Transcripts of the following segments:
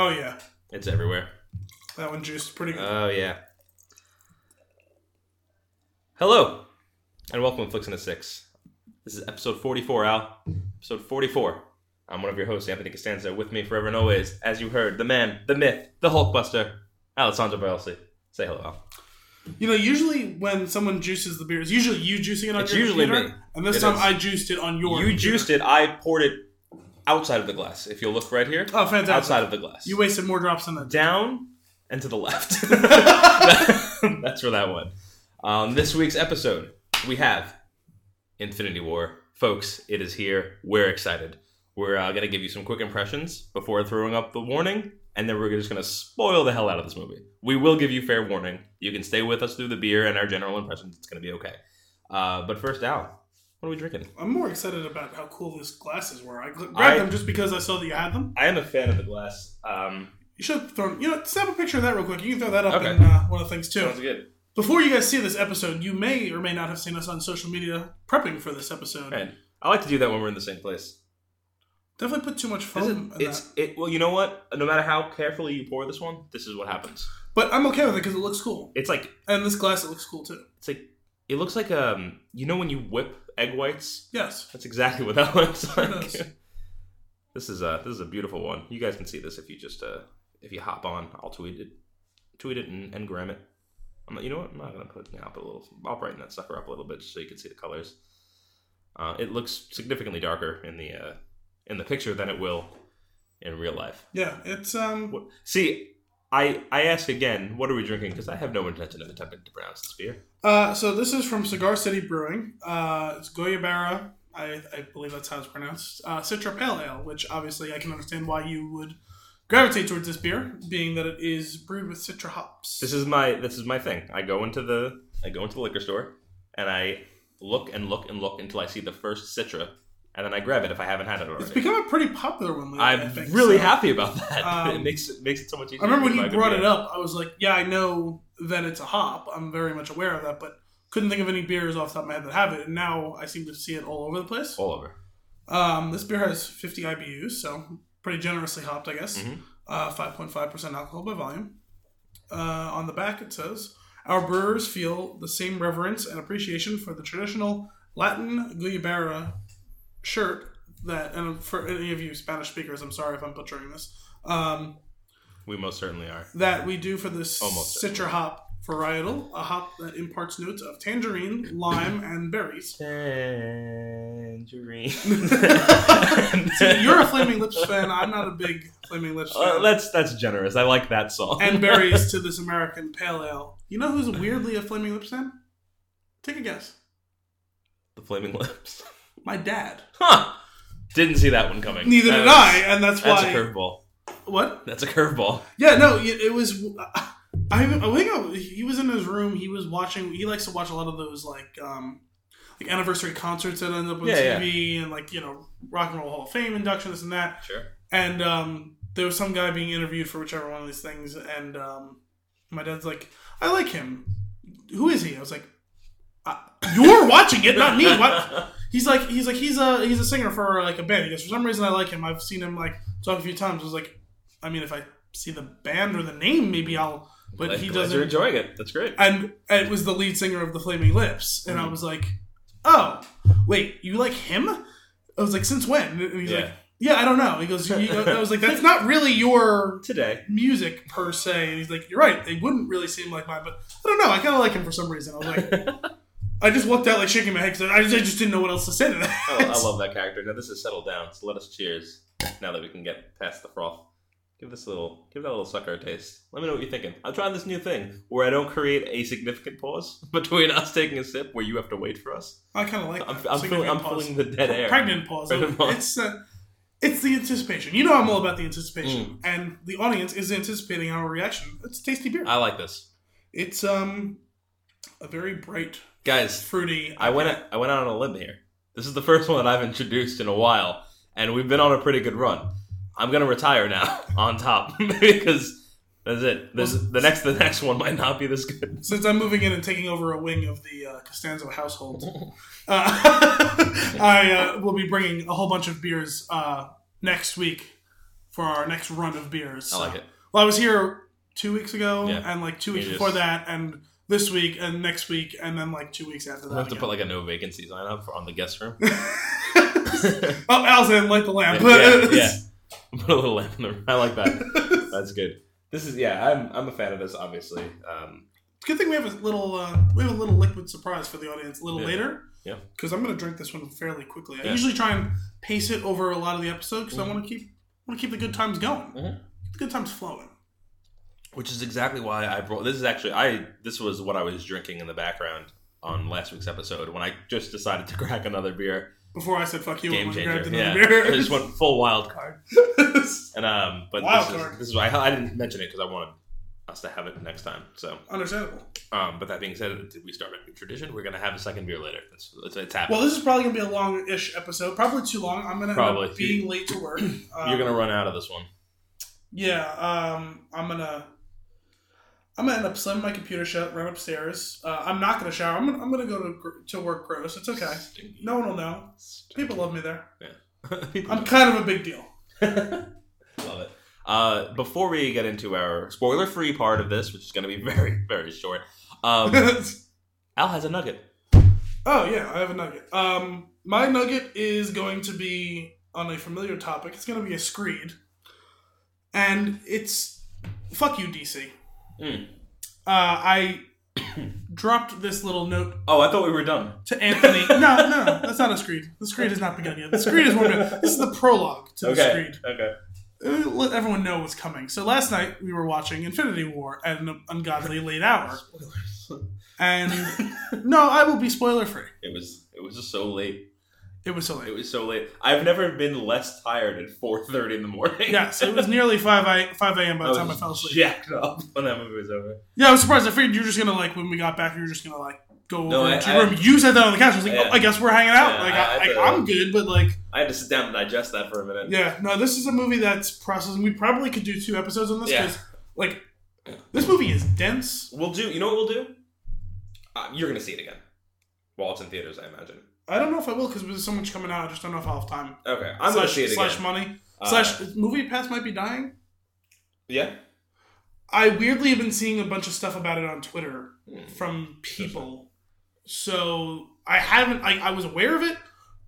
Oh yeah, It's everywhere. that one juiced pretty good. Oh yeah. Hello, and welcome to Flicks in a Six. This is episode forty-four, Al. Episode forty-four. I'm one of your hosts, Anthony Costanza. With me forever and always, as you heard, the man, the myth, the Hulkbuster, Alessandro Barelsi. Say hello, Al. you know, usually when someone juices the beer, it's usually you juicing it on It's your usually computer, me. and this It time is. I juiced it on your. You juiced it. I poured it outside of the glass. If you'll look right here, Oh, fantastic! outside of the glass. You wasted more drops than that. down and to the left. That's where that went. On this week's episode, we have Infinity War. Folks, it is here. We're excited. We're uh, going to give you some quick impressions before throwing up the warning, and then we're just going to spoil the hell out of this movie. We will give you fair warning. You can stay with us through the beer and our general impressions. It's going to be okay. Uh, but first, Al, what are we drinking? I'm more excited about how cool these glasses were. I grabbed I- them just because I saw that you had them. I am a fan of the glass. Um, You should throw. thrown. You know, snap a picture of that real quick. You can throw that up Okay. in uh, one of the things too. sounds good. Before you guys see this episode, you may or may not have seen us on social media prepping for this episode. And I like to do that when we're in the same place. Definitely put too much foam it, it's that. it. Well, you know what? No matter how carefully you pour this one, this is what happens. But I'm okay with it because it looks cool. It's like And this glass, it looks cool too. it's like it looks like um. You know when you whip egg whites? Yes. That's exactly what that looks like. This is a this is a beautiful one. You guys can see this if you just uh if you hop on. I'll tweet it, tweet it and, and gram it. I'm not, you know what? I'm not gonna put. I'll put a little. I'll brighten that sucker up a little bit just so you can see the colors. Uh, it looks significantly darker in the uh, in the picture than it will in real life. Yeah, it's um. What- See, I I ask again, what are we drinking? Because I have no intention of attempting to pronounce this beer. Uh, so this is from Cigar City Brewing. Uh, it's Guayabera. I, I believe that's how it's pronounced. Uh, Citra Pale Ale, which obviously I can understand why you would gravitate towards this beer, being that it is brewed with Citra hops. This is my this is my thing. I go into the I go into the liquor store and I look and look and look until I see the first Citra, and then I grab it if I haven't had it already. it's become a pretty popular one lately. I I'm think, really so- happy about that. Um, it makes it makes it so much easier. I remember when you brought it up, I was like, yeah, I know that it's a hop. I'm very much aware of that, but couldn't think of any beers off the top of my head that have it. And now I seem to see it all over the place. all over. Um, this beer has 50 IBUs, so pretty generously hopped, I guess. Mhm. Uh, 5.5% alcohol by volume. Uh, on the back, it says, Our brewers feel the same reverence and appreciation for the traditional Latin Guayabera shirt that, and for any of you Spanish speakers, I'm sorry if I'm butchering this, um, We most certainly are. that we do for this Almost Citra hop varietal, a hop that imparts notes of tangerine, lime, and berries. Tangerine. See, you're a Flaming Lips fan. I'm not a big Flaming Lips fan. Uh, that's that's generous. I like that song. and berries to this American Pale Ale. You know who's weirdly a Flaming Lips fan? Take a guess. the flaming lips. My dad. Huh. Didn't see that one coming. Neither did I, and that's why. That's a curveball. What? That's a curveball. Yeah, no, it, it was. I, I think I- he was in his room. He was watching. He likes to watch a lot of those like um, like anniversary concerts that end up on Yeah, TV and like you know Rock and Roll Hall of Fame induction, this and that. Sure. And um, there was some guy being interviewed for whichever one of these things, and um, my dad's like, "I like him. Who is he?" I was like, "You're watching it, not me." What? He's like, he's like, he's a he's a singer for like a band. He goes, "For some reason, I like him. I've seen him like talk a few times." I was like, "I mean, if I see the band or the name, maybe I'll." But Glad- he doesn't. You're enjoying it. That's great. and it was the lead singer of the Flaming Lips, and I Mhm. was like, "Oh, wait, you like him?" I was like, "Since when?" And he's Yeah. like, "Yeah, I don't know." He goes, you, "I was like, that's not really your Today. music per se." And he's like, "You're right; they wouldn't really seem like mine." But I don't know. I kind of like him for some reason. I was like, I just walked out like shaking my head because I, I just didn't know what else to say to that. Oh, I love that character. Now this is settled down, so let us cheers. Now that we can get past the froth, give this a little, give that little sucker a taste. Let me know what you're thinking. I'm trying this new thing where I don't create a significant pause between us taking a sip, where you have to wait for us. I kind of like. I'm. I'm, feeling, I'm pause. feeling the dead air. pregnant pause. Pregnant pause. It's uh, it's the anticipation. You know, I'm all about the Mm. anticipation, and the audience is anticipating our reaction. It's tasty beer. I like this, It's um a very bright, guys. fruity. I went, I went out on a limb here. This is the first one that I've introduced in a while, and we've been on a pretty good run. I'm gonna retire now on top because that's it. This, the next, the next one might not be this good. Since I'm moving in and taking over a wing of the uh, Costanzo household, uh, I uh, will be bringing a whole bunch of beers uh, next week for our next run of beers. I like it. Well, I was here two weeks ago, Yeah. and like two weeks before that, and this week, and next week, and then like two weeks after We'll that. have to put like a no vacancy sign up for, on the guest room. oh, Alzan, light the lamp. yeah, yeah. Put a little lamp in the room. I like that. That's good. This is yeah. I'm I'm a fan of this. Obviously, um, Good thing we have a little uh, we have a little liquid surprise for the audience a little Yeah. later. Yeah. Because I'm gonna drink this one fairly quickly. I Yeah. usually try and pace it over a lot of the episodes because Mhm. I want to keep want to keep the good times going, Mhm. the good times flowing. Which is exactly why I brought. This is actually I. This was what I was drinking in the background on last week's episode when I just decided to crack another beer. Before I said fuck you, Game I changer. grabbed Yeah, beer. I just went full wild card. And um, but Wild this card. is this is why I, I didn't mention it because I wanted us to have it next time. So, Understandable. um, but that being said, did we start a new tradition? We're gonna have a second beer later. It's it's, it's happening. Well, this is probably gonna be a long-ish episode. Probably too long. I'm gonna Probably. being late to work. Um, You're gonna run out of this one. Yeah, um, I'm gonna. I'm gonna end up slamming my computer shut, run upstairs. Uh, I'm not gonna shower. I'm gonna, I'm gonna go to to work gross. It's okay. No one will know. People love me there. People I'm kind of a big deal. Love it. Uh, before we get into our spoiler-free part of this, which is going to be very, very short, um, Al has a nugget. oh yeah, I have a nugget. Um, my nugget is going to be on a familiar topic. It's going to be a screed, and it's fuck you, DC. Mm. Uh, I dropped this little note Oh, I thought we were done. to Anthony. no, no, no, that's not a screed. The screed has not begun yet. The screed is one. This is the prologue to the screed. Okay. Uh, Let everyone know what's coming. So last night we were watching Infinity War at an ungodly late hour, Spoilers. and no, I will be spoiler free. It was. It was just so late. It was so late. It was so late. I've never been less tired at four thirty in the morning. Yeah, so it was nearly five I, five a.m. by I the was time I fell asleep. jacked up when that movie was over. Yeah, I was surprised. I figured you were just gonna like when we got back, you were just gonna like go No, over I- to your I- room. You said that on the couch. I was like, Yeah. oh, I guess we're hanging out. Yeah, like I- I, I I, I'm good, but like. I had to sit down and digest that for a minute. Yeah, no, this is a movie that's processing. We probably could do two episodes on this Yeah. because, like, this movie is dense. We'll do. You know what we'll do? Uh, you're gonna see it again while it's in theaters, I imagine. I don't know if I will because there's so much coming out. I just don't know if I'll have time. Okay, I'm slash, gonna see it slash money Uh, slash MoviePass might be dying. Yeah. I weirdly have been seeing a bunch of stuff about it on Twitter Hmm. from people. So I haven't. I, I was aware of it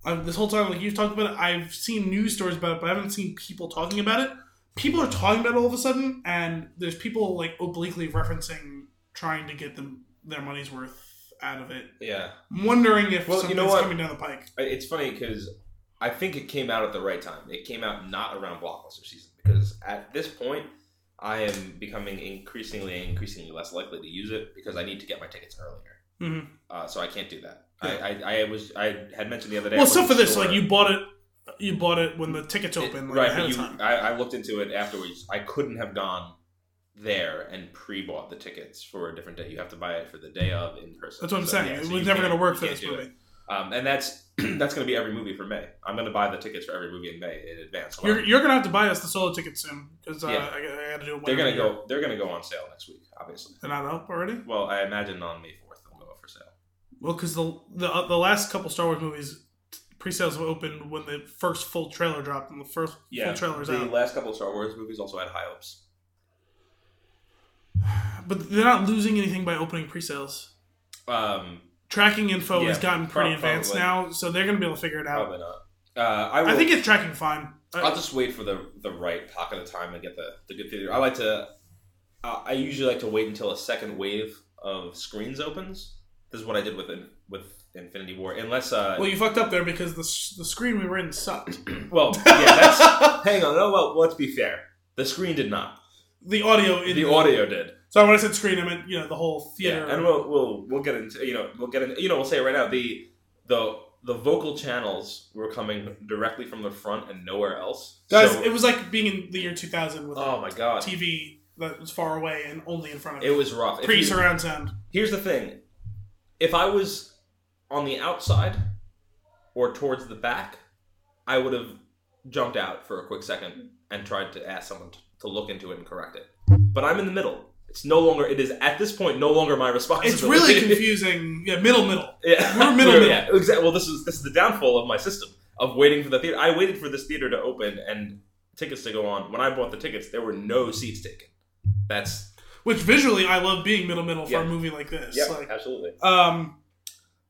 uh, this whole time. Like you've talked about it, I've seen news stories about it, but I haven't seen people talking about it. People are talking about it all of a sudden, and there's people like obliquely referencing trying to get them their money's worth out of it. Yeah. I'm wondering if Well, you know what? coming down the pike. It's funny because I think it came out at the right time. It came out not around blockbuster season because at this point I am becoming increasingly and increasingly less likely to use it because I need to get my tickets earlier. hmm Uh, so I can't do that. I, I, I was I had mentioned the other day. Well, so for this, store. like you bought it, you bought it when the tickets It- open, like, right? ahead But you, time. I, I looked into it afterwards. I couldn't have gone there and pre-bought the tickets for a different day. You have to buy it for the day of in person. That's what I'm So, saying. yeah, it was never going to work for this movie. Um, and that's that's going to be every movie for May. I'm going to buy the tickets for every movie in May in advance. So You're, you're gonna have to buy us the solo tickets soon because uh, Yeah. I, got- I got to do it. they're going to go. They're going to go on sale next week. Obviously. They're not up already. Well, I imagine on May 4th they'll go up for sale. Well, because the the uh, the last couple Star Wars movies pre-sales opened when the first full trailer dropped, and the first full trailer's the out. The last couple of Star Wars movies also had high hopes. But they're not losing anything by opening pre-sales. Um, Tracking info has gotten pretty advanced now, so they're gonna be able to figure it out. probably not. Uh, I, will, I think it's tracking fine. I- I'll just wait for the the right pocket of time and get the, the good theater. I like to. Uh, I usually like to wait until a second wave of screens opens. This is what I did with in, with Infinity War. Unless, uh, well, you fucked up there because the the screen we were in sucked. well, yeah, that's. hang on, no, well, let's be fair. The screen did not. The audio in The audio did. So when I said screen, I meant you know the whole theater. Yeah, and we'll we'll we'll get into you know we'll get into you know we'll say it right now the the the vocal channels were coming directly from the front and nowhere else. Guys, So- it was like being in the year 2000 with oh my god, TV that was far away and only in front of it you. was rough. Pre surround sound. Here's the thing. If I was on the outside or towards the back, I would have jumped out for a quick second and tried to ask someone to, to look into it and correct it. But I'm in the middle. It's no longer. It is at this point no longer my responsibility. It's really confusing. Yeah, middle middle. yeah, We're middle, middle. Yeah, exactly. Well, this is this is the downfall of my system of waiting for the theater. I waited for this theater to open and tickets to go on. When I bought the tickets, there were no seats taken. That's Which visually, I love being middle middle for Yeah. a movie like this. yeah, Like, absolutely. um,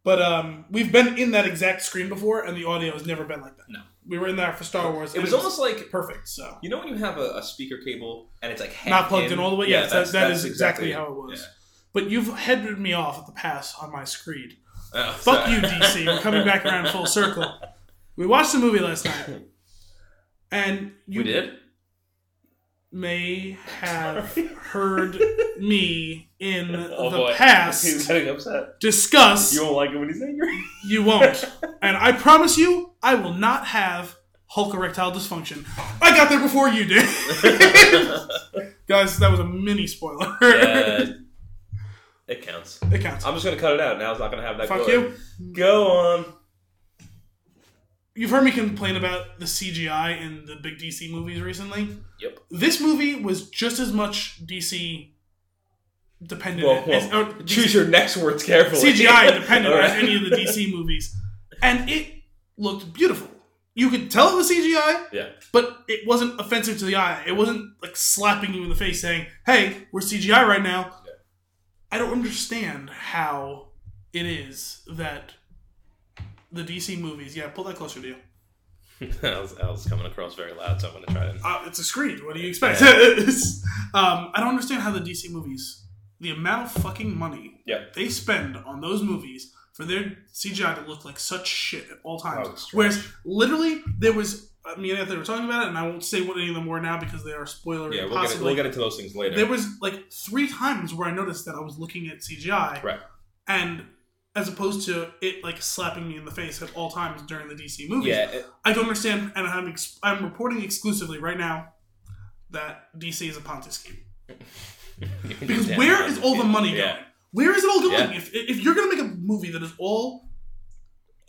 but um, we've been in that exact screen before, and the audio has never been like that. No. we were in there for Star Wars. It was almost like perfect. So you know when you have a, a speaker cable and it's like half not plugged in, all the way. Yeah, yes, that's- that, that is exactly, how it was. yeah. But you've headed me off at the pass on my screed. Oh, Fuck sorry. you, DC. We're coming back around full circle. We watched the movie last night, and you we did. may have heard me in Oh, the boy. He's past getting upset. discuss. You won't like it when he's angry. You won't. and I promise you, I will not have Hulk erectile dysfunction. I got there before you did. Guys, that was a mini spoiler. yeah, it counts. it counts. I'm just gonna cut it out. Now it's not gonna have that. Fuck glory. you. Go on. You've heard me complain about the CGI in the big DC movies recently. Yep. This movie was just as much DC dependent Well, as well, or choose your next words carefully. CGI dependent All as any of the DC movies, and it looked beautiful. You could tell it was CGI, Yeah. but it wasn't offensive to the eye. It wasn't like slapping you in the face saying, "Hey, we're CGI right now." Yeah. I don't understand how it is that the DC movies. Yeah, pull that closer to you. I was coming across very loud, so I'm gonna try and. Uh, it's a screen. What do you expect? Yeah. Um, I don't understand how the DC movies, the amount of fucking money Yeah. they spend on those movies for their CGI to look like such shit at all times. Oh. Whereas literally there was I me and Anthony were talking about it, and I won't say what any of them were now because they are spoilery. Yeah, we'll get, we'll get into those things later. There was like three times where I noticed that I was looking at CGI, Right. and as opposed to it like slapping me in the face at all times during the DC movies. yeah, it- I don't understand, and I'm ex- I'm reporting exclusively right now that DC is a Ponzi scheme. Because where all the money going? Where is it all going? If, if you're gonna make a movie that is all,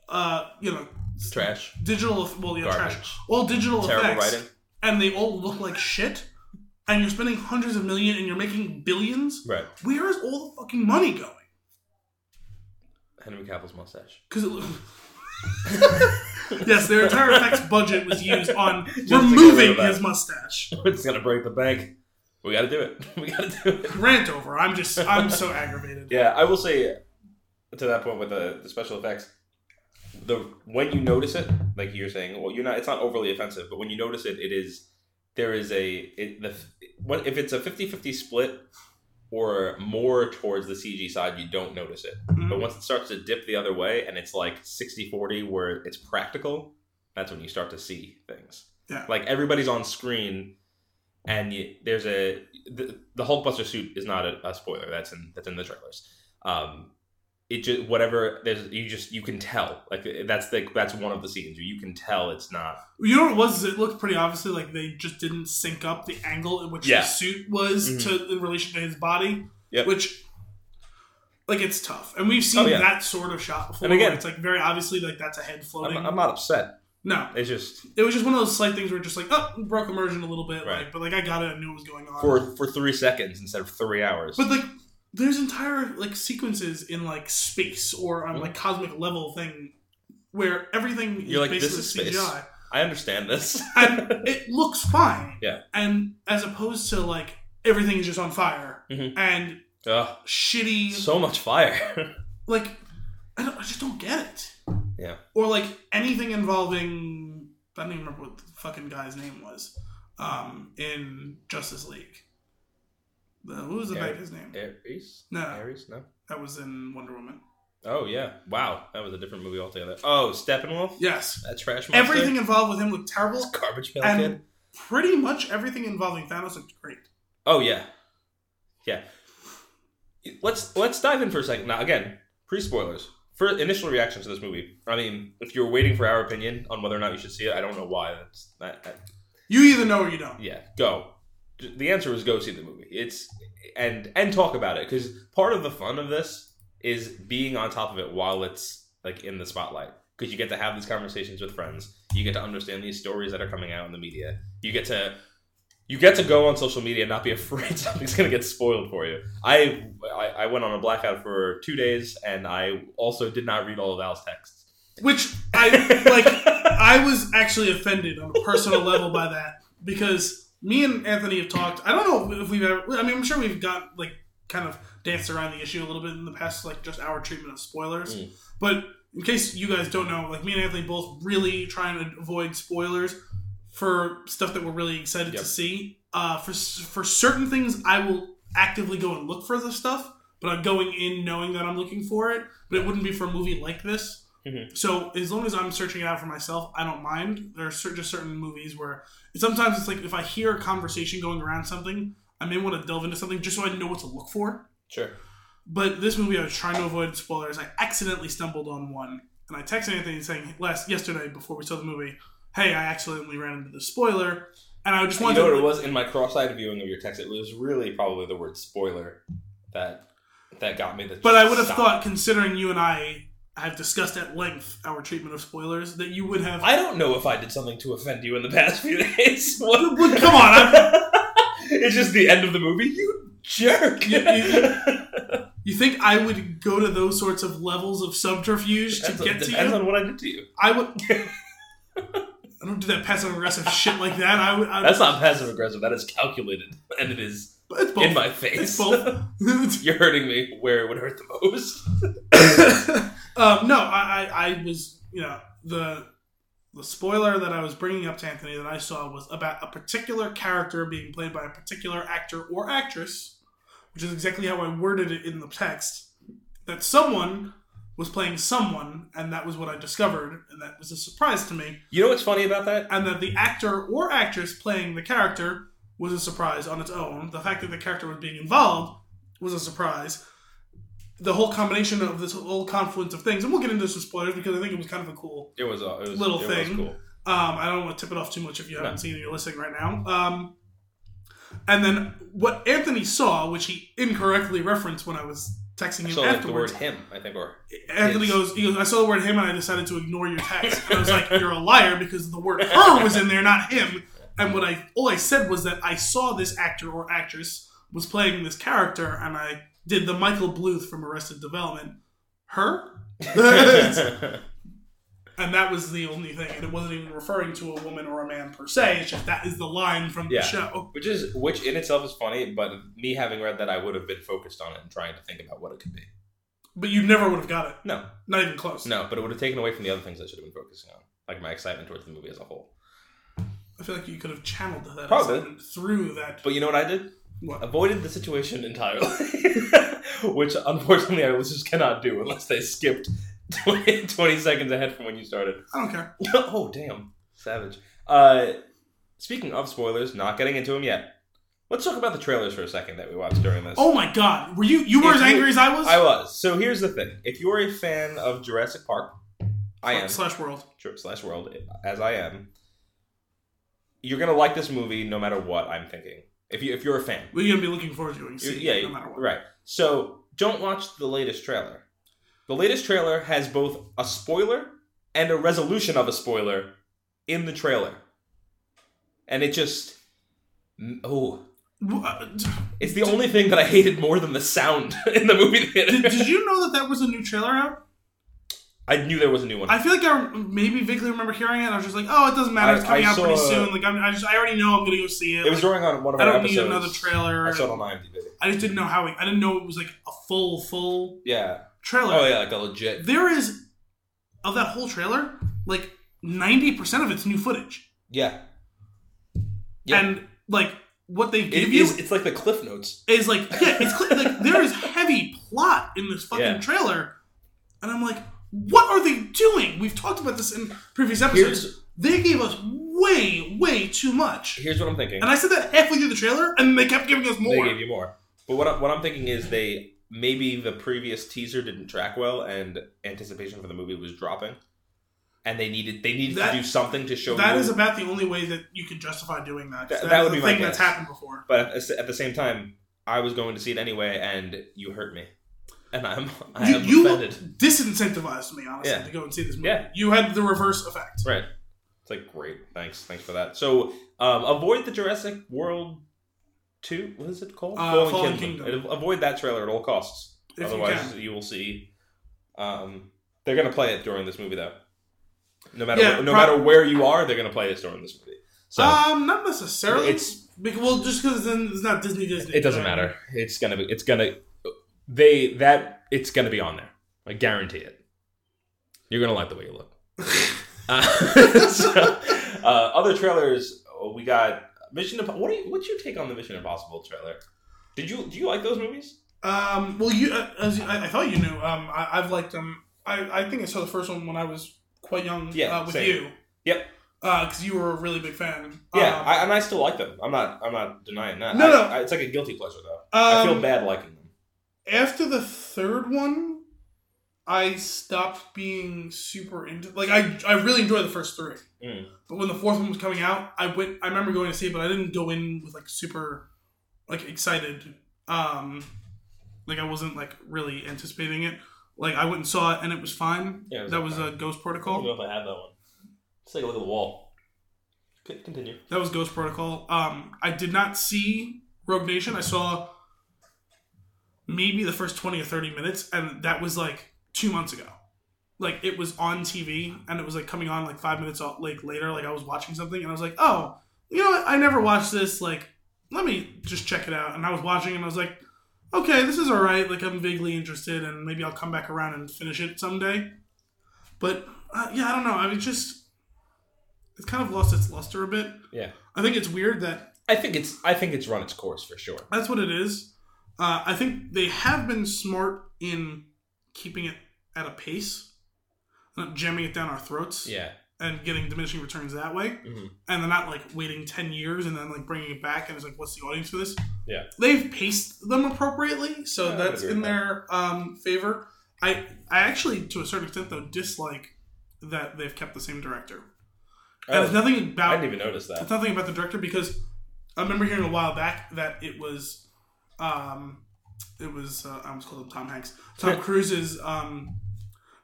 uh, you know, trash. digital, well, yeah, Garbage. trash, all digital Terrible effects, writing. and they all look like shit, and you're spending hundreds of million and you're making billions. Right. Where is all the fucking money going? Henry Cavill's mustache. Because it. yes, their entire effects budget was used on to get rid removing of that. his mustache. it's gonna break the bank. We gotta do it. We gotta do it. Rant over. I'm just. I'm so aggravated. Yeah, I will say to that point with the, the special effects, the when you notice it, like you're saying, well, you're not. It's not overly offensive, but when you notice it, it is there is a it, the what if it's a 50-50 split or more towards the CG side, you don't notice it. Mhm. But once it starts to dip the other way and it's like 60-40 where it's practical, that's when you start to see things. Yeah. Like everybody's on screen and you, there's a the, the Hulkbuster suit is not a, a spoiler. That's in that's in the trailers. Um, it just whatever there's you just you can tell like that's the that's one of the scenes where you can tell it's not You know what it was? It looked pretty obviously like they just didn't sync up the angle in which Yeah. the suit was Mhm. to in relation to his body. Yep. Which, like, it's tough, and we've seen Oh, yeah. that sort of shot before. And again- it's like very obviously like that's a head floating. I'm, I'm not upset. No, It's just it was just one of those slight things where just like, oh, broke immersion a little bit, Right. like, but like I got it, I knew what was going on. for for three seconds instead of three hours. But like, there's entire like sequences in like space or on Mhm. like cosmic level thing where everything is You're like, this basically is space. CGI, I understand this. and it looks fine. Yeah. And as opposed to like everything is just on fire Mhm. and Ugh, shitty, so much fire. like I, don't, I just don't get it. Yeah. Or like anything involving I don't even remember what the fucking guy's name was um, in Justice League. The, what was the bad guy's name? Ares? No, Ares? No. that was in Wonder Woman. Oh yeah. Wow, that was a different movie altogether. Oh, Steppenwolf. Yes. That trash monster. Everything involved with him looked terrible, garbage pail and kid. pretty much everything involving Thanos looked great. Oh yeah, yeah. Let's let's dive in for a second. Now again, pre spoilers. For initial reactions to this movie, I mean, if you're waiting for our opinion on whether or not you should see it, I don't know why. That's that, that- You either know or you don't. yeah, go. The answer is go see the movie. It's and and talk about it because part of the fun of this is being on top of it while it's like in the spotlight because you get to have these conversations with friends. You get to understand these stories that are coming out in the media. You get to you get to go on social media and not be afraid something's going to get spoiled for you. I, I I went on a blackout for two days and I also did not read all of Al's texts. Which I like. I was actually offended on a personal level by that because me and Anthony have talked. I don't know if we've ever. I mean, I'm sure we've got like kind of danced around the issue a little bit in the past, like just our treatment of spoilers. Mm. But in case you guys don't know, like me and Anthony both really trying to avoid spoilers for stuff that we're really excited Yep. to see. Uh, for for certain things, I will actively go and look for the stuff, but I'm going in knowing that I'm looking for it. But it wouldn't be for a movie like this. Mhm. So as long as I'm searching it out for myself, I don't mind. There are just certain movies where sometimes it's like if I hear a conversation going around something, I may want to delve into something just so I know what to look for. Sure. But this movie, I was trying to avoid spoilers. I accidentally stumbled on one, and I texted Anthony saying last yesterday before we saw the movie, "Hey, I accidentally ran into the spoiler," and I just wanted You know what it was in my cross-eyed viewing of your text? It was really probably the word spoiler that that got me. The But I would have stop. thought, considering you and I have discussed at length our treatment of spoilers, that you would have. I don't know if I did something to offend you in the past few days. What? But come on, I'm- it's just the end of the movie. You jerk. You- you- you think I would go to those sorts of levels of subterfuge to get on, to depends you? on what I did to you. I would. I don't do that passive aggressive shit like that. I would. I, That's not passive aggressive. That is calculated, and it is It's both. in my It's face. both. You're hurting me where it would hurt the most. um, no, I, I, I was, you know, the the spoiler that I was bringing up to Anthony that I saw was about a particular character being played by a particular actor or actress, which is exactly how I worded it in the text. That someone was playing someone, and that was what I discovered, and that was a surprise to me. You know what's funny about that? And that the actor or actress playing the character was a surprise on its own. The fact that the character was being involved was a surprise. The whole combination of this whole confluence of things, and we'll get into some spoilers because I think it was kind of a cool. It was, uh, it was Little it thing. Was cool. Um, I don't want to tip it off too much if you haven't No. seen it, you're listening right now. Um, and then what Anthony saw, which he incorrectly referenced when I was texting I him saw like, the afterwards, word "him." I think, or Anthony His. goes, he goes, I saw the word him and I decided to ignore your text. And I was like, you're a liar because the word her was in there, not him. And what I all I said was that I saw this actor or actress was playing this character and I did the Michael Bluth from Arrested Development. Her? and that was the only thing. And it wasn't even referring to a woman or a man per se. It's just that is the line from Yeah. the show. which is which in itself is funny. But me having read that, I would have been focused on it and trying to think about what it could be. But you never would have got it. No, Not even close. no, but it would have taken away from the other things I should have been focusing on, like my excitement towards the movie as a whole. I feel like you could have channeled that Probably. through that. But you know what I did? What? Avoided the situation entirely, which unfortunately I just cannot do unless they skipped 20, 20 seconds ahead from when you started. I don't care. oh damn, savage. Uh, speaking of spoilers, not getting into them yet. Let's talk about the trailers for a second that we watched during this. Oh my god, were you you were If as you- angry as I was? I was. So here's the thing: if you're a fan of Jurassic Park, I am Slash world. Slash World, as I am, you're gonna like this movie no matter what I'm thinking. If you if you're a fan, We're gonna be looking forward to. You- yeah, no matter what. right. So don't watch the latest trailer. The latest trailer has both a spoiler and a resolution of a spoiler in the trailer, and it just oh, W- uh, it's the only thing that I hated more than the sound in the movie theater. Did, did you know that that was a new trailer out? I knew there was a new one. I feel like I maybe vaguely remember hearing it. and I was just like, oh, it doesn't matter. It's coming I out pretty soon. Like I'm, I just I already know I'm gonna go see it. it was Like, during on one of I don't need another trailer. I saw it on IMDb. I just didn't know how. It, I didn't know it was like a full full Yeah. Trailer. Oh yeah, like a legit. There is of that whole trailer, like ninety percent of it's new footage, Yeah. Yeah. and like what they It give you is, it's like the cliff notes. is like yeah, it's like there is heavy plot in this fucking Yeah. trailer, and I'm like, what are they doing? We've talked about this in previous episodes. Here's they gave us way, way too much, here's what I'm thinking. and I said that halfway through the trailer, and they kept giving us more. They gave you more. But what, I, what I'm thinking is they maybe the previous teaser didn't track well and anticipation for the movie was dropping. And they needed they needed That- to do something to show that you. is about the only way that you could justify doing that. That- That, that would the be my thing that's happened before. but at the- at the same time, I was going to see it anyway, and you hurt me, and I'm I You, am you offended. disincentivized me honestly Yeah. to go and see this movie. Yeah. You had the reverse effect. Right. It's like great. Thanks. Thanks for that. So um, avoid the Jurassic World two. What is it called? Uh, Fallen Kingdom. Avoid that trailer at all costs. If you Otherwise, can. you, will see. Um, they're gonna play it during this movie, though. No matter Yeah, no pro- matter where you are, they're gonna play this during this movie. So um, not necessarily. It's- because, well, just because then it's not Disney. Disney. it doesn't matter. It's gonna be. It's gonna. They that it's gonna be on there. I guarantee it. You're gonna like the way you look. uh, so, uh, other trailers we got Mission. Impo- What do you, what's your take on the Mission Impossible trailer? Did you do you like those movies? Um, well, you uh, as you- I, I thought you knew. Um, I, I've liked them. I, I think I saw the first one when I was quite young. Yeah, uh, with same. you. Yep. Because you were a really big fan. Yeah, Um, I, and I still like them. I'm not. I'm not denying that. No, I- no. It's like a guilty pleasure though. I feel um, bad liking them. after the third one, I stopped being super into. Like I, I really enjoyed the first three. Mm. But when the fourth one was coming out, I went. I remember going to see it, but I didn't go in with like super, like excited. Um, like I wasn't like really anticipating it. Like I went and saw it, and it was fine. Yeah, was that was a Ghost Protocol. I don't know if I have that one. Let's take a look at the wall. Continue. That was Ghost Protocol. Um, I did not see Rogue Nation. I saw maybe the first twenty or thirty minutes, and that was like two months ago. Like it was on TV, and it was like coming on like five minutes like later. Like I was watching something, and I was like, oh, you know what? I never watched this. Like, let me just check it out. And I was watching, and I was like, okay, this is all right. Like I'm vaguely interested, and maybe I'll come back around and finish it someday. But uh, yeah, I don't know. I mean, just it's kind of lost its luster a bit. Yeah. I think it's weird that I think it's. I think it's run its course for sure. that's what it is. Uh, I think they have been smart in keeping it at a pace, not jamming it down our throats, Yeah. and getting diminishing returns that way. Mhm. And they're not like waiting ten years and then like bringing it back and it's like, what's the audience for this? Yeah. they've paced them appropriately, so Yeah, that's in their um, favor. I I actually, to a certain extent, though, dislike that they've kept the same director. And it's Oh, nothing I didn't even notice that. it's nothing about the director because I remember hearing a while back that it was, um, it was uh, I almost called him Tom Hanks. Tom Cruise's um,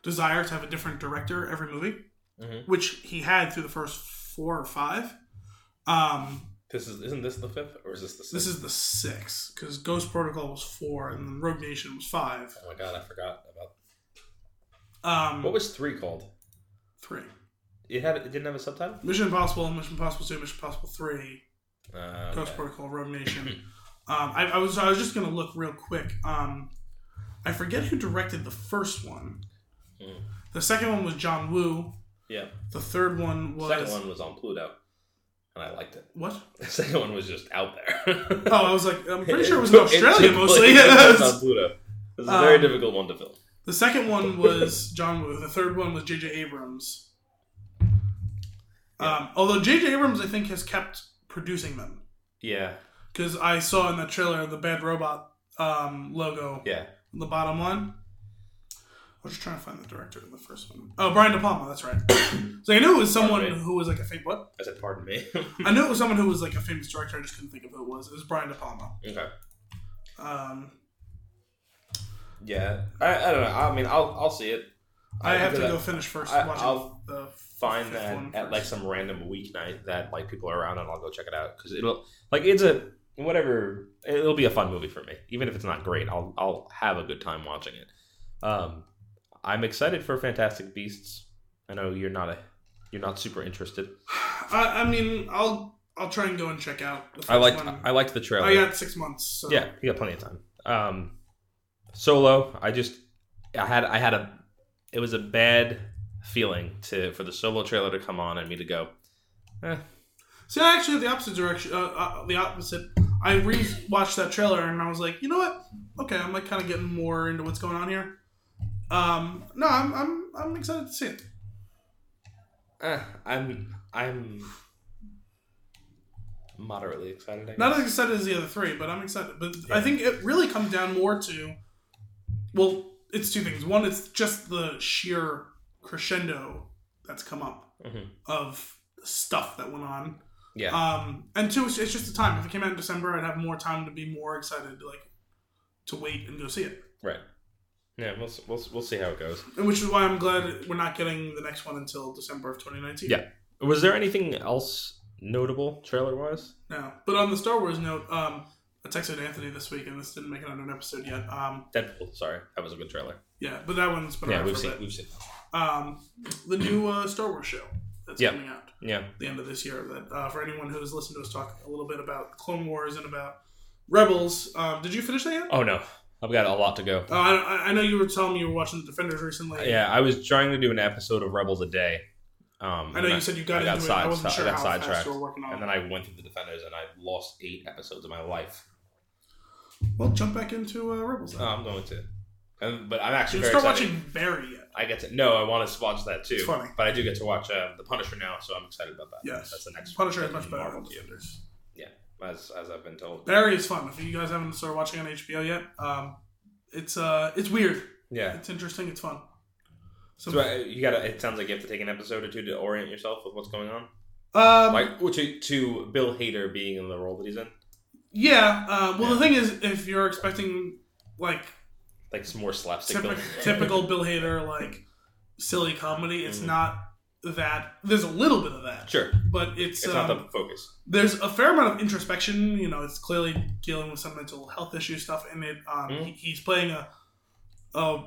desire to have a different director every movie, Mhm. which he had through the first four or five. Um, This is. Isn't this the fifth or is this the? Sixth? this is the sixth because Ghost Protocol was four and then Rogue Nation was five. Oh my god! I forgot about. Um, What was three called? three? It had. It didn't have a subtitle. Mission Impossible, Mission Impossible Two, Mission Impossible Three, Uh, Ghost. Protocol, Rogue Nation. um, I, I was I was just gonna look real quick. Um, I forget who directed the first one. Hmm. The second one was John Woo. Yeah. The third one was second one was on Pluto, and I liked it. what? The second one was just out there. Oh, I was like, I'm pretty It sure it was in Australia mostly. it was on Pluto. It was a very Um, difficult one to film. the second one was John Woo. The third one was J.J. Abrams. Um, although J.J. Abrams, I think, has kept producing them Yeah. Because I saw in the trailer the Bad Robot um, logo Yeah. the bottom one. I was just trying to find the director of the first one. Oh, Brian De Palma. That's right. so I knew it was someone who was like a famous. What? I said, pardon me. I knew it was someone who was like a famous director. I just couldn't think of who it was. It was Brian De Palma. okay. Um, Yeah. I, I don't know. I mean, I'll I'll see it. I have to go finish first I- watching I'll the find that at like some random weeknight that like people are around and I'll go check it out because it'll like it's a whatever it'll be a fun movie for me even if it's not great I'll I'll have a good time watching it. Um, I'm excited for Fantastic Beasts. I know you're not a you're not super interested. I, I mean, I'll I'll try and go and check out. The first I liked one. I liked the trailer. I got six months. So. Yeah, you got plenty of time. Um, Solo, I just I had I had a it was a bad feeling to for the Solo trailer to come on and me to go, eh, See, I actually had the opposite direction. Uh, uh, the opposite. I re-watched that trailer and I was like, you know what? Okay, I'm like kind of getting more into what's going on here. Um, no, I'm I'm I'm excited to see it. eh, I'm I'm moderately excited. Not as excited as the other three, but I'm excited. But I think it really comes down more to, well, it's two things. One, it's just the sheer crescendo that's come up Mhm. of stuff that went on. Yeah, Um, and two, it's, it's just the time. If it came out in December, I'd have more time to be more excited, to, like to wait and go see it. right. Yeah, we'll, we'll we'll see how it goes. And which is why I'm glad we're not getting the next one until December of 2019. Yeah. Was there anything else notable trailer wise? No. But on the Star Wars note, um, I texted Anthony this week, and this didn't make it onto an episode yet. Um, Deadpool. Sorry, that was a good trailer. yeah, but that one's been Yeah, we've for a seen bit. we've seen. Um, the new uh, Star Wars show that's Yeah. coming out Yeah. the end of this year. That uh, for anyone who's listened to us talk a little bit about Clone Wars and about Rebels, um, did you finish that yet? Oh no, I've got a lot to go. Uh, I, I know you were telling me you were watching the Defenders recently. Yeah, I was trying to do an episode of Rebels a day. Um, I know you said you got I got into it. I wasn't I sure got how fast sidetracked. you were working on and then I went through the Defenders, and I lost eight episodes of my life. Well, jump back into uh, Rebels. Then. Oh, I'm going to. And, but I'm actually you very start excited. watching Barry? I get to no, I want to watch that too. It's funny. but I do get to watch uh, the Punisher now, so I'm excited about that. Yes. that's the next Punisher is much better Marvel than Defenders. as as I've been told. Barry is fun. If you guys haven't started watching on HBO yet, um, it's uh, it's weird. Yeah. It's interesting. It's fun. So, So uh, you gotta. It sounds like you have to take an episode or two to orient yourself with what's going on. um, Like to to Bill Hader being in the role that he's in, yeah. Um, well, the thing is, if you're expecting like like some more slapstick. typical, Bill- typical Bill Hader like silly comedy, it's Mhm. not that. There's a little bit of that, Sure, but it's, it's um, not the focus. there's a fair amount of introspection. You know, it's clearly dealing with some mental health issue stuff in it. Um, Mhm. he, he's playing a, a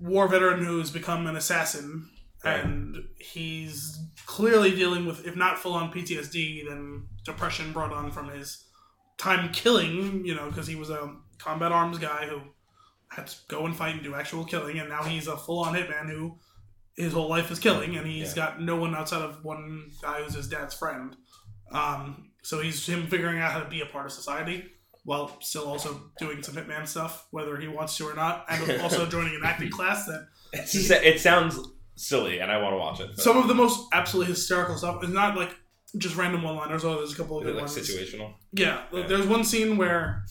war veteran who's become an assassin, Right. and he's clearly dealing with, if not full on PTSD, then depression brought on from his time killing. You know, because he was a combat arms guy who had to go and fight and do actual killing, and now he's a full on hitman who his whole life is killing, and he's Yeah. got no one outside of one guy who's his dad's friend. Um, so he's him figuring out how to be a part of society while still also doing some hitman stuff, whether he wants to or not, and also joining an acting class that just, it sounds silly, and I want to watch it. but- some of the most absolutely hysterical stuff is not like just random one-liners. Oh, there's a couple of good like ones. situational. Yeah, Yeah. there's one scene where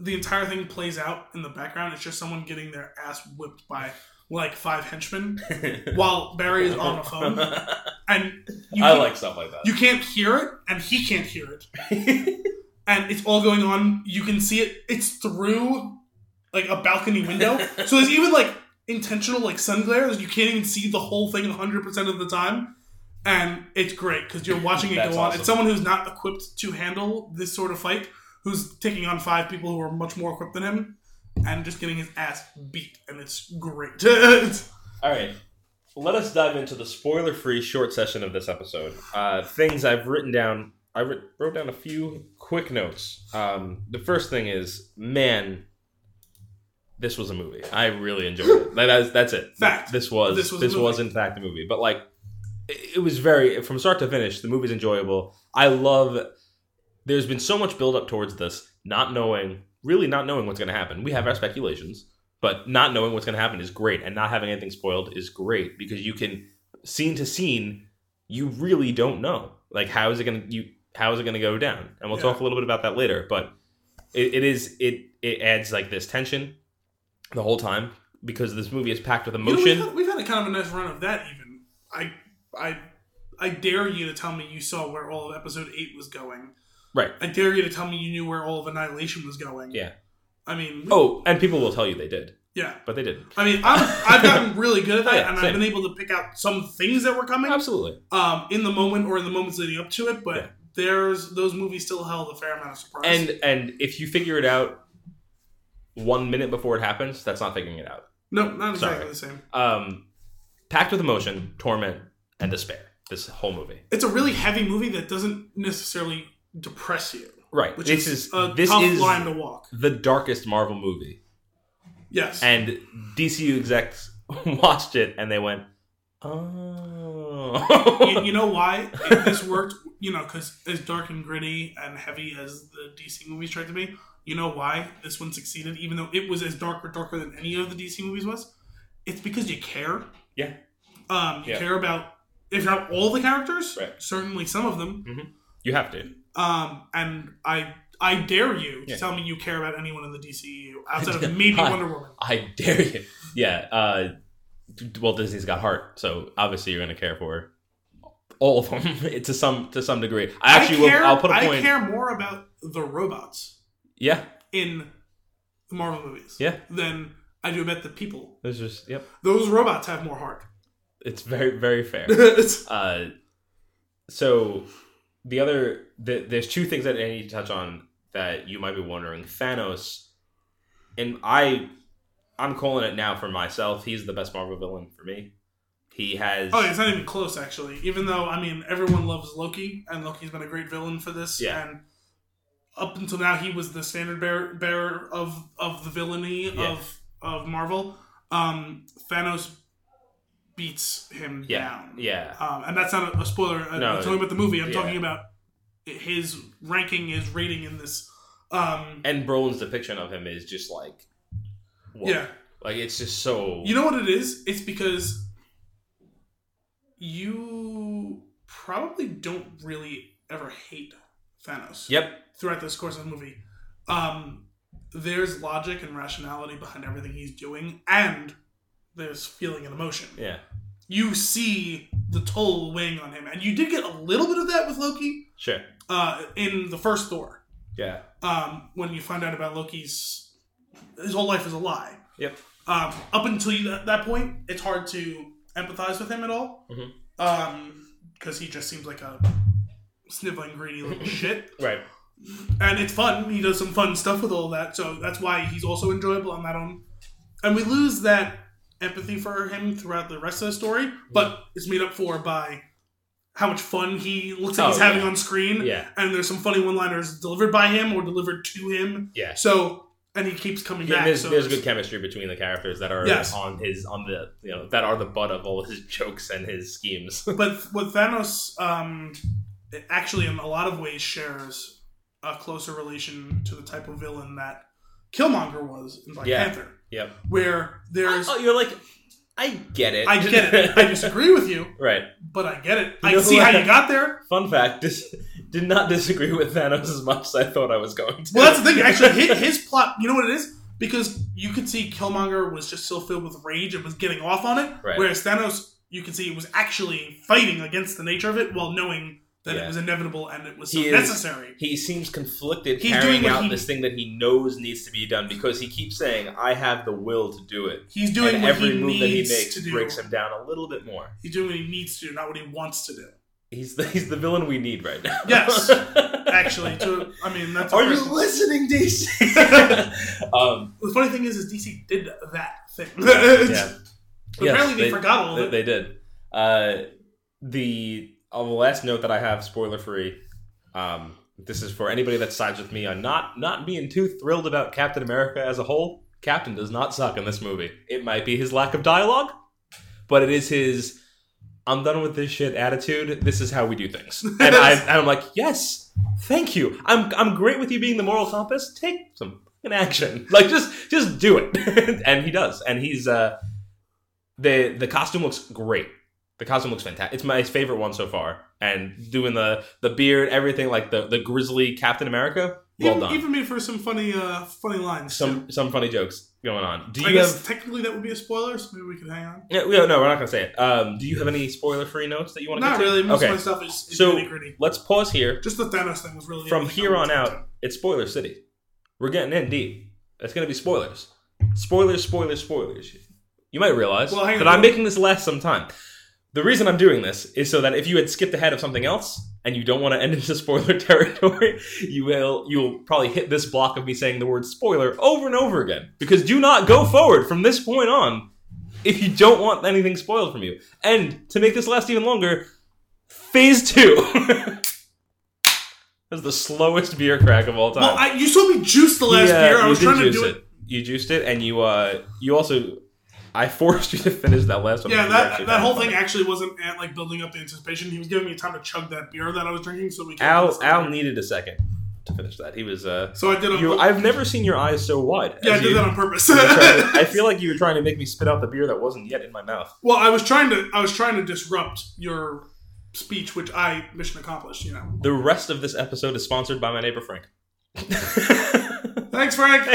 the entire thing plays out in the background. It's just someone getting their ass whipped by like five henchmen while Barry is on the phone, and you I like stuff like that. you can't hear it, and he can't hear it, and it's all going on. You can see it. It's through like a balcony window, so there's even like intentional like sun glare. You can't even see the whole thing 100 percent of the time. And it's great because you're watching it go on. awesome. It's someone who's not equipped to handle this sort of fight, who's taking on five people who are much more equipped than him, and just getting his ass beat. And it's great. All right. Let us dive into the spoiler free short session of this episode. Uh, things I've written down. I wrote down a few quick notes. Um, the first thing is, man, this was a movie. I really enjoyed it. Like, that's, that's it. Fact. This was This this was was, a movie. in fact a movie. But like, it, it was very from start to finish. The movie's enjoyable. I love. There's been so much build up towards this, not knowing, really not knowing what's going to happen. We have our speculations, but not knowing what's going to happen is great, and not having anything spoiled is great because you can scene to scene, you really don't know like how is it going to you how is it going to go down, and we'll Yeah. talk a little bit about that later. But it, it is it it adds like this tension the whole time because this movie is packed with You know, emotion. we've, had, we've had a kind of a nice run of that. Even I, I, I dare you to tell me you saw where all of episode eight was going. Right. I dare you to tell me you knew where all of Annihilation was going. Yeah. I mean, we- Oh, and people will tell you they did, yeah. but they didn't. I mean, I'm, I've gotten really good at that, Oh, yeah, and same. I've been able to pick out some things that were coming Absolutely. um, in the moment or in the moments leading up to it. But Yeah. there's those movies still held a fair amount of surprise. And and if you figure it out one minute before it happens, that's not figuring it out. no, not exactly Sorry. the same. Um, packed with emotion, torment, and despair. This whole movie. It's a really heavy movie that doesn't necessarily depress you, Right. which this is, is, a this tough is line to walk. the darkest Marvel movie, Yes. and DCU execs watched it and they went, "Oh." you, you know why this worked? You know, because as dark and gritty and heavy as the DC movies tried to be, you know why this one succeeded, even though it was as dark or darker than any of the DC movies was. It's because you care. Yeah. Um, you Yeah. care about if not all the characters, Right. certainly some of them. you have to. Um, and I I dare you to Yeah. tell me you care about anyone in the DCEU outside of maybe Hi. Wonder Woman. I dare you. Yeah. Uh, well, Disney's got heart, so obviously you're going to care for all of them to some to some degree. I actually care, will. I'll put a I point. I care more about the robots Yeah. in the Marvel movies. Yeah. Than I do about the people. There's just yep. Those robots have more heart. It's very very fair. Uh, so the other the, there's two things that I need to touch on that you might be wondering. Thanos, and I, I'm calling it now for myself. He's the best Marvel villain for me. He has. Oh, it's not even close, actually. Even though, I mean, everyone loves Loki, and Loki's been a great villain for this. Yeah. And up until now, he was the standard bearer, bearer of of the villainy Yeah. of of Marvel. Um, Thanos beats him Yeah. down. Yeah. Um, and that's not a, a spoiler. uh, No, I'm talking about the movie. I'm yeah. talking about his ranking, his rating in this. Um, And Brolin's depiction of him is just like. whoa. yeah. Like it's just so. You know what it is? It's because you probably don't really ever hate Thanos Yep. throughout this course of the movie. Um, there's logic and rationality behind everything he's doing, and there's feeling and emotion. Yeah. You see the toll weighing on him, and you did get a little bit of that with Loki Sure. uh, in the first Thor. Yeah. Um, when you find out about Loki's, his whole life is a lie. Yep. um, up until you, that, point, it's hard to empathize with him at all. Mhm. Um, because he just seems like a sniveling, greedy little shit. Right. And it's fun. He does some fun stuff with all that, so that's why he's also enjoyable on that own. And we lose that empathy for him throughout the rest of the story, but it's made up for by how much fun he looks like Oh, he's having yeah. on screen. Yeah. And there's some funny one-liners delivered by him or delivered to him. Yeah. So, and he keeps coming Yeah, back. there's, so there's good chemistry between the characters that are Yes. on his on the you know that are the butt of all his jokes and his schemes. but what Thanos um, actually in a lot of ways shares a closer relation to the type of villain that Killmonger was in Black Yeah. Panther, yep. where there's Oh, you're like, I get it. I get it. I disagree with you, right. but I get it. You I see how I- you got there. Fun fact: dis- did not disagree with Thanos as much as I thought I was going to. Well, that's the thing. Actually, his, his plot. You know what it is? Because you could see Killmonger was just so filled with rage and was getting off on it, Right. whereas Thanos, you can see, was actually fighting against the nature of it while knowing that Yeah. it was inevitable and it was so He is- necessary. he seems conflicted He's carrying doing out he- this thing that he knows needs to be done because he keeps saying, "I have the will to do it." He's doing and what every he move needs that he makes breaks him down a little bit more. He's doing what he needs to do, not what he wants to do. He's the, he's the villain we need right now. Yes. Actually, to I mean, that's. Are you listening, DC? um, The funny thing is, is DC did that thing. yeah. Apparently they, they- forgot all of it. they did. Uh, the the last note that I have, spoiler free. Um, this is for anybody that sides with me on not not being too thrilled about Captain America as a whole. Captain does not suck in this movie. It might be his lack of dialogue, but it is his "I'm done with this shit" attitude. This is how we do things, and, I, and I'm like, yes, thank you. I'm I'm great with you being the moral compass. Take some fucking action, like just just do it, and he does, and he's uh the the costume looks great. The costume looks fantastic. It's my favorite one so far. And doing the the beard, everything like the the grizzly Captain America. Well even, done. even made for some funny, uh, funny lines. too. some some funny jokes going on. Do I you guess have? technically that would be a spoiler, so maybe we could hang on. Yeah, no, no, we're not gonna say it. Um, do you have any spoiler free notes that you want to? Not get to? really. Most okay, of my stuff is, is So- nitty gritty. let's pause here. Just the Thanos thing was really From here on out, to- it's spoiler city. We're getting in deep. It's gonna be spoilers. Spoilers, spoilers, spoilers. You might realize Well, that on. I'm making this last some time. The reason I'm doing this is so that if you had skipped ahead of something else and you don't want to end into spoiler territory, you will you'll probably hit this block of me saying the word spoiler over and over again. Because do not go forward from this point on if you don't want anything spoiled from you. And to make this last even longer, phase two. That's the slowest beer crack of all time. Well, I, you saw me juice the last Yeah, beer. I was trying to do it. You juiced it, and you uh, you also, I forced you to finish that last one. Yeah, that that whole fun. thing actually wasn't at, like building up the anticipation. He was giving me time to chug that beer that I was drinking, so we. Al Al needed a second to finish that. He was uh, So I did. You. I've never seen your eyes so wide. yeah, I did you- that on purpose. you were trying to- I feel like you were trying to make me spit out the beer that wasn't yet in my mouth. well, I was trying to. I was trying to disrupt your speech, which I mission accomplished. You know. The rest of this episode is sponsored by my neighbor Frank. Thanks, Frank.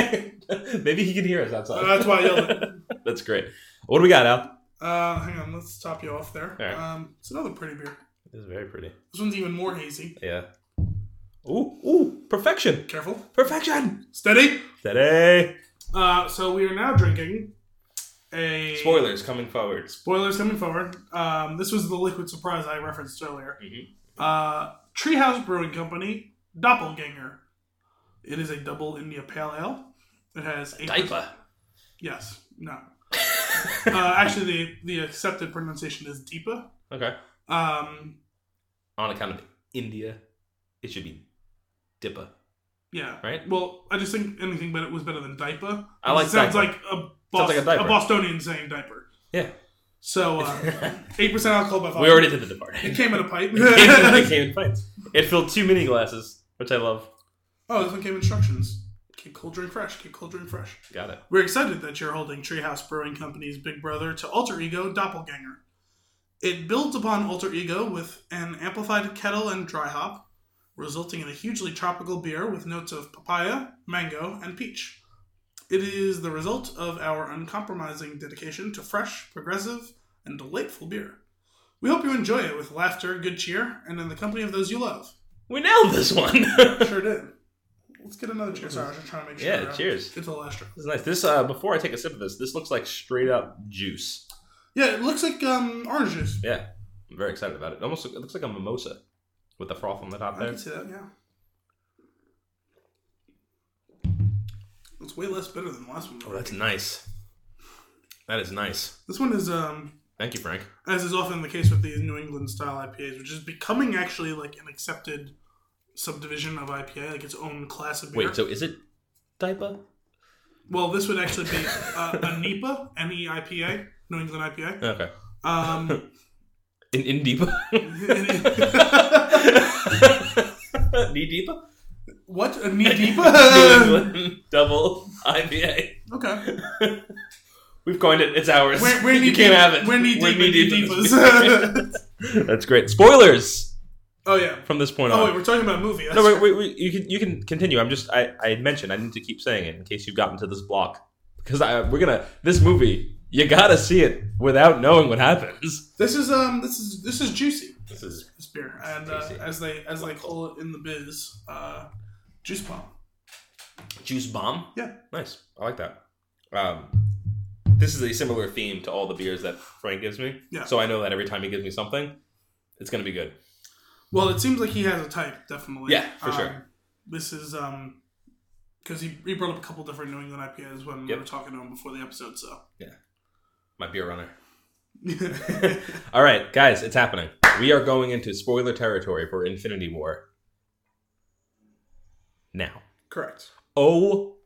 Maybe he can hear us outside. Uh, that's why I yelled it. That's great. What do we got, Al? Uh, hang on, let's top you off there. All right. Um, it's another pretty beer. It is very pretty. This one's even more hazy. Yeah. Ooh, ooh, perfection, Careful, perfection. steady. Steady. Uh, so we are now drinking a Spoilers coming forward. Spoilers coming forward. Um, this was the liquid surprise I referenced earlier. Mhm. Uh, Treehouse Brewing Company Doppelganger. It is a double India Pale Ale. It has eight. Diaper. Yes. No. uh, actually, the the accepted pronunciation is Deepa. okay. Um, On account of India, it should be Dippa. yeah. Right? Well, I just think anything but it was better than diaper. I like it sounds diaper. like a Bos- like a diaper. Bostonian saying diaper. Yeah. So uh, eight percent alcohol by volume. We already did the departed. It came in a pipe. It came, it came in pints. It filled two mini glasses, which I love. Oh, this one came instructions. Keep cold drink fresh. Keep cold drink fresh. Got it. We're excited that you're holding Treehouse Brewing Company's big brother to Alter Ego Doppelganger. It builds upon Alter Ego with an amplified kettle and dry hop, resulting in a hugely tropical beer with notes of papaya, mango, and peach. It is the result of our uncompromising dedication to fresh, progressive, and delightful beer. We hope you enjoy it with laughter, good cheer, and in the company of those you love. We nailed this one. Sure did. Let's get another cheers. Sorry, I was just trying to make sure. Yeah, uh, cheers. Get to the last drop. This is nice. This uh, before I take a sip of this, this looks like straight up juice. Yeah, it looks like um, orange juice. Yeah, I'm very excited about it. Almost, it looks like a mimosa with the froth on the top I there. can see that, yeah. It's way less bitter than the last one. Oh, that's nice. That is nice. This one is, um, Thank you, Frank. as is often the case with these New England style IPAs, which is becoming actually like an accepted subdivision of IPA, like its own class of beer. Wait, so is it Dipa? well, this would actually be uh, a NEPA, N E I P A, New England IPA. Okay. Um, In in Deepa? Knee Deepa? what a knee? England double IPA. okay, We've coined it. It's ours. we're, we're you can't have it. We're knee deep in knee knee-deep in That's great. Spoilers oh yeah. from this point Oh on. wait, we're talking about a movie. That's no, wait, wait, wait, you can you can continue. I'm just I I mentioned I need to keep saying it in case you've gotten to this block because I we're gonna this movie you gotta see it without knowing what happens. This is um, this is this is juicy. This is this beer, and uh, as they as they call it in the biz, uh, juice bomb. juice bomb. Yeah. nice. I like that. Um, this is a similar theme to all the beers that Frank gives me. Yeah. So I know that every time he gives me something, it's gonna be good. Well, it seems like he has a type, definitely. Yeah, for Um, sure. This is um, because he, he brought up a couple different New England IPAs when we were talking to him before the episode. So, yeah, My beer runner. All right, guys, it's happening. We are going into spoiler territory for Infinity War. Now. correct. Oh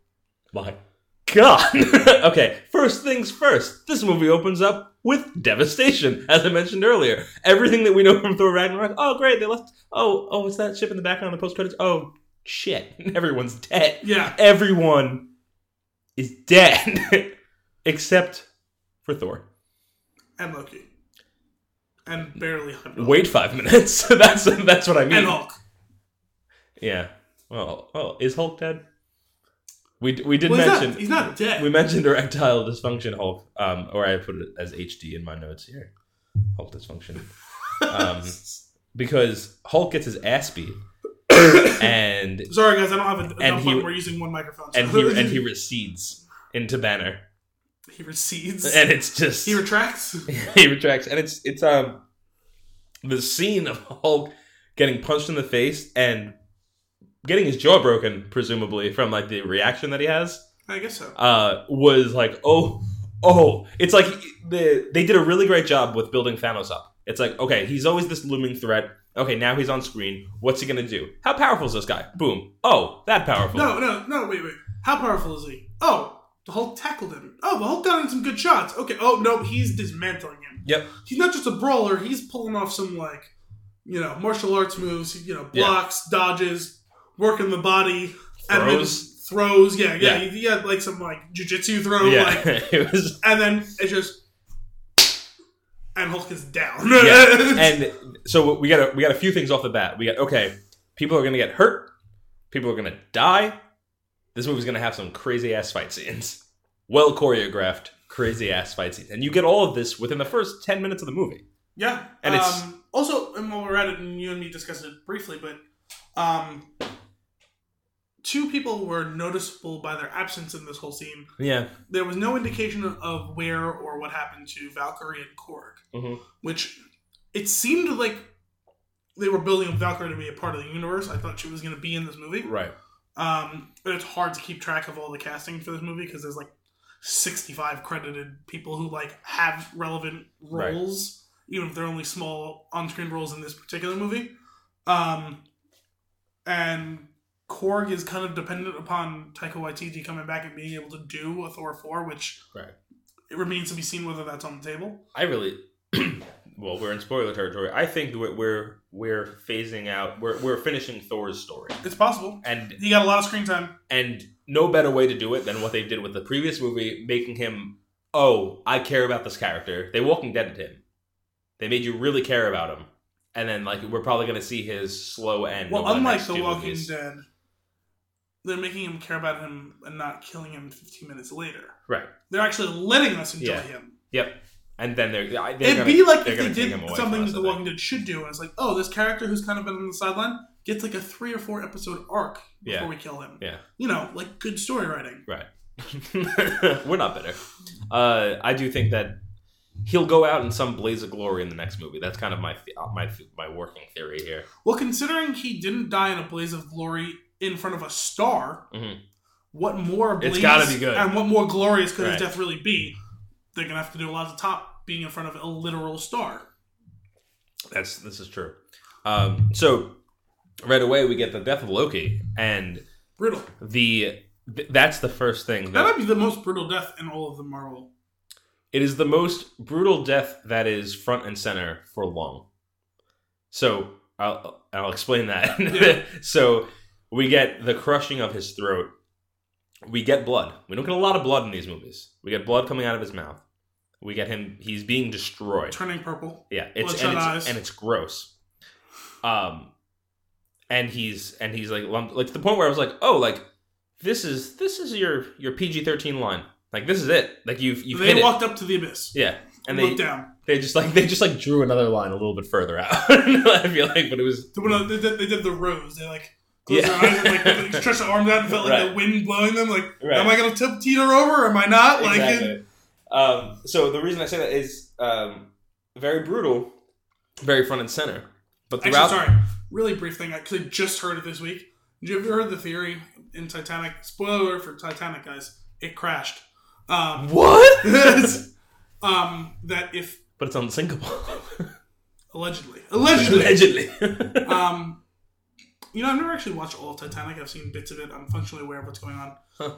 my god. okay, first things first. This movie opens up with devastation, as I mentioned earlier. Everything that we know from Thor Ragnarok. Oh, great, they left. Oh, oh, it's that ship in the background on the post credits. Oh, shit, everyone's dead. Yeah, Everyone is dead, except for Thor. and Loki, and barely Heimdall. Wait five minutes. that's that's what I mean. and Hulk. Yeah. Well, oh, is Hulk dead? We we did Well, he's mention not, he's not dead. we mentioned erectile dysfunction Hulk, um, or I put it as HD in my notes here. Hulk dysfunction, um, because Hulk gets his ass beat, and Sorry, guys, I don't have a, And he-. We're using one microphone. so- and he and he recedes into Banner, he recedes. and it's just he retracts. he retracts, and it's it's um the scene of Hulk getting punched in the face and getting his jaw broken, presumably from like the reaction that he has. I guess so. uh, was like, oh, oh, it's like the they did a really great job with building Thanos up. It's like, okay, he's always this looming threat. Okay, now he's on screen. What's he gonna do? How powerful is this guy? Boom. Oh, that powerful. No, no, no. Wait, wait. How powerful is he? Oh, the Hulk tackled him. Oh, the Hulk got in some good shots. Okay. Oh no, he's dismantling him. Yep. He's not just a brawler. He's pulling off some like, you know, martial arts moves. You know, Yeah. blocks, dodges, working the body, Throws. throws. Yeah, yeah. Yeah. He, he had like some like jujitsu throw, Yeah, like, it was. and then it's just, and Hulk is down. Yeah, and so we got a, we got a few things off the bat. We got okay, people are gonna get hurt, people are gonna die. This movie's gonna have some crazy ass fight scenes, well choreographed, crazy ass fight scenes, and you get all of this within the first ten minutes of the movie. Yeah, And it's- um, also, and while we're at it, and you and me discussed it briefly, but um, two people were noticeable by their absence in this whole scene. Yeah, There was no indication of where or what happened to Valkyrie and Korg, Mhm. which it seemed like they were building up Valkyrie to be a part of the universe. I thought she was going to be in this movie. right. Um, but it's hard to keep track of all the casting for this movie because there's like 65 credited people who like have relevant Right. roles, even if they're only small on-screen roles in this particular movie. Um, and Korg is kind of dependent upon Taika Waititi coming back and being able to do a Thor 4, which Right. it remains to be seen whether that's on the table. I really, well, we're in spoiler territory. I think we're we're, we're phasing out. We're we're finishing Thor's story, It's possible. and He got a lot of screen time. and no better way to do it than what they did with the previous movie, making him. Oh, I care about this character. They Walking Deaded him. They made you really care about him, and then like we're probably gonna see his slow end. Well, unlike The Walking movies. Dead, they're making him care about him and not killing him 15 minutes later. Right. They're actually letting us enjoy Yeah. him. Yep. And then they're, they're It'd gonna, be like if they did something that The Walking Dead should do, and it's like, oh, this character who's kind of been on the sideline gets like a three or four episode arc before Yeah. we kill him. Yeah. You know, like good story writing. Right. We're not bitter. Uh, I do think that he'll go out in some blaze of glory in the next movie. That's kind of my my my working theory here. Well, considering he didn't die in a blaze of glory in front of a star, Mhm. what more blaze It's gotta be good. and what more glorious could Right. his death really be? They're gonna have to do a lot of top being in front of a literal star. That's this is true. Um, so right away we get the death of Loki, and Brutal. the th- that's the first thing That that might be the most brutal death in all of the Marvel. it is the most brutal death that is front and center for long. So I'll I'll explain that. Yeah. so we get the crushing of his throat. We get blood. We don't get a lot of blood in these movies. We get blood coming out of his mouth. We get him. He's being destroyed. Turning purple. Yeah, it's and it's, eyes. and it's gross. Um, and he's and he's like lumped, like to the point where I was like, oh, like this is this is your your PG thirteen line. Like this is it. Like you've you've hit they it. walked up to the abyss. Yeah, and they looked down. they just like they just like drew another line a little bit further out. I feel like, but it was They, they did, they did the rose. They like closed Yeah. their eyes and like stretched their arms out and felt like the wind blowing them. Like, Right. am I gonna tip teeter over? Or am I not? Like, exactly. Um, so the reason I say that is um, very brutal, very front and center. But Actually, sorry. Really brief thing, because I just heard it this week. Did you ever heard the theory in Titanic? Spoiler for Titanic, guys. It crashed. Um, what? um, that if but it's unsinkable. allegedly, allegedly, Allegedly. um, you know, I've never actually watched all of Titanic. I've seen bits of it. I'm functionally aware of what's going on. Huh.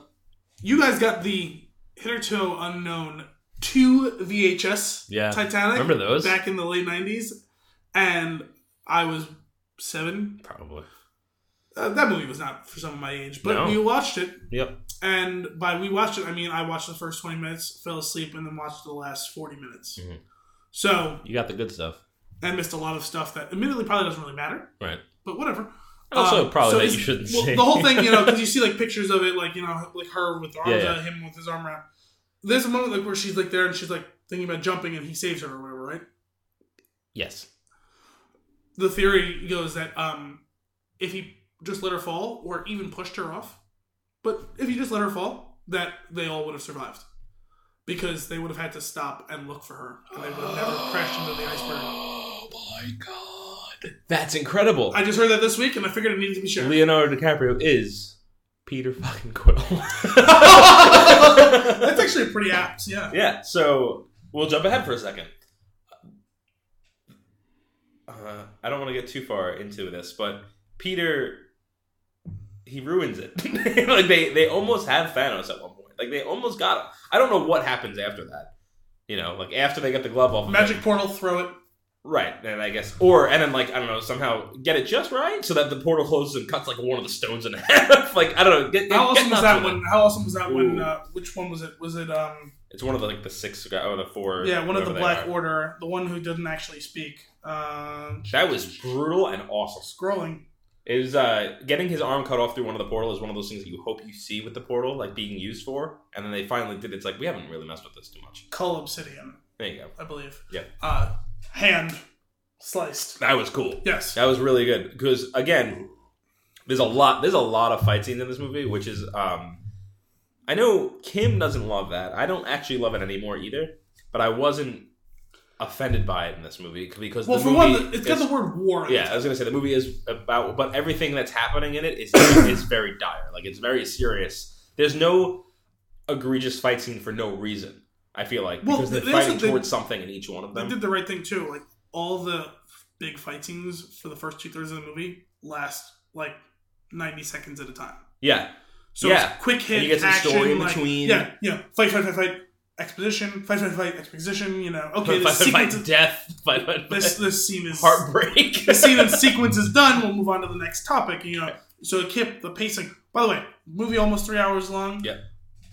You guys got the hitherto unknown two VHS yeah. Titanic Remember those? back in the late '90s, and I was seven. Probably. Uh, that movie was not for some of my age, but No. we watched it, Yep. and by we watched it, I mean I watched the first 20 minutes, fell asleep, and then watched the last 40 minutes. Mhm. So You got the good stuff. I missed a lot of stuff that admittedly probably doesn't really matter, Right. but whatever. And also, Um, probably so that you shouldn't well, say. The whole thing, you know, because you see like pictures of it, like you know, like her with her arms Yeah, yeah. out, him with his arm around. There's a moment like where she's like there and she's like thinking about jumping, and he saves her or whatever, right? yes. The theory goes that um, if he just let her fall, or even pushed her off, but if he just let her fall, that they all would have survived, because they would have had to stop and look for her, and they would have never crashed into the iceberg. Oh my god. That's incredible. I just heard that this week, and I figured it needed to be shared. Leonardo DiCaprio is Peter fucking Quill. That's actually pretty apt, yeah. Yeah, so we'll jump ahead for a second. Uh, I don't want to get too far into this, but Peter, he ruins it. like they, they almost have Thanos at one point. Like they almost got him. I don't know what happens after that. You know, like after they get the glove off. of Magic him. portal, throw it. Right? And I guess, or and then like I don't know, somehow get it just right so that the portal closes and cuts like one of the stones in half. like I don't know. Get, How get awesome was nuts that with it. one? How awesome was that one? Uh, which one was it? Was it um? It's one of the like the six guy or the four. Yeah, one of the Black. Order, the one who didn't actually speak. Uh, That was brutal and awesome. scrolling. It was uh, getting his arm cut off through one of the portal is one of those things that you hope you see with the portal like being used for, and then they finally did. It's like we haven't really messed with this too much. Cull Obsidian, There you go. I believe. Yeah. Uh, hand sliced. That was cool. Yes. That was really good because again, there's a lot. There's a lot of fight scenes in this movie, which is um, I know Kim doesn't love that. I don't actually love it anymore either. But I wasn't offended by it in this movie because Well, the for movie one, it's got the word war. In Yeah, I was gonna say the movie is about, but everything that's happening in it is is very dire. Like it's very serious. There's no egregious fight scene for no reason. I feel like Well, because they're they fighting did- towards something in each one of them. They did the right thing too. Like all the big fight scenes for the first two thirds of the movie last like ninety seconds at a time. yeah, So Yeah. it's quick hit, And you get some action, story in like, between. Yeah, yeah. Fight, fight, fight, fight. Exposition. Fight, fight, fight. Exposition. You know. Okay, fight, this fight, sequence. fight, is- death, fight, fight, This fight, this scene is heartbreak. the scene and sequence is done. We'll move on to the next topic. You know. So it kept the pacing. By the way, movie almost three hours long. Yeah.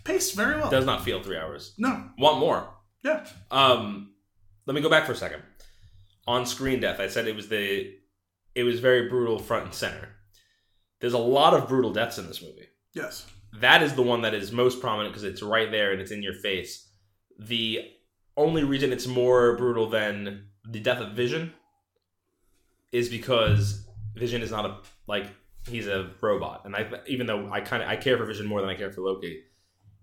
Paced very well. Does not feel three hours. no. Want more? Yeah. Um, let me go back for a second. On screen death, I said it was the, it was very brutal front and center. There's a lot of brutal deaths in this movie. Yes. That is the one that is most prominent because it's right there and it's in your face. The only reason it's more brutal than the death of Vision is because Vision is not a like he's a robot, and I even though I kind of I care for Vision more than I care for Loki.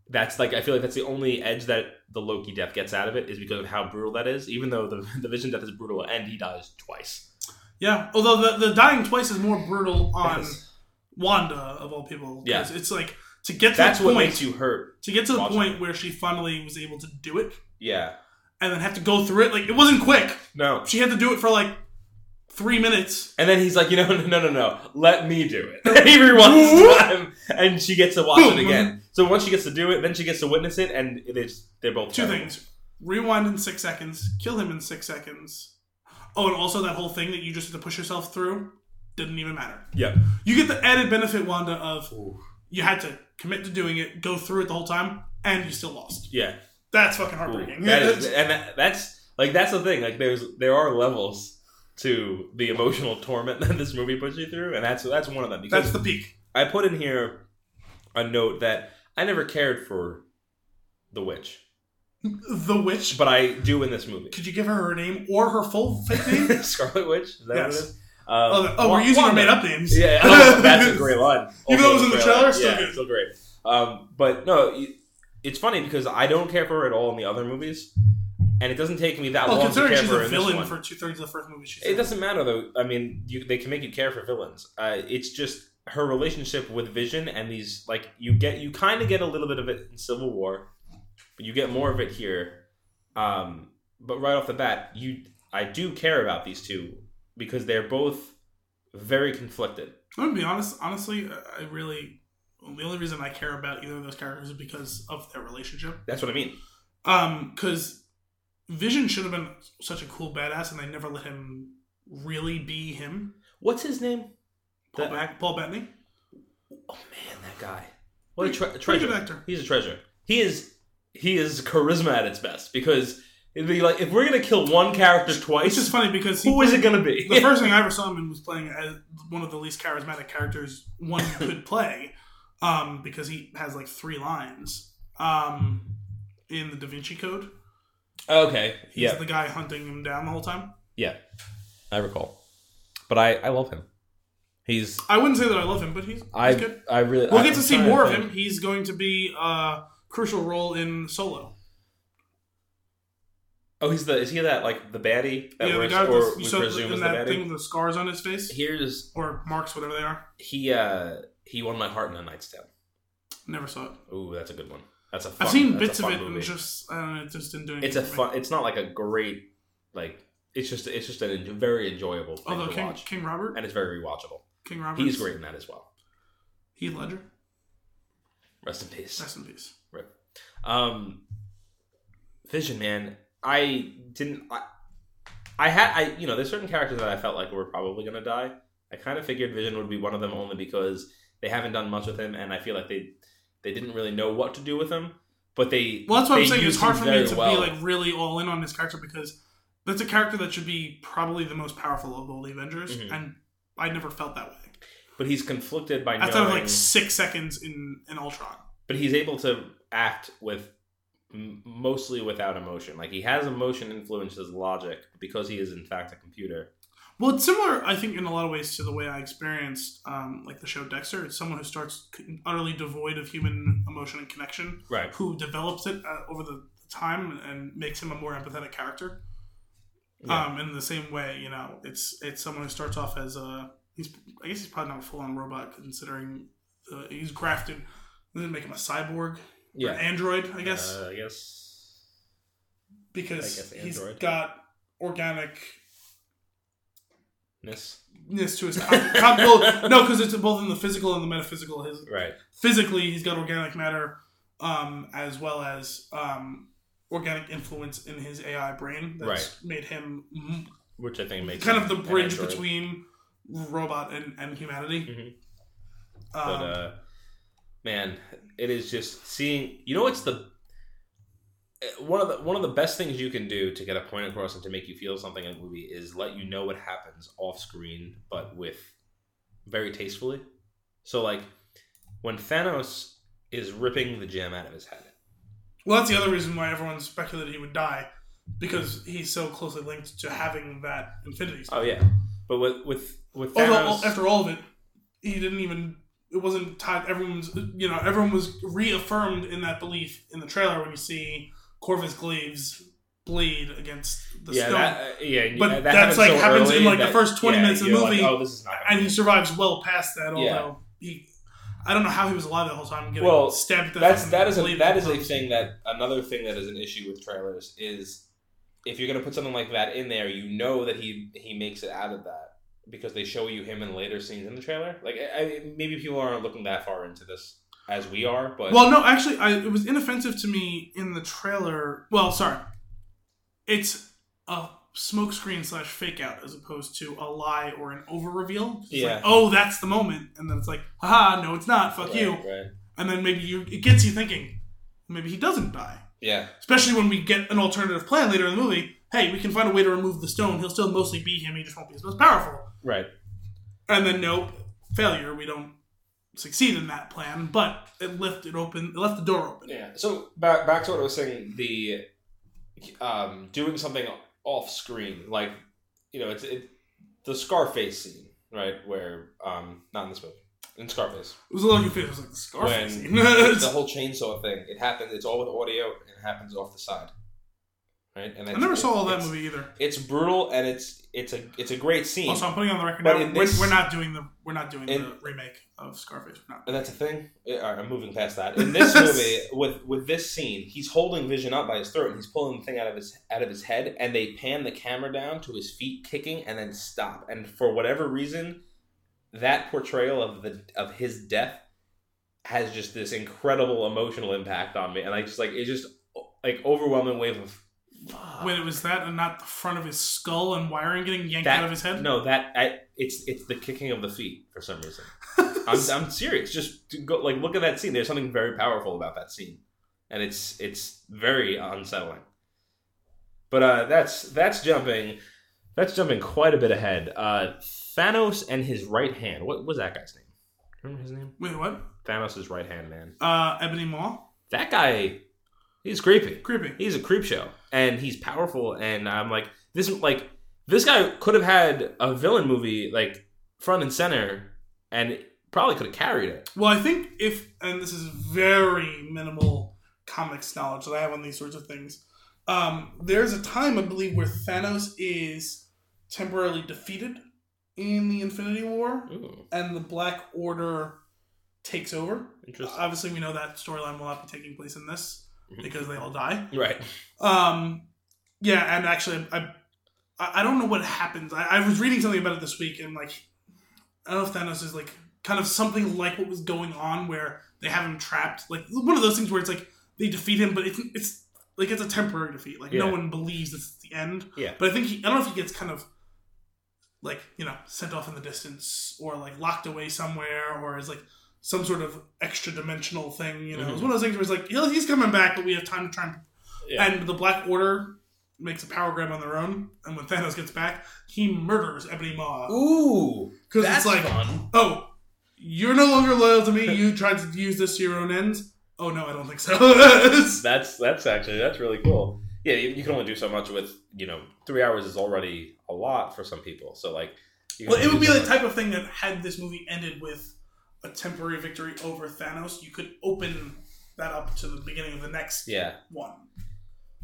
That's like I feel like that's the only edge that the Loki death gets out of it is because of how brutal that is. Even though the the Vision death is brutal and he dies twice. Yeah. Although the the dying twice is more brutal on Yes. Wanda of all people. Yeah. It's like to get to That's the what point makes you hurt. to get to the point where she finally was able to do it Yeah. and then have to go through it. Like it wasn't quick. No. She had to do it for like three minutes. And then he's like, you know, no, no, no, no, let me do it. he rewinds time, and she gets to watch it again. So once she gets to do it, then she gets to witness it, and it's they're both Two terrible. things: rewind in six seconds, kill him in six seconds. Oh, and also that whole thing that you just had to push yourself through didn't even matter. Yeah. You get the added benefit, Wanda, of you had to commit to doing it, go through it the whole time, and you still lost. Yeah. That's fucking Ooh, heartbreaking. that is, and that, that's like that's the thing. Like there's there are levels to the emotional torment that this movie puts you through, and that's that's one of them. Because That's the peak. I put in here a note that I never cared for the witch, The witch. but I do in this movie. Could you give her her name or her full fake name? Scarlet Witch. Is that what it Yes. Um, Oh, oh, we're using our Wanda. made up names. Yeah, oh, that's a great line. Even though it was in the trailer, line. still yeah, good. still great. Um, but no, it's funny because I don't care for her at all in the other movies, and it doesn't take me that Well, long to care she's for a in villain one. for two thirds of the first movie, she's It doesn't matter though. I mean, you, they can make you care for villains. Uh, it's just her relationship with Vision and these like you get you kind of get a little bit of it in Civil War, but you get more of it here. Um, but right off the bat, you I do care about these two because they're both very conflicted. I'm gonna be honest. Honestly, I really the only reason I care about either of those characters is because of their relationship. That's what I mean. Um, because Vision should have been such a cool badass, and they never let him really be him. What's his name? Paul, The Bet- Paul Bettany, Oh man, that guy! What a tre- pretty treasure! actor. He's a treasure. He is he is charisma at its best because it'd be like if we're gonna kill one character Which twice, is funny because who is it gonna be? the first thing I ever saw him in was playing as one of the least charismatic characters one could play, um, because he has like three lines. Um, in the Da Vinci Code, okay, he's yeah, the guy hunting him down the whole time. yeah, I recall. But I I love him. He's I wouldn't say that I love him, but he's, he's I good. I really We'll I- get to I'm see trying more of him. He's going to be a crucial role in Solo. Oh, he's the is he that like the baddie that yeah, the we're guy or with the, we you saw presume in is the thing with the scars on his face Here's or marks, whatever they are. he uh he won my heart in a Knight's tale. Never saw it. Ooh, that's a good one. That's a fun, I've seen bits of it and movie. just I don't know, it just didn't do anything. it's a fun. It's not like a great like. It's just it's just a very enjoyable thing Although to King, watch, King Robert, and it's very rewatchable. King Robert, He's great in that as well. Heath Ledger, Rest in peace. rest in peace. Um, Vision, man, I didn't. I, I had I you know there's certain characters that I felt like were probably gonna die. I kind of figured Vision would be one of them only because they haven't done much with him, and I feel like they they didn't really know what to do with him. But they Well, that's what I'm saying. It's hard for me to well. be like really all in on this character because that's a character that should be probably the most powerful of all the Avengers, Mhm. and I never felt that way. But he's conflicted by Outside knowing. like six seconds in in Ultron. but he's able to act with mostly without emotion. Like he has emotion influences logic because he is in fact a computer. Well, it's similar, I think, in a lot of ways to the way I experienced, um, like the show Dexter. It's someone who starts utterly devoid of human emotion and connection, Right. who develops it uh, over the time and makes him a more empathetic character. Yeah. Um, in the same way, you know, it's it's someone who starts off as a he's I guess he's probably not a full on robot considering uh, he's grafted. They make him a cyborg. Yeah. Or android, I guess, Uh, I guess. because I guess he's got organicness Ness. to his. con- con- well, no, because it's both in the physical and the metaphysical. His Right. physically, he's got organic matter, um, as well as um, organic influence in his AI brain that's Right. made him mm, Which I think makes kind of the bridge between robot and, and humanity. Mhm. Um, But uh, man, it is just seeing. You know, what's the one of the one of the best things you can do to get a point across and to make you feel something in a movie is let you know what happens off screen, but with very tastefully. So like when Thanos is ripping the gem out of his head. well, that's the other reason why everyone speculated he would die, because he's so closely linked to having that Infinity Stone. Oh yeah, but with with with Although after all of it, he didn't even. It wasn't tied. Everyone's, you know, everyone was reaffirmed in that belief in the trailer when you see Corvus Glaive's bleed against the yeah, stone, that, uh, yeah, But that that's, like, so happens in, like, the first 20 yeah, minutes of the you're like, movie, oh, this is not. and he survives well past that. Although he, I don't know how he was alive the whole time. Getting Well, stabbed. to that's that is a that is a thing that another thing that is an issue with trailers is if you're gonna put something like that in there, you know that he he makes it out of that because they show you him in later scenes in the trailer. Like I, I- maybe people aren't looking that far into this as we are, but Well, no, actually, I, it was inoffensive to me in the trailer. Well, sorry, it's a smokescreen slash fake out as opposed to a lie or an over reveal. It's Yeah. Like, oh, that's the moment, and then it's like, haha, no, it's not. Fuck Right, you. right. And then maybe you, it gets you thinking, maybe he doesn't die. Yeah, Especially when we get an alternative plan later in the movie. Hey, we can find a way to remove the stone. He'll still mostly be him. He just won't be as most powerful. right. And then nope, failure. We don't succeed in that plan, but it left it open. It left the door open. Yeah. So back back to what I was saying, the um, doing something off screen, like you know, it's it, the Scarface scene, right? Where um, not in this movie, in Scarface, It was a little confused. It was like the Scarface when scene. the whole chainsaw thing, it happens. It's all with audio and it happens off the side, right? And I never saw all that movie either. It's brutal and it's it's a it's a great scene. Also, I'm putting on the record now. We're, this- we're not doing the we're not doing in- the remake of Scarface. And that's a thing. Yeah, all right, I'm moving past that. In this movie, with with this scene, he's holding Vision up by his throat, and he's pulling the thing out of his out of his head, and they pan the camera down to his feet kicking, and then stop. And for whatever reason, that portrayal of the of his death has just this incredible emotional impact on me, and I just like it's just like overwhelming wave of. Fuck. When it was that and not the front of his skull and wiring getting yanked That- out of his head. No, that I, it's it's the kicking of the feet for some reason. I'm, I'm serious. Just to go like look at that scene. There's something very powerful about that scene, and it's it's very unsettling. But uh, that's that's jumping that's jumping quite a bit ahead. Uh, Thanos and his right hand. What was that guy's name? Remember his name? Wait, what? Thanos' right hand man. Uh, Ebony Maw. That guy, he's creepy. Creepy. He's a creep show, and he's powerful. And I'm like, this like this guy could have had a villain movie like front and center, and probably could have carried it. Well, I think if, and this is very minimal comics knowledge that I have on these sorts of things. Um, there's a time I believe where Thanos is temporarily defeated in the Infinity War, Ooh, and the Black Order takes over. interesting. Obviously, we know that storyline will not be taking place in this. Because they all die. right. Um, yeah, and actually, I, I, I don't know what happens. I, I was reading something about it this week, and like, I don't know if Thanos is like kind of something like what was going on, where they have him trapped, like one of those things where it's like they defeat him, but it's it's like it's a temporary defeat. Like no one believes it's the end. Yeah. But I think he, I don't know if he gets kind of like you know sent off in the distance or like locked away somewhere or is like some sort of extra dimensional thing. You know, it's Mhm. one of those things where it's like he's coming back, but we have time to try and Yeah. and the Black Order makes a power grab on their own, and when Thanos gets back, he murders Ebony Maw Ooh, because it's like, fun. oh, you're no longer loyal to me. You tried to use this to your own ends. Oh no, I don't think so. That's that's actually that's really cool. Yeah, you, you can only do so much with you know three hours is already a lot for some people. So like, well, it would be the type of thing that had this movie ended with a temporary victory over Thanos, you could open that up to the beginning of the next yeah. one.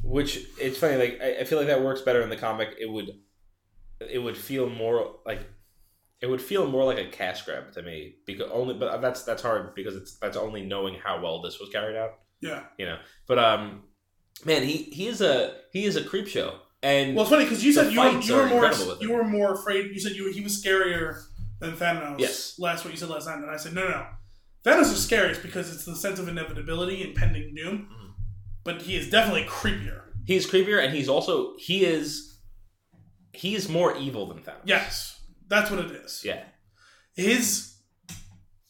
Which it's funny, like I, I feel like that works better in the comic. It would, it would feel more like, it would feel more like a cash grab to me because only, but that's that's hard because it's that's only knowing how well this was carried out. Yeah. You know, but um, man, he he is a he is a creep show, and Well, it's funny because you said you were, you were more you were more afraid. You said you he was scarier than Thanos. Yes. Last what you said last time, and I said no, no, no. Thanos is scariest because it's the sense of inevitability and pending doom. Mhm. But he is definitely creepier. he's creepier, and he's also he is he is more evil than Thanos. Yes, that's what it is. yeah, His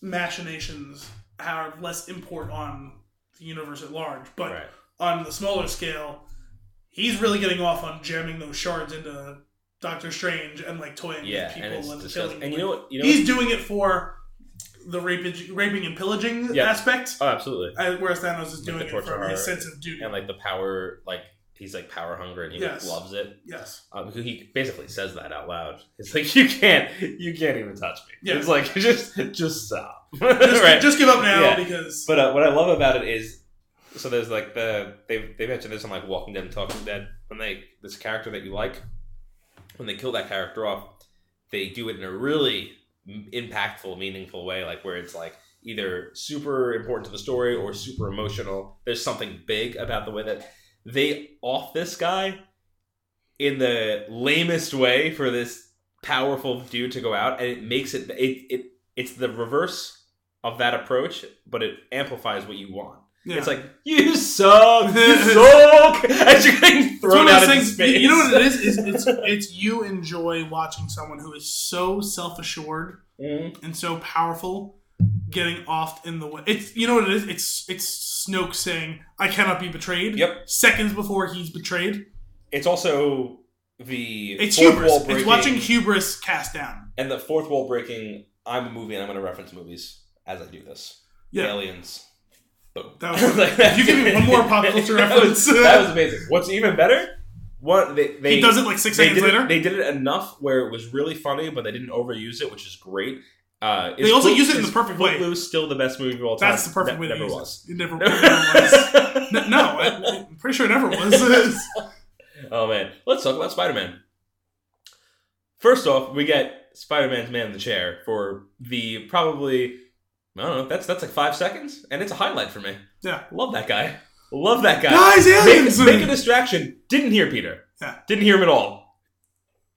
machinations have less import on the universe at large, but right. on the smaller scale, he's really getting off on jamming those shards into Doctor Strange and like toying Yeah, with people and and disgusting. killing. And you know what? You know he's doing it for the raping, raping and pillaging Yeah. aspect. Oh, absolutely. whereas Thanos is Like doing it for his sense of duty. And like the power, like he's like power hungry, and he Yes. loves it. yes, Um, he basically says that out loud. It's like you can't, you can't even touch me. Yeah. It's like just, just stop. just, right. just give up now Yeah. because But uh, what I love about it is, so there's like the they they mentioned this on like Walking Dead and Talking Dead when they this character that you like, when they kill that character off, they do it in a really impactful, meaningful way, like where it's like either super important to the story or super emotional. There's something big about the way that they off this guy in the lamest way for this powerful dude to go out, and it makes it it, it it's the reverse of that approach, but it amplifies what you want. Yeah. It's like you suck, you suck, as you're getting thrown out into space. You know what it is? Is it's it's you enjoy watching someone who is so self assured Mhm. and so powerful getting off in the way. It's you know what it is. It's it's Snoke saying, "I cannot be betrayed." Yep. Seconds before he's betrayed, It's also the it's fourth hubris. wall It's watching hubris cast down. and the fourth wall breaking. I'm a movie, and I'm going to reference movies as I do this. Yeah. Aliens. Boom. That was- if you give me one more pop culture that reference. was, that was amazing. What's even better? One, they, they he does it like six seconds did later. It, they did it enough where it was really funny, but they didn't overuse it, which is great. Uh, They also Foot- use it in the perfect way. Footloose still the best movie of all time. That's the perfect Ne- way to never use was. it. It never, never was. No, no, I'm pretty sure it never was. oh man, let's talk about Spider Man. First off, we get Spider Man's man in the chair for the probably I don't know. That's that's like five seconds, and it's a highlight for me. Yeah. love that guy. Love that guy. Guys, aliens! Make, make a distraction. Didn't hear Peter. Yeah. Didn't hear him at all.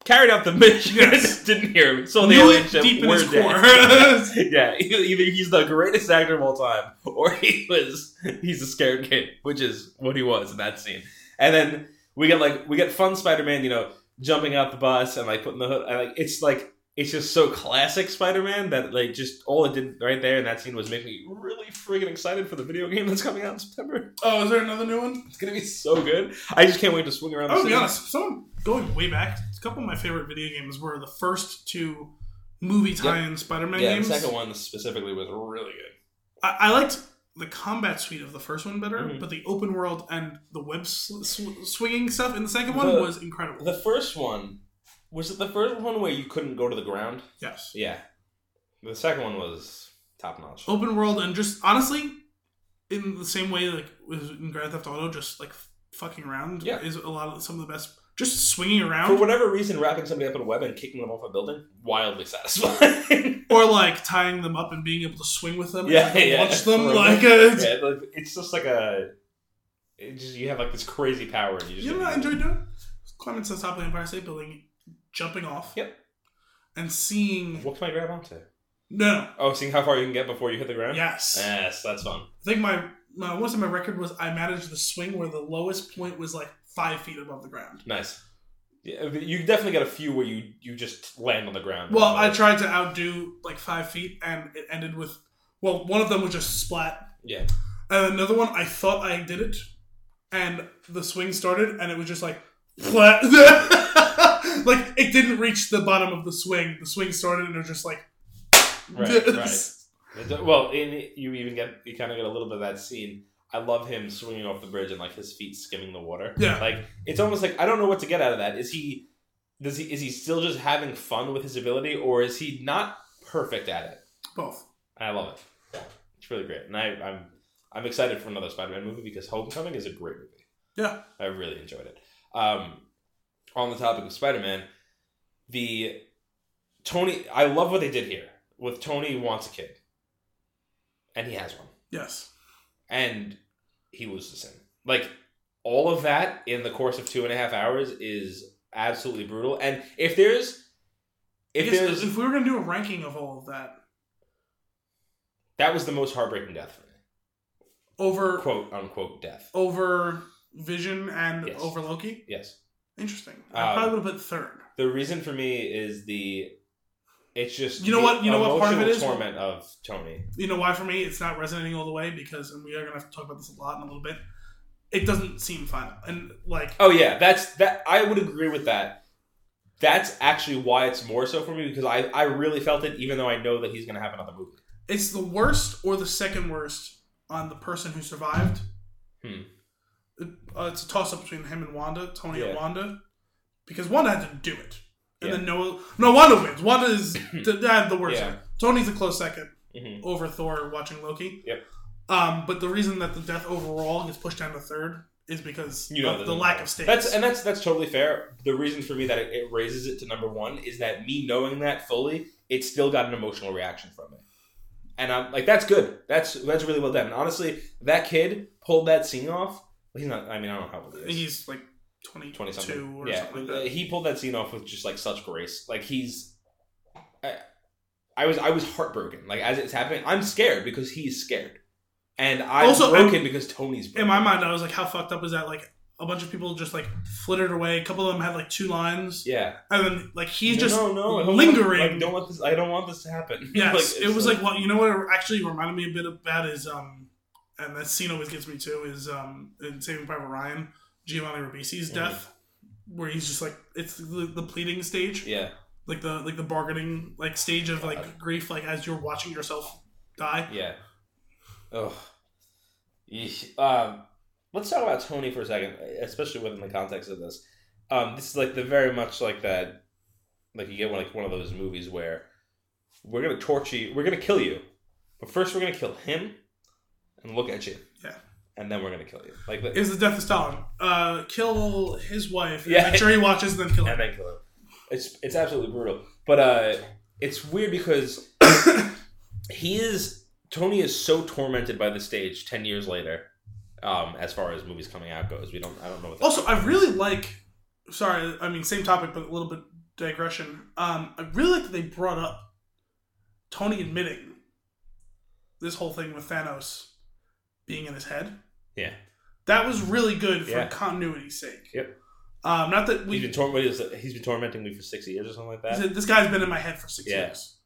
Carried out the mission. Yes. Didn't hear him. So the alien ship. deep in his core. yeah, either either he's the greatest actor of all time, or he was he's a scared kid, which is what he was in that scene. And then we get like we get fun Spider-Man, you know, jumping out the bus and like putting the hood. And, like it's like it's just so classic Spider-Man that like just all it did right there in that scene was make me really friggin' excited for the video game that's coming out in September. oh, is there another new one? It's gonna be so good. I just can't wait to swing around. I the will be honest. Someone going way back, a couple of my favorite video games were the first two movie tie-in Spider-Man Yeah, games. the second one specifically was really good. I, I liked the combat suite of the first one better, Mhm. but the open world and the web sw- swinging stuff in the second one The- was incredible. The first one was it the first one where you couldn't go to the ground? yes, Yeah. The second one was top notch. open world and just honestly, in the same way like with in Grand Theft Auto, just like fucking around Yeah. is a lot of some of the best. Just swinging around For whatever reason, wrapping somebody up in a web and kicking them off a building, wildly satisfying. or like tying them up and being able to swing with them, Yeah, and yeah. launch them Throw like them. a, yeah, it's just like a. It just, you have like this crazy power. And you just You know what I enjoyed doing? Climbing to the top of the Empire State Building, jumping off. Yep. And seeing. What can I grab onto? No. Oh, seeing how far you can get before you hit the ground. Yes. Yes, that's fun. I think my, my most of my record was I managed the swing where the lowest point was like five feet above the ground. Nice. Yeah, you definitely got a few where you you just land on the ground. Well, I tried to outdo like five feet, and it ended with. Well, one of them was just splat, yeah. and another one I thought I did it, and the swing started, and it was just like flat. like it didn't reach the bottom of the swing. The swing started, and it was just like. Right, right. Well, in, you even get you kind of get a little bit of that scene. I love him swinging off the bridge and like his feet skimming the water. Yeah. like it's almost like I don't know what to get out of that. Is he does he is he still just having fun with his ability, or is he not perfect at it? Both. I love it. It's really great, and I, I'm I'm excited for another Spider-Man movie because Homecoming is a great movie. Yeah. I really enjoyed it. Um, on the topic of Spider-Man, the Tony, I love what they did here with Tony wants a kid, and he has one, Yes. and he loses him. Like all of that in the course of two and a half hours is absolutely brutal. And if there's if guess there's if we were gonna do a ranking of all of that that was the most heartbreaking death for me. over Quote unquote death. over Vision and Yes. over Loki, Yes. Interesting. Um, I probably would have put third. The reason for me is the it's just You know what- you know what part of it is? torment of Tony. You know why for me it's not resonating all the way because and we are gonna have to talk about this a lot in a little bit. It doesn't seem final and like Oh yeah, that's that. I would agree with that. That's actually why it's more so for me because I I really felt it, even though I know that he's gonna have another movie. it's the worst or the second worst on the person who survived. Hmm. Uh, it's a toss up between him and Wanda, Tony and Wanda, because Wanda had to do it, and Yeah. then no, no Wanda wins. Wanda is the, the worst. Yeah. Tony's a close second hmm over Thor watching Loki. Yep. Um, but the reason that the death overall gets pushed down to third is because You know of the lack of stakes. That's and that's that's totally fair. The reason for me that it, it raises it to number one is that me knowing that fully, it still got an emotional reaction from me, and I'm like, that's good. That's that's really well done. And honestly, that kid pulled that scene off. Well, he's not. I mean, I don't know how old he is. He's like 22 twenty something. or Yeah, something like that. he pulled that scene off with just like such grace. Like he's, I, I was I was heartbroken. Like as it's happening, I'm scared because he's scared, and I'm Also, broken because Tony's broken. In my mind, I was like, how fucked up is that? Like, a bunch of people just like flittered away. A couple of them had like two lines, yeah, and then like he's No, just no, no, I don't lingering. Want, like, don't want this. I don't want this to happen. Yes, Like, it was like, what you know what it actually reminded me a bit of that is um, and that scene always gets me too is um in Saving Private Ryan, Giovanni Ribisi's Mhm. death, where he's just like it's the, the pleading stage, yeah, like the like the bargaining like stage of like God. grief, like as you're watching yourself die. yeah. Oh, um, let's talk about Tony for a second, especially within the context of this. Um, this is like the very much like that, like you get one like one of those movies where we're gonna torture you, we're gonna kill you, but first we're gonna kill him and look at you, Yeah. and then we're gonna kill you, like Is the death of Stalin? Uh, kill his wife. Yeah. Make sure he watches, and then kill him. and then kill him. It's it's absolutely brutal, but uh, it's weird because he is Tony is so tormented by the stage ten years later. Um, as far as movies coming out goes, we don't. I don't know Also, I really like. Sorry, I mean same topic, but a little bit digression. Um, I really like that they brought up Tony admitting this whole thing with Thanos being in his head. Yeah. That was really good for Yeah. continuity's sake. Yep. Um, not that he's we. been tor- is it? he's been tormenting me for six years or something like that. said, this guy's been in my head for six Yeah. years.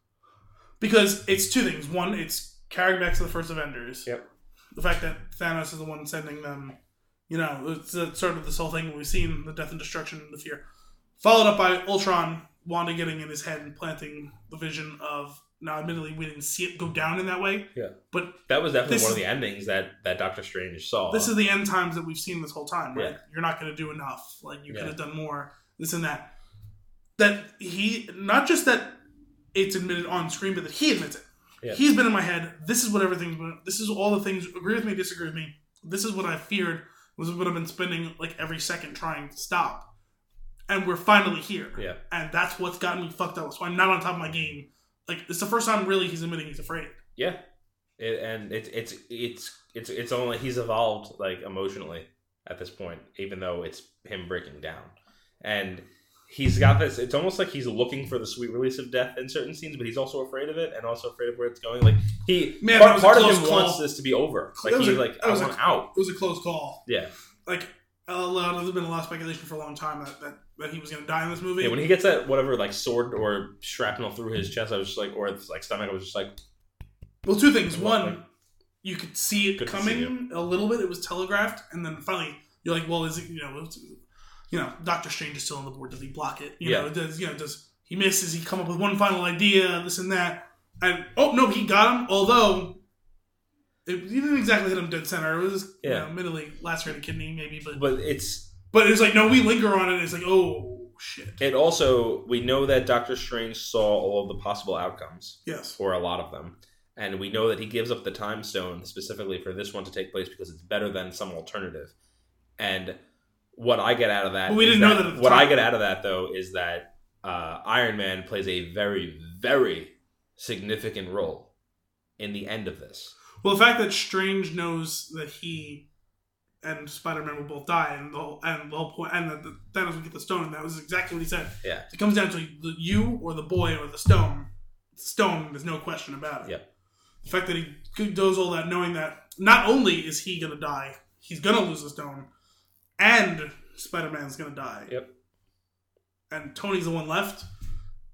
Because it's two things. One, it's carrying back to the first Avengers. Yep. The fact that Thanos is the one sending them, you know, it's sort of this whole thing we've seen the death and destruction and the fear. Followed up by Ultron, Wanda getting in his head and planting the vision of. Now, admittedly, we didn't see it go down in that way. Yeah. But That was definitely one of the endings that that Doctor Strange saw. this is the end times that we've seen this whole time, right? Yeah. You're not going to do enough. Like you Yeah. could have done more. This and that. That he not just that it's admitted on screen, but that he admits it. Yeah. He's been in my head. This is what everything's been. This is all the things. Agree with me, disagree with me. This is what I feared. This is what I've been spending like every second trying to stop. And we're finally here. Yeah. And that's what's gotten me fucked up. So I'm not on top of my game. Like it's the first time really he's admitting he's afraid. Yeah, it, and it's it's it's it's it's only he's evolved like emotionally at this point, even though it's him breaking down, and he's got this. It's almost like he's looking for the sweet release of death in certain scenes, but he's also afraid of it, and also afraid of where it's going. Like he Man, part, part of him call. wants this to be over. Like he's a- like I a- want out. It was a close call. Yeah, like a lot, there's been a lot of speculation for a long time that, that, that he was going to die in this movie. yeah. When he gets that whatever like sword or shrapnel through his chest, I was just like, or it's like stomach, I was just like, well, two things. Like- One, you could see it coming a little bit. It was telegraphed, and then finally you're like, well, is it you know, you know, Doctor Strange is still on the board. Does he block it? You Yeah. know, does you know, does he miss? Does he come up with one final idea? This and that. And oh no, he got him. Although. It, he didn't exactly hit him dead center. It was, you Yeah. know, admittedly lacerated kidney, maybe, but but it's but it's like no, we linger on it. It's like oh shit, It also we know that Doctor Strange saw all of the possible outcomes, yes, or a lot of them, and we know that he gives up the time stone specifically for this one to take place because it's better than some alternative. And what I get out of that, But we didn't know that at the what I get out of that though is that uh, Iron Man plays a very, very significant role in the end of this. Well, the fact that Strange knows that he and Spider Man will both die, and the whole, and the whole point, and that the Thanos would get the stone, and that was exactly what he said. Yeah. It comes down to the, you or the boy or the stone. Stone, there's no question about it. Yep. The fact that he does all that, knowing that not only is he gonna die, he's gonna lose the stone, and Spider Man's gonna die. Yep. And Tony's the one left.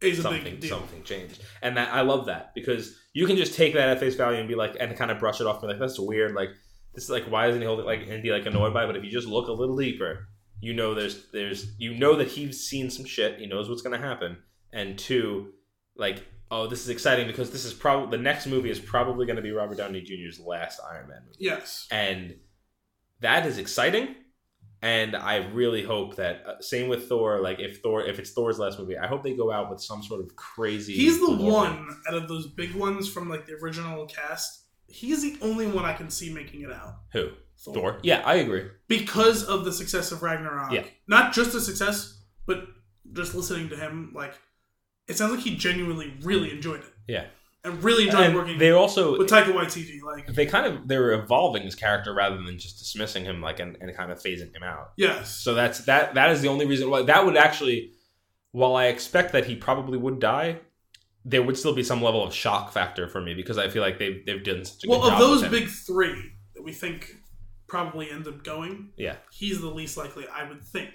Is a something big deal. something changed, and that I love that because you can just take that at face value and be like, and kind of brush it off, and be like, that's weird, like this is like, why isn't he holding like and be like annoyed by it? But if you just look a little deeper, you know, there's there's you know that he's seen some shit, he knows what's gonna happen, and two, like. Oh, this is exciting because this is probably the next movie is probably going to be Robert Downey Jr.'s last Iron Man movie. Yes. and that is exciting and i really hope that uh, same with thor like if thor if it's thor's last movie i hope they go out with some sort of crazy He's the one out of those big ones from like the original cast. He's the only one I can see making it out. who thor yeah i agree Because of the success of Ragnarok. Yeah. Not just the success, but just listening to him, like it sounds like he genuinely really enjoyed it. Yeah. And really enjoyed and working they also with Taika Waititi. Like they kind of they were evolving his character rather than just dismissing him like and, and kind of phasing him out yes. so that's that that is the only reason why that would actually while i expect that he probably would die there would still be some level of shock factor for me because i feel like they've, they've done such a well, good of job those big three that we think probably end up going, yeah he's the least likely, I would think.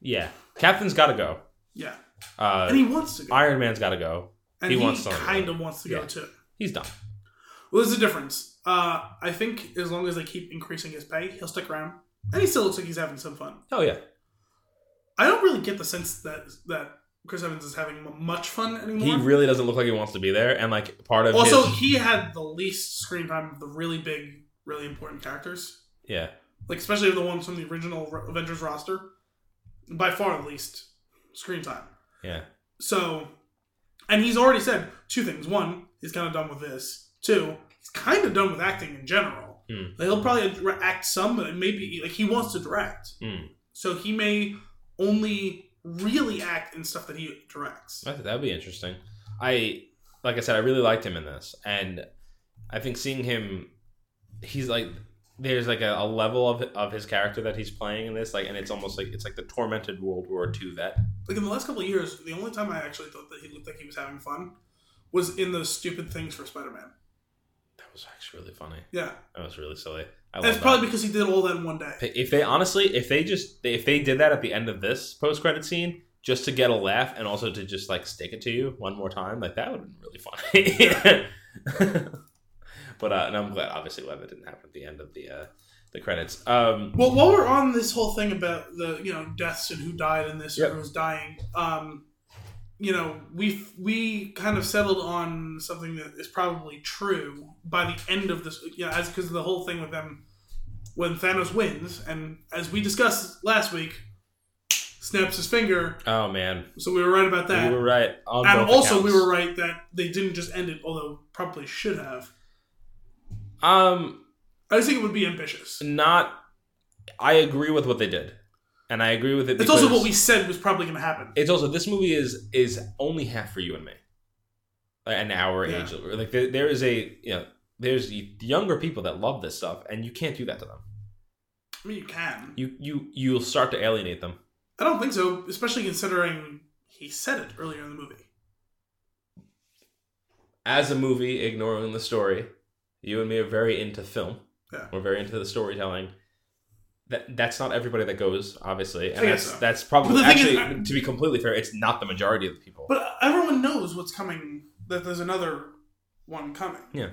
yeah captain's got to go Yeah. uh, And he wants to go. Iron Man's got to go. and he he, wants to go. kind of wants to go Yeah. too. He's done. Well, there's a difference. Uh, I think as long as they keep increasing his pay, he'll stick around, and he still looks like he's having some fun. Oh yeah, I don't really get the sense that that Chris Evans is having much fun anymore. he really doesn't look like he wants to be there. And like part of also, his, he had the least screen time of the really big, really important characters, yeah, like especially the ones from the original Avengers roster. By far, the least screen time. yeah, So, and he's already said two things. One, he's kind of done with this. Two, he's kind of done with acting in general. Hmm. Like, he'll probably act some, but maybe like he wants to direct. Hmm. So he may only really act in stuff that he directs. that that'd be interesting. I like I said, I really liked him in this, and I think seeing him, he's like. There's like a, a level of of his character that he's playing in this, like, and it's almost like it's like the tormented World War II vet. Like in the last couple of years, the only time I actually thought that he looked like he was having fun was in those stupid things for Spider-Man. That was actually really funny. Yeah, That was really silly. I and love it's probably because he did all that in one day. If they honestly, if they just if they did that at the end of this post credit scene, just to get a laugh and also to just like stick it to you one more time, like that would have been really funny. but uh, and I'm glad, obviously, glad that didn't happen at the end of the uh, the credits. Um, Well, while we're on this whole thing about the you know deaths and who died in this Yep. or who's dying, um, you know we we kind of settled on something that is probably true by the end of this. You know, as because of the whole thing with them when Thanos wins, and as we discussed last week, snaps his finger. oh man, So we were right about that. we were right. And also, we were right that they didn't just end it, although probably should have. Um, I just think it would be ambitious. not. I agree with what they did, and I agree with it. It's also what we said was probably going to happen. It's also this movie is is only half for you and me, Like, an hour Yeah. age. Like there, there is a you know there's younger people that love this stuff, and you can't do that to them. I mean, you can. You you you'll start to alienate them. I don't think so, especially considering he said it earlier in the movie. As a movie, ignoring the story, you and me are very into film. Yeah. We're very into the storytelling. That that's not everybody that goes, obviously, and that's so. that's probably But the thing is, actually I- to be completely fair, it's not the majority of the people. But everyone knows what's coming. That there's another one coming. Yeah.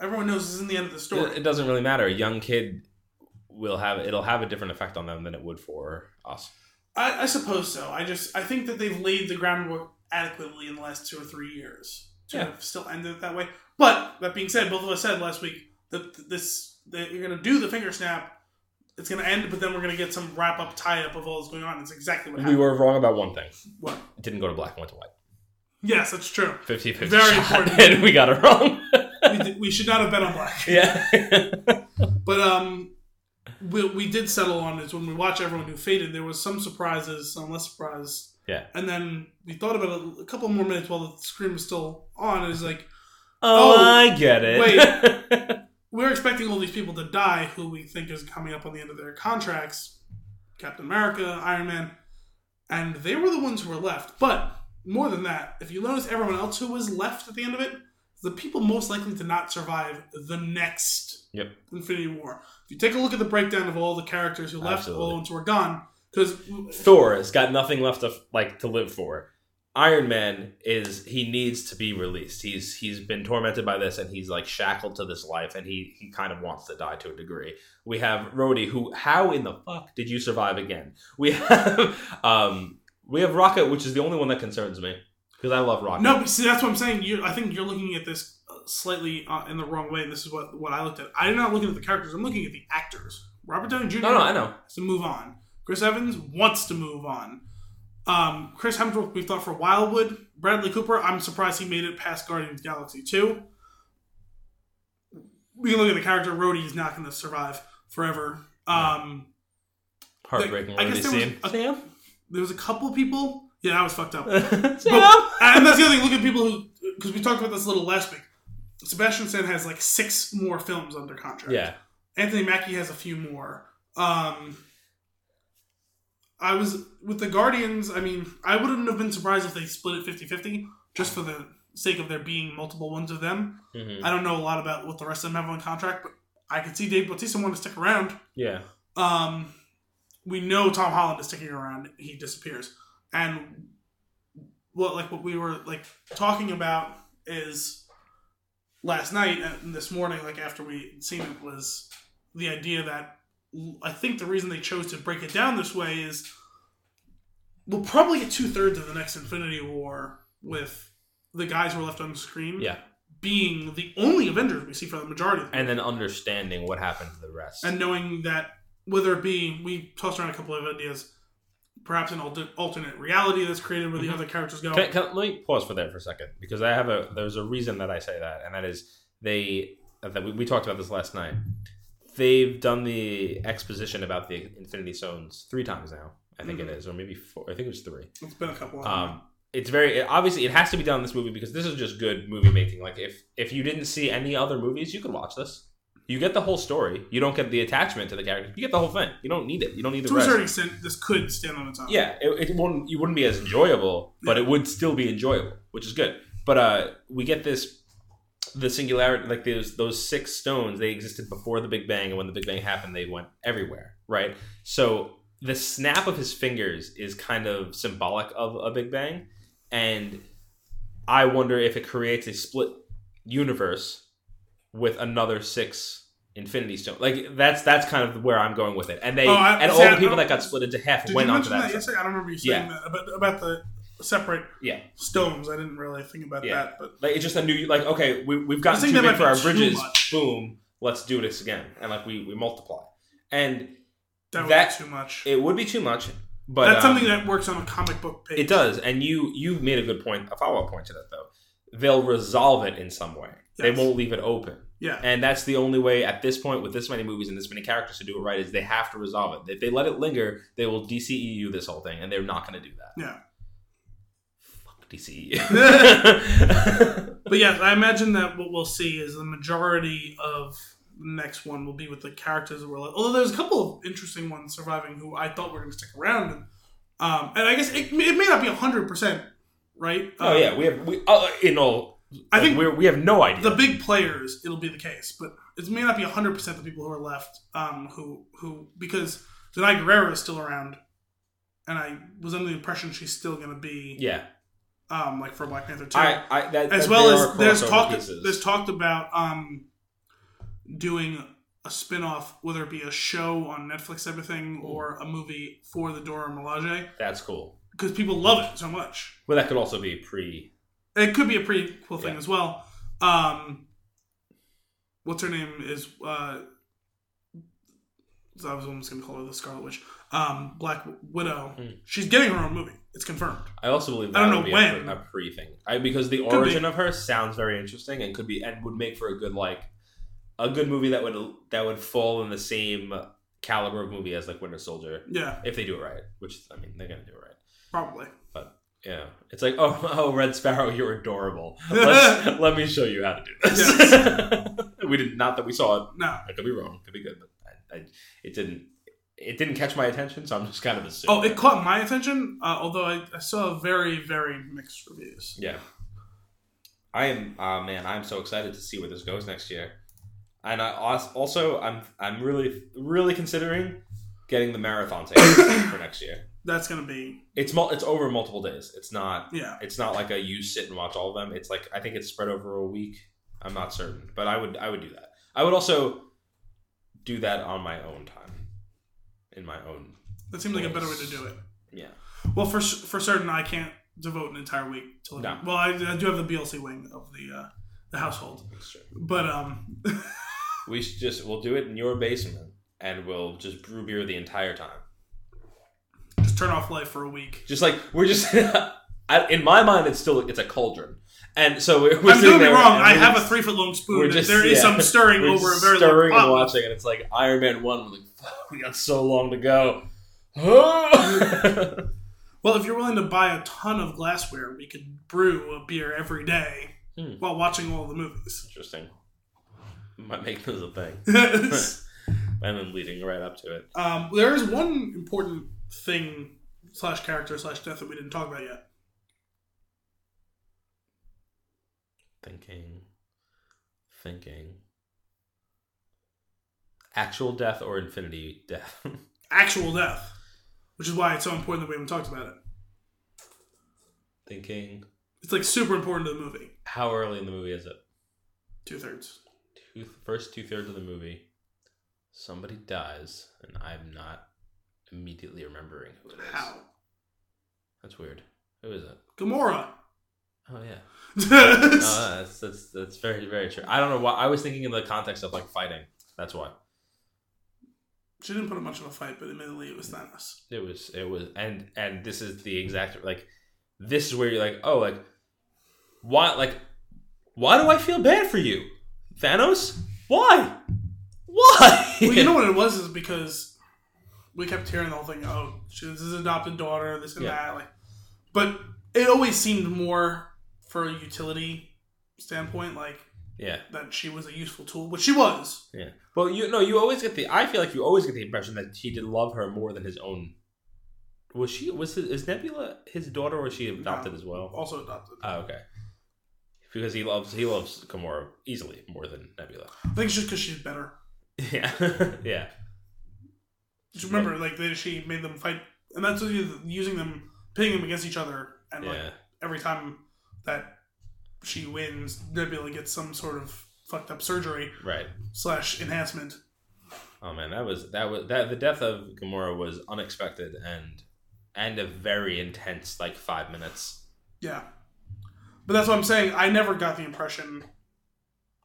Everyone knows this isn't the end of the story. It, it doesn't really matter. A young kid will have it'll have a different effect on them than it would for us. I, I suppose so. I just I think that they've laid the groundwork adequately in the last two or three years to Yeah. have still ended it that way. But that being said, both of us said last week that this that you're gonna do the finger snap. It's gonna end, but then we're gonna get some wrap up tie up of all that's going on. It's exactly what happened. We were wrong about one thing. What? It didn't go to black and went to white. Yes, that's true. 50 50 Very shot, important. and we got it wrong. we, did, we should not have bet on black. yeah. But um, we, we did settle on is when we watch everyone who faded, there was some surprises, some less surprise. Yeah. And then we thought about it a couple more minutes while the screen was still on. It was like oh, Oh, I get it. we were expecting all these people to die who we think is coming up on the end of their contracts Captain America, Iron Man, and they were the ones who were left. But more than that, if you notice everyone else who was left at the end of it, the people most likely to not survive the next Yep. Infinity War. If you take a look at the breakdown of all the characters who left, Absolutely. all the ones who were gone, because Thor has got nothing left to like to live for. Iron Man is he needs to be released. He's he's been tormented by this and he's like shackled to this life and he he kind of wants to die to a degree. We have Rhodey who how in the fuck did you survive again? We have um we have Rocket which is the only one that concerns me because I love Rocket. No, see, that's what I'm saying. You, I think you're looking at this uh, slightly uh, in the wrong way. And this is what what I looked at. I'm not looking at the characters. I'm looking at the actors. Robert Downey Jr. no, no, I know. to move on. Chris Evans wants to move on. Um, Chris Hemsworth, we thought for Wildwood. Bradley Cooper, I'm surprised he made it past Guardians of the Galaxy 2. We can look at the character. Rhodey is not going to survive forever. Um, Heartbreaking I guess there was a- Sam? there was a couple people. Yeah, that was fucked up. Sam? and that's the other thing. Look at people who, because we talked about this a little last week. Sebastian Stan has like six more films under contract. Yeah. Anthony Mackie has a few more. Um, I was with the Guardians. I mean, I wouldn't have been surprised if they split it 50 50 just for the sake of there being multiple ones of them. Mhm. I don't know a lot about what the rest of them have on contract, but I could see Dave Bautista want to stick around. Yeah. Um, we know Tom Holland is sticking around. He disappears, and what like what we were like talking about is last night and this morning, like after we seen it, was the idea that I think the reason they chose to break it down this way is we'll probably get two thirds of the next Infinity War with the guys who are left on the screen Yeah. being the only Avengers we see for the majority of them And then understanding what happened to the rest. and knowing that whether it be we tossed around a couple of ideas perhaps an alter- alternate reality that's created where the Mhm. other characters go Can, can, let me pause for that for a second because I have a there's a reason that I say that, and that is they that we, we talked about this last night. They've done the exposition about the Infinity Stones three times now. I think it Mhm. is, or maybe four. I think it was three. it's been a couple of Um, it's very it, obviously it has to be done in this movie because this is just good movie making. Like if if you didn't see any other movies, you could watch this. You get the whole story. You don't get the attachment to the characters. You get the whole thing. You don't need it. You don't need the to a certain extent this could stand on its own Yeah, it, it wouldn't you wouldn't be as enjoyable, but it would still be enjoyable, which is good. But uh, we get this the singularity like those those six stones they existed before the Big Bang, and when the Big Bang happened, they went everywhere, right? So the snap of his fingers is kind of symbolic of a Big Bang, and I wonder if it creates a split universe with another six. Infinity Stone, like that's that's kind of where I'm going with it, and they Oh, I- and see, all the people that got split into half went onto that. that, yesterday? I don't remember you saying that about, about the separate Yeah. stones I didn't really think about Yeah. that but Like it's just a new like okay we we've gotten too big for our bridges. Boom, let's do this again, and like we we multiply, and that would That- be too much it would be too much, but that's um, something that works on a comic book page it does. And you you made a good point, a follow up point to that though. They'll resolve it in some way. They won't leave it open, yeah and that's the only way at this point with this many movies and this many characters to do it right is they have to resolve it. If they let it linger, they will DCEU this whole thing, and they're not going to do that. yeah DCEU. But yeah, I imagine that what we'll see is the majority of the next one will be with the characters that were like. Although there's a couple of interesting ones surviving who I thought were going to stick around, and um, and I guess it, it may not be hundred percent right. oh Um, yeah, we have we uh, in all. I like, think we're, we have no idea. the big players it'll be the case, but it may not be hundred percent the people who are left. Um, who who because Danai Gurira is still around, and I was under the impression she's still going to be yeah, um like for Black Panther two. I, I that as well as there's crossover talk pieces. there's talked about um doing a spin-off whether it be a show on netflix type of thing or a movie for the dora milaje That's cool. because people love it so much Well, that could also be pre. it could be a pretty cool thing Yeah. as well um what's her name is uh I was almost going to call her the Scarlet Witch. Um, Black Widow. Hmm. She's getting her own movie. It's confirmed. I also believe that I don't would know be when. a, pre, thing. I, because the Could origin be. of her sounds very interesting and could be and would make for a good like a good movie that would that would fall in the same caliber of movie as like Winter Soldier Yeah, if they do it right. Which I mean they're gonna do it right. probably. But yeah, it's like, oh, oh, Red Sparrow, you're adorable. Let's, let me show you how to do this. we did not that we saw it. No. I could be wrong. Could be good, but I, I, it didn't. It didn't catch my attention, so I'm just kind of assuming. Oh, it caught my attention, uh, although I, I saw very, very mixed reviews. Yeah. I am, uh, man, I'm so excited to see where this goes next year. And I also, I'm, I'm really, really considering getting the marathon ticket for next year. That's gonna be It's mul- it's over multiple days. It's not, yeah. it's not like a you sit and watch all of them. It's like I think it's spread over a week. I'm not certain, but I would, I would do that. I would also do that on my own time, in my own. That seems like a better way to do it. Yeah. Well, for for certain, I can't devote an entire week to. No. Well, I, I do have the BLC wing of the uh, the household, That's true. but um, We should just we'll do it in your basement, and we'll just brew beer the entire time. just turn off life for a week. Just like we're just I, in my mind, it's still it's a cauldron, and so we're, we're I'm doing me there wrong. I have a three foot long spoon. just- there is yeah. some stirring over a very stirring long and watching, and it's like Iron Man one. We're like, "Fuck, we got so long to go. Well, if you're willing to buy a ton of glassware, we could brew a beer every day Hmm. while watching all the movies. Interesting. Might make this a thing, and then leading right up to it. um, there is one important thing slash character slash death that we didn't talk about yet. Thinking, thinking. Actual death or infinity death? Actual death, which is why it's so important that we haven't talked about it. thinking. It's like super important to the movie. How early in the movie is it? Two thirds. two, first two thirds of the movie, somebody dies, and I'm not immediately remembering who it is. How? That's weird. Who is it? Gamora. Oh yeah. No, that's, that's that's very very true. I don't know why. I was thinking in the context of like fighting. That's why she didn't put up much of a fight, but admittedly it was Thanos. it was it was and and this is the exact like this is where you're like oh like why like why do I feel bad for you, Thanos? Why? Why? Well, you know what it was is because we kept hearing the whole thing. Oh, she's his adopted daughter, this and Yeah. that. Like, but it always seemed more for a utility standpoint, like yeah. that she was a useful tool, which she was. Yeah. Well, you know, you always get the. I feel like you always get the impression that he did love her more than his own. Was she? Was his, is Nebula his daughter, or was she adopted No. as well? Also adopted. Oh, okay. Because he loves he loves Gamora easily more than Nebula. I think it's just because she's better. Yeah, yeah, Just remember, like they, she made them fight, and that's using them, pitting them against each other, and like every time that she wins, Nebula gets some sort of fucked up surgery Right. slash enhancement. Oh man, that was that was that the death of Gamora was unexpected and and a very intense like five minutes. Yeah, but that's what I'm saying. I never got the impression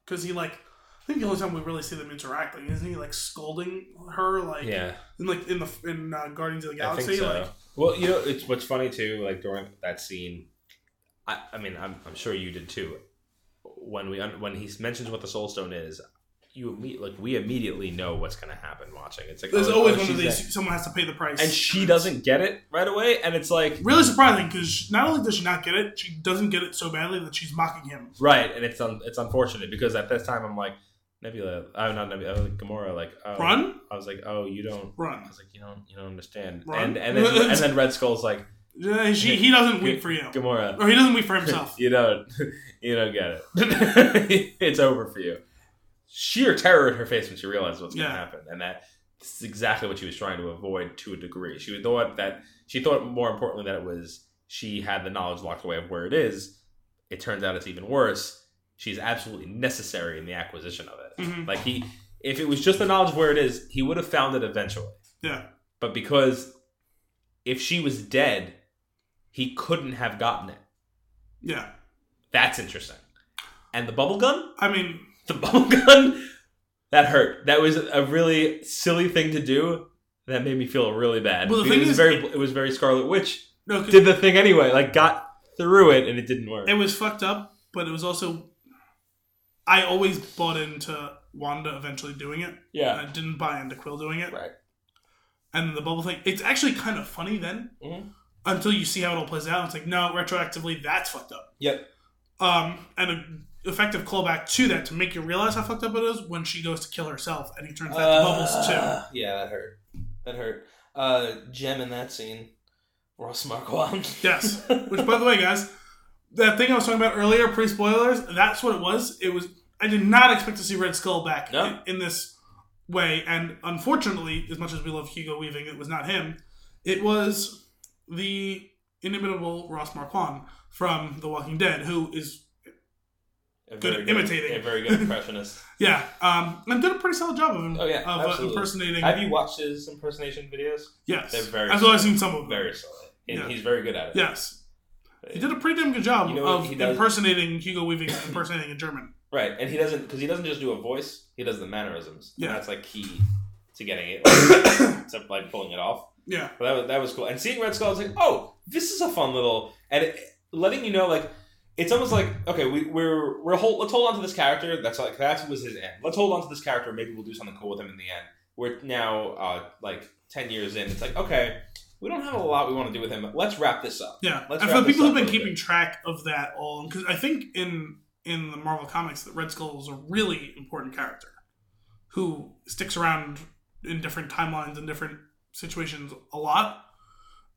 because he like. I think the only time we really see them interacting isn't he like scolding her like Yeah, in like in the in uh, Guardians of the Galaxy so. like well, you know, it's what's funny too. Like during that scene, I, I mean, I'm, I'm sure you did too. When we when he mentions what the Soul Stone is, you like we immediately know what's going to happen. Watching, it's like there's oh, always oh, one of these dead. someone has to pay the price and she doesn't get it right away, and it's like really surprising because not only does she not get it she doesn't get it so badly that she's mocking him right, and it's un- it's unfortunate because at this time I'm like Nebula, I'm not Nebula, like Gamora, like oh, run I was like, oh, you don't. Run. I was like, you don't, you don't understand. Run. And and then and then Red Skull's like, she, he doesn't weep for you Gamora, or he doesn't weep for himself you don't, you don't get it. it's over for you. Sheer terror in her face when she realized what's going to Yeah. happen, and that this is exactly what she was trying to avoid to a degree. She thought that she thought more importantly that it was she had the knowledge locked away of where it is. It turns out it's even worse. She's absolutely necessary in the acquisition of it. Mhm. Like he, if it was just the knowledge of where it is, he would have found it eventually. yeah But because if she was dead, he couldn't have gotten it. yeah That's interesting. And the bubble gun? I mean The bubble gun? That hurt. That was a really silly thing to do. That made me feel really bad. Well, the thing it was is- very it was very Scarlet Witch no did the thing anyway. Like got through it and it didn't work. it was fucked up but it was also I always bought into Wanda eventually doing it yeah. I didn't buy into Quill doing it Right. and the bubble thing it's actually kind of funny then Mhm. Until you see how it all plays out. It's like no, retroactively that's fucked up. Yep. Um, and an effective callback to that to make you realize how fucked up it is when she goes to kill herself and he turns that to bubbles too. Uh, Yeah, that hurt. That hurt. Uh, gem in that scene. Ross Marquand. Yes. Which, by the way, guys, that thing I was talking about earlier, pre spoilers, that's what it was. It was. I did not expect to see Red Skull back No. in, in this way, and unfortunately, as much as we love Hugo Weaving, it was not him. It was the inimitable Ross Marquand from The Walking Dead, who is A Good very imitating. A very good impressionist. yeah, um, and did a pretty solid job of him Oh, yeah, of uh, impersonating. Have you watched his impersonation videos? yes, They're very I've seen some of them. Very solid. And Yeah. he's very good at it. Yes, he did a pretty damn good job You know of impersonating Hugo Weaving, impersonating a German. Right, and he doesn't because he doesn't just do a voice; he does the mannerisms. And Yeah. that's like key to getting it, like, to like pulling it off. Yeah, But that was that was cool. And seeing Red Skull, I was like, oh, this is a fun little and it, letting you know like. It's almost like okay, we, we're we're hold, let's hold on to this character. That's like that was his end. Let's hold on to this character. Maybe we'll do something cool with him in the end. We're now uh, like ten years in. It's like okay, we don't have a lot we want to do with him. Let's wrap this up. Yeah, Let's and for the people who've been keeping track of that all, because I think in in the Marvel comics that Red Skull is a really important character who sticks around in different timelines and different situations a lot.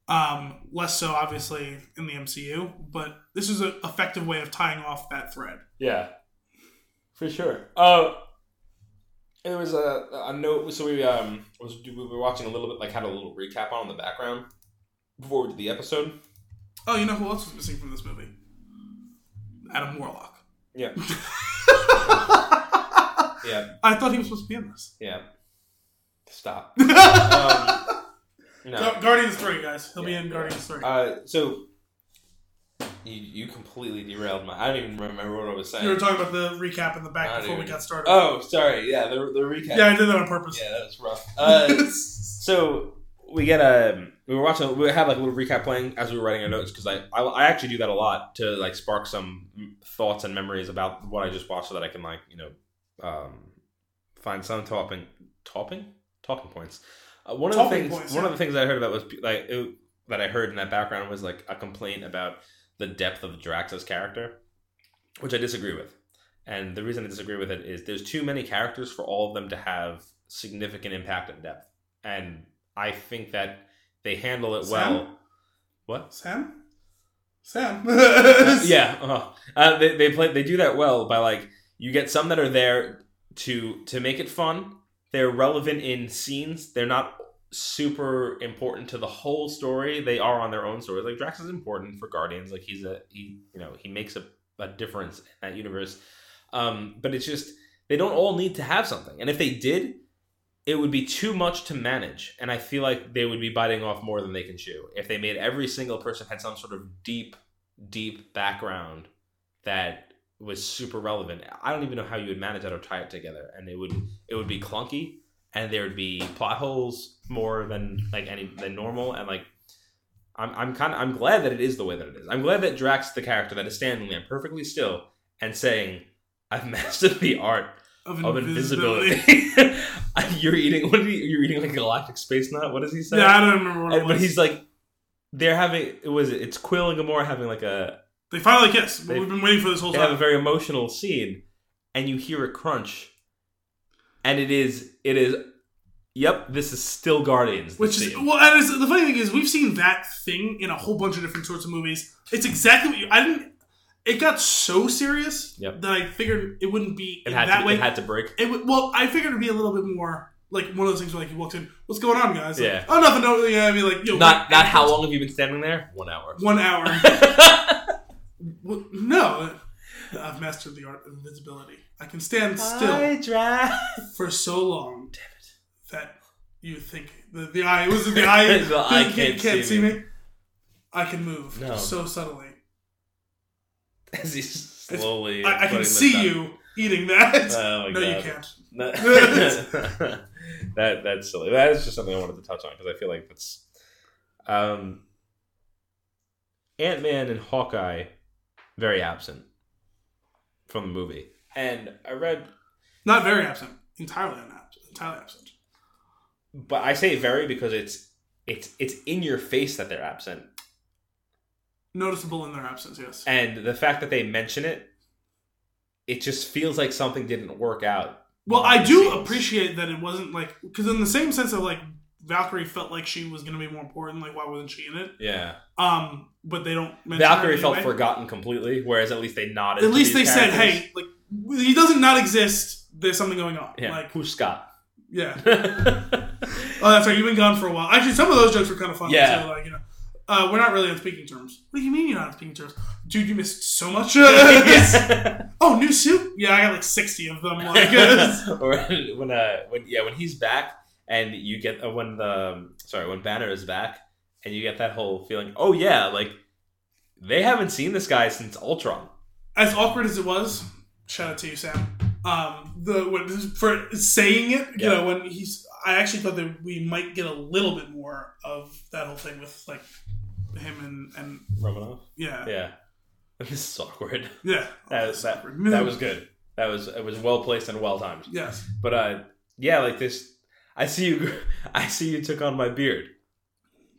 Um, less so, obviously, in the MCU, but this is an effective way of tying off that thread. Yeah, for sure. Uh, it was a, a note. So we um was we were watching a little bit like had a little recap on in the background before we did the episode. Oh, you know who else was missing from this movie? Adam Warlock. Yeah, yeah, I thought he was supposed to be in this. yeah. Stop. Um, no. Gu- Guardians 3, guys. He'll be in Guardians 3. Uh, so you you completely derailed my. I don't even remember what I was saying. you were talking about the recap in the back Not before we got started. oh, sorry. Yeah, the the recap. yeah, I did that on purpose. Yeah, that was rough. Uh, So we get a we were watching we had like a little recap playing as we were writing our notes because I, I I actually do that a lot to like spark some thoughts and memories about what I just watched so that I can like you know um, find some topping topping talking points. Uh, one of Talking the things points, one yeah. of the things I heard about was like it, that I heard in that background was like a complaint about the depth of Drax's character, which I disagree with. And the reason I disagree with it is there's too many characters for all of them to have significant impact and depth. And I think that they handle it well. What? Sam? Sam? yeah, uh, uh, they they play they do that well by like you get some that are there to to make it fun. They're relevant in scenes. They're not super important to the whole story. They are on their own story. Like Drax is important for Guardians. Like he's a he you know he makes a, a difference in that universe. Um, but it's just they don't all need to have something. And if they did, it would be too much to manage. And I feel like they would be biting off more than they can chew. If they made every single person had some sort of deep, deep background that was super relevant, I don't even know how you would manage that or tie it together. And it would it would be clunky and there would be plot holes more than like any than normal and like I'm, I'm kind of I'm glad that it is the way that it is. I'm glad that Drax, the character that is standing there perfectly still and saying, "I've mastered the art of of invisibility. invisibility." you're eating what? Are you, you're eating like a galactic space nut. What does he say? Yeah, I don't remember And- but he's like, they're having. It was it's Quill and Gamora having like a. they finally kiss. They- we've been waiting for this whole They have a very emotional scene, and you hear a crunch, and it is it is. Yep, this is still Guardians. Which is well, and it's, the funny thing is, we've seen that thing in a whole bunch of different sorts of movies. It's exactly what you. I didn't. It got so serious Yep. that I figured it wouldn't be it had that to, way. it had to break. It would, well, I figured it'd be a little bit more like one of those things where like he walks in, "What's going on, guys?" Like, Yeah. oh, nothing. No, yeah. I mean, like, yo, Not not how long have you been standing there? One hour. One hour. Well, no, I've mastered the art of invisibility. I can stand still Drax. for so long. Damn it! That you think the the eye was it the eye? The eye thing can't see me. I can move No. so subtly. As he's slowly. I, I can putting see this you eating that. Oh my no, god. you can't. No. that that's silly. That is just something I wanted to touch on because I feel like that's um, Ant Man and Hawkeye very absent from the movie, and I read, Not very absent. Entirely unabsent. Entirely absent. but I say very because it's it's it's in your face that they're absent. Noticeable in their absence, yes. and the fact that they mention it, it just feels like something didn't work out. Well, I do scenes. appreciate that it wasn't like because in the same sense of like Valkyrie felt like she was going to be more important. Like, why wasn't she in it? Yeah, Um, but they don't. mention Valkyrie felt anyway. forgotten completely, whereas at least they nodded. At least they these said, "Hey, like he doesn't not exist. There's something going on." yeah, Like, who's Scott?" yeah. Oh, that's right. You've been gone for a while. Actually, some of those jokes were kind of funny. Yeah. Too. Like, you know, uh, we're not really on speaking terms. What do you mean you're not on speaking terms, dude? You missed so much. oh, new suit? Yeah, I got like sixty of them. Like, or when uh when yeah when he's back and you get uh, when the sorry when Banner is back and you get that whole feeling oh yeah like they haven't seen this guy since Ultron as awkward as it was, shout out to you, Sam. Um, the when, for saying it, you Yeah. know, when he's, I actually thought that we might get a little bit more of that whole thing with like him and and Romanoff yeah, yeah, yeah this is awkward yeah. that was that, that was good that was it was well placed and well timed yes. but uh yeah like this I see you I see you took on my beard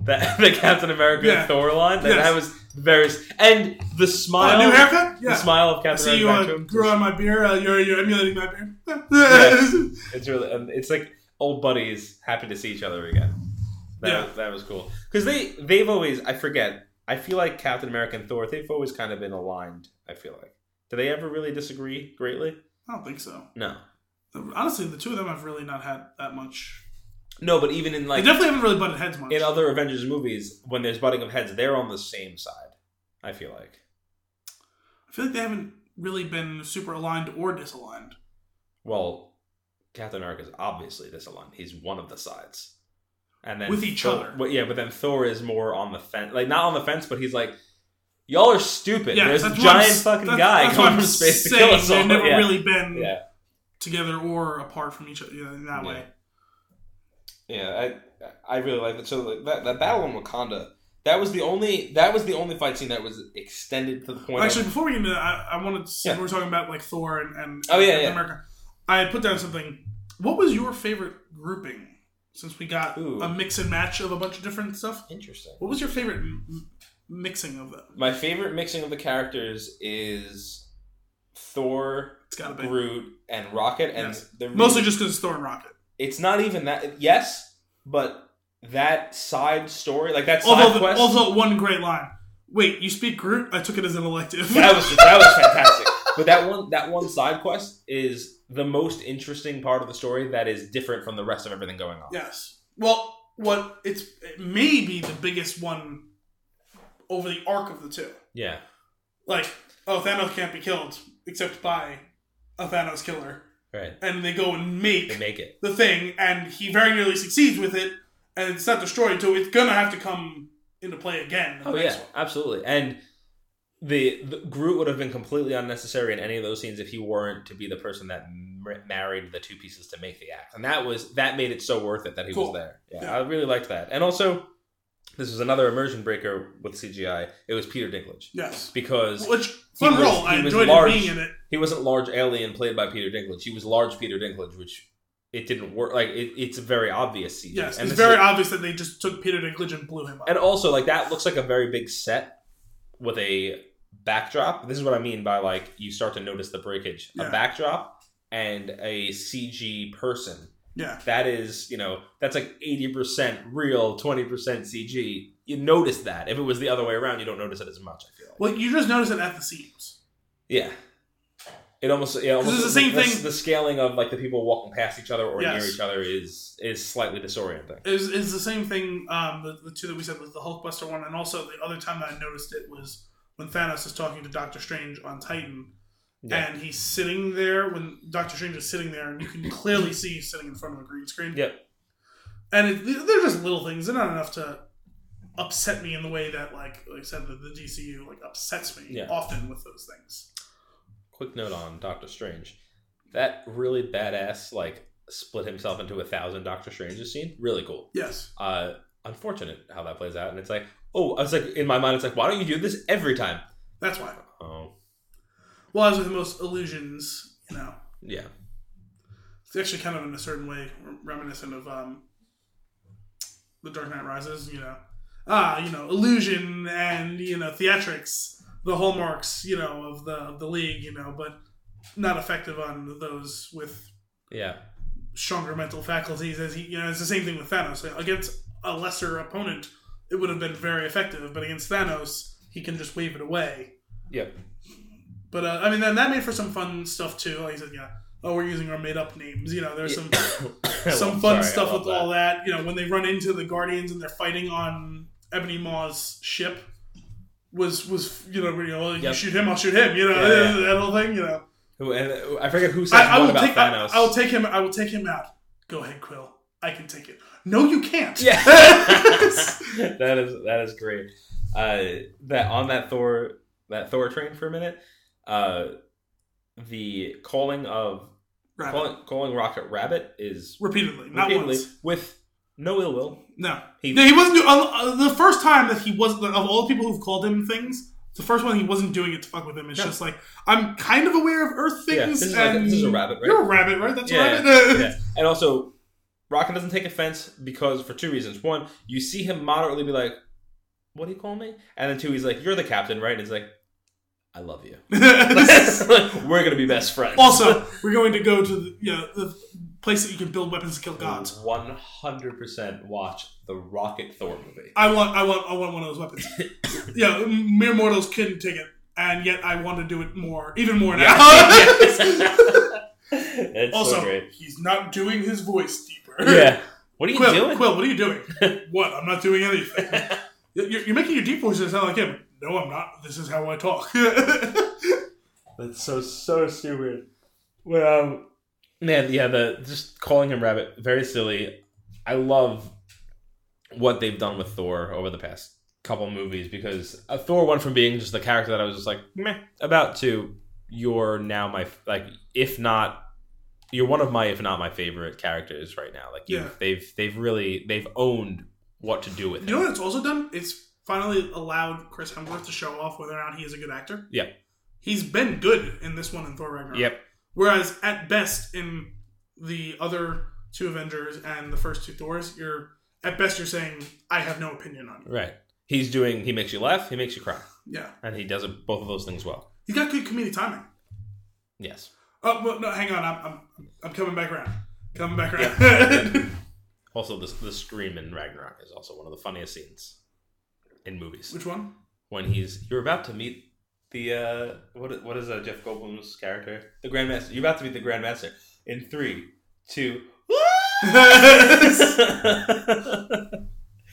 that the Captain America Yeah. Thor line that, Yes. that was very and the smile new haircut? the Yeah. smile of I Captain see you America back to uh, grew on my beard. Uh, you're you're emulating my beard. It's really, and it's like old buddies happy to see each other again. That, Yeah. that was cool because they they've always I forget I feel like Captain America and Thor they've always kind of been aligned. I feel like do they ever really disagree greatly? I don't think so. No, Honestly, the two of them have really not had that much. no, but even in like they definitely haven't really butted heads much. in other Avengers movies when there's butting of heads, they're on the same side. I feel like I feel like they haven't really been super aligned or disaligned. well, Captain America is obviously disaligned. He's one of the sides. And then With each Thor- other. but yeah, but then Thor is more on the fence, like not on the fence, but he's like, "Y'all are stupid. Yeah, There's a that's what I'm giant fucking guy coming from space to kill us all." They've never yeah. really been yeah, together or apart from each other you know, in that Yeah. way. yeah. I I really like that. So that that battle in Wakanda, that was the only that was the only fight scene that was extended to the point. Actually, of, before we get into that, I, I wanted to say Yeah. we were talking about like Thor and, and Oh, yeah, Captain yeah. America. I put down something. What was your favorite grouping? Since we got Ooh. a mix and match of a bunch of different stuff, interesting. what was your favorite m- mixing of them? My favorite mixing of the characters is Thor, It's gotta be Groot, and Rocket, and Yes. the mostly just because it's Thor and Rocket. it's not even that. Yes, but that side story, like that side Although, quest, also one great line. Wait, you speak Groot? I took it as an elective. that was that was fantastic. But that one that one side quest is the most interesting part of the story that is different from the rest of everything going on. Yes. Well, what it's it may be the biggest one over the arc of the two. Yeah, Like, oh, Thanos can't be killed except by a Thanos killer, right. and they go and make They make it. the thing, and he very nearly succeeds with it, and it's not destroyed, so it's gonna have to come into play again. in Oh yeah, one. absolutely. And the, the Groot would have been completely unnecessary in any of those scenes if he weren't to be the person that mar- married the two pieces to make the act, and that was that made it so worth it that he Cool. was there. Yeah, Yeah. I really liked that. And also, this was another immersion breaker with CGI. It was Peter Dinklage Yes. because Which fun was- role. I he was enjoyed large. being in it. he wasn't large alien played by Peter Dinklage. He was large Peter Dinklage, which it didn't work. Like it, it's a very obvious CGI. Yes, and it's very is- obvious that they just took Peter Dinklage and blew him up. And also, like that looks like a very big set with a backdrop. This is what I mean by like you start to notice the breakage. Yeah. A backdrop and a CG person. Yeah. That is, you know, that's like eighty percent real, twenty percent CG. You notice that. If it was the other way around, you don't notice it as much. I feel. Like. Well, you just notice it at the seams. Yeah. It almost yeah, almost it's the same thing- The scaling of like the people walking past each other or Yes. near each other is is slightly disorienting. It's, is the same thing. Um, the, the two that we said was the Hulkbuster one, and also the other time that I noticed it was when Thanos is talking to Doctor Strange on Titan, Yeah. and he's sitting there when Doctor Strange is sitting there, and you can clearly see he's sitting in front of a green screen. Yep. And it, they're just little things. They're not enough to upset me in the way that, like, like I said, the, the DCU like upsets me Yeah. often with those things. quick note on Doctor Strange. That really badass like split himself into a thousand Doctor Stranges scene. Really cool. Yes. Uh unfortunate how that plays out. And it's like, oh, I was like in my mind, it's like, why don't you do this every time? That's why. Oh, Well, as with most illusions, you know, yeah. it's actually kind of in a certain way reminiscent of um, The Dark Knight Rises, you know. ah, you know, illusion and you know theatrics, the hallmarks, you know, of the of the league, you know, but not effective on those with Yeah. stronger mental faculties. As he, you know, it's the same thing with Thanos against a lesser opponent. It would have been very effective, but against Thanos, he can just wave it away. Yep. But uh, I mean, then that made for some fun stuff too. Like he said, yeah, oh, we're using our made up names. You know, there's some some fun stuff with all that. You know, when they run into the Guardians and they're fighting on Ebony Maw's ship, was was you know, you, know, you Yep. shoot him, I'll shoot him. You know, Yeah, yeah. that whole thing. You know, Who, and uh, I forget who said I, I will about take I, Thanos. I will take him. I will take him out. Go ahead, Quill. I can take it. No, you can't. Yeah, that is that is great. Uh, that on that Thor that Thor train for a minute. Uh, the calling of calling, calling Rocket Rabbit is repeatedly, not repeatedly once. with no ill will. No, He- no, he wasn't. Uh, uh, the first time that he was of all the people who've called him things. The first one, he wasn't doing it to fuck with him. It's No. just like I'm kind of aware of Earth things. Yeah, this is like a- and this is a rabbit, right? You're a rabbit, right? That's Yeah, a rabbit. yeah. And also, Rocket doesn't take offense because for two reasons. One, you see him moderately be like, "What do you call me?" And then two, he's like, "You're the captain, right?" And he's like, "I love you. We're gonna be best friends." also, we're going to go to the, you know, the place that you can build weapons to kill gods. One hundred percent watch the Rocket Thor movie. I want, I want, I want one of those weapons. yeah, mere mortals couldn't take it, and yet I want to do it more, even more now. it's also, so great. he's not doing his voice deeper. Yeah. What are you Quill, doing? Quill, what are you doing? what? I'm not doing anything. You're, you're making your deep voices sound like him. No, I'm not. This is how I talk. That's so so stupid. Well, um, man, yeah, the just calling him Rabbit very silly. I love what they've done with Thor over the past couple movies because uh, Thor went from being just the character that I was just like meh about to you're now my like if not you're one of my if not my favorite characters right now. Like you, Yeah. they've they've really they've owned what to do with it. you know what it's also done? It's finally allowed Chris Hemsworth to show off whether or not he is a good actor. Yeah. He's been good in this one in Thor Ragnarok. Yep. Whereas at best in the other two Avengers and the first two Thors, you're at best you're saying I have no opinion on you. Right. He's doing. He makes you laugh. He makes you cry, Yeah, and he does it, both of those things well. he's got good comedic timing. Yes. Oh well, no, hang on, I'm I'm, I'm coming back around. Coming back around. Also, the the scream in Ragnarok is also one of the funniest scenes in movies. Which one? When he's you're about to meet the uh, what is- what is uh, Jeff Goldblum's character, the Grandmaster. You're about to meet the Grandmaster in three, two,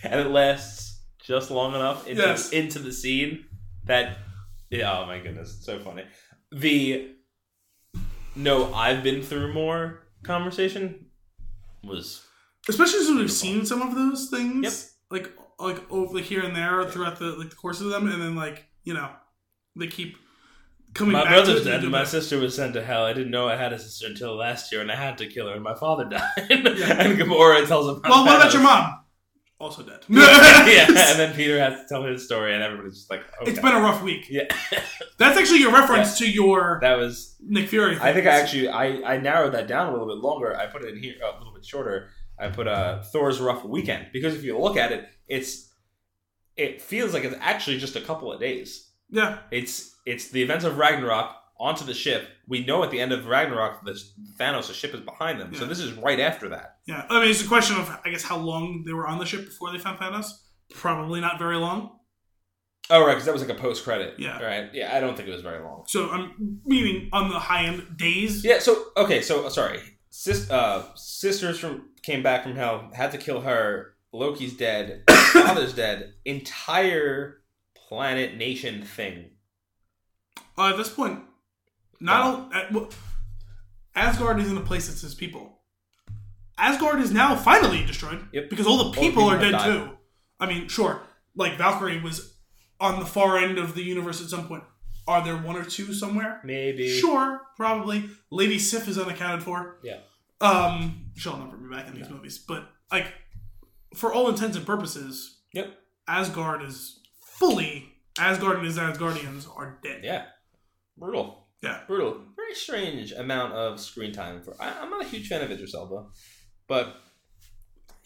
and it lasts just long enough into Yes. into the scene that yeah, oh my goodness, it's so funny. The no, I've been through more conversation was Especially since we've seen some of those things, Yep. like like over here and there throughout the like the course of them, and then like you know they keep coming. My brother's dead, and my sister was sent to hell. I didn't know I had a sister until last year, and I had to kill her, and my father died. and Gamora tells him. Well, what about your mom? Also dead. yeah, and then Peter has to tell his story, and everybody's just like, okay. It's been a rough week. yeah, That's actually your reference to your that was. Nick Fury. I think I actually I I narrowed that down a little bit longer. I put it in here a little bit shorter. I put uh, Thor's rough weekend because if you look at it, it's it feels like it's actually just a couple of days. yeah. It's it's the events of Ragnarok onto the ship. We know at the end of Ragnarok the Thanos' the ship is behind them. So this is right after that. Yeah, I mean, it's a question of, I guess, how long they were on the ship before they found Thanos. Probably not very long. Oh right, because that was like a post credit. Yeah. Right. Yeah, I don't think it was very long. So I'm meaning on the high end days. Yeah. So okay. So sorry. Sis, uh, sisters from came back from hell. Had to kill her. Loki's dead. Father's dead. Entire planet nation thing. Uh, at this point, not all, at, well, Asgard isn't a place that says people. Asgard is now finally destroyed Yep. because all the the people, people are dead died. too. I mean, sure, like Valkyrie was on the far end of the universe at some point. Are there one or two somewhere? Maybe. Sure, probably. Lady Sif is unaccounted for. Yeah. Um, she'll never be back in these movies, but like, for all intents and purposes, Yep. Asgard is fully Asgard and his Asgardians are dead. Yeah. Brutal. Yeah. Brutal. Very strange amount of screen time for. I, I'm not a huge fan of Idris Elba, but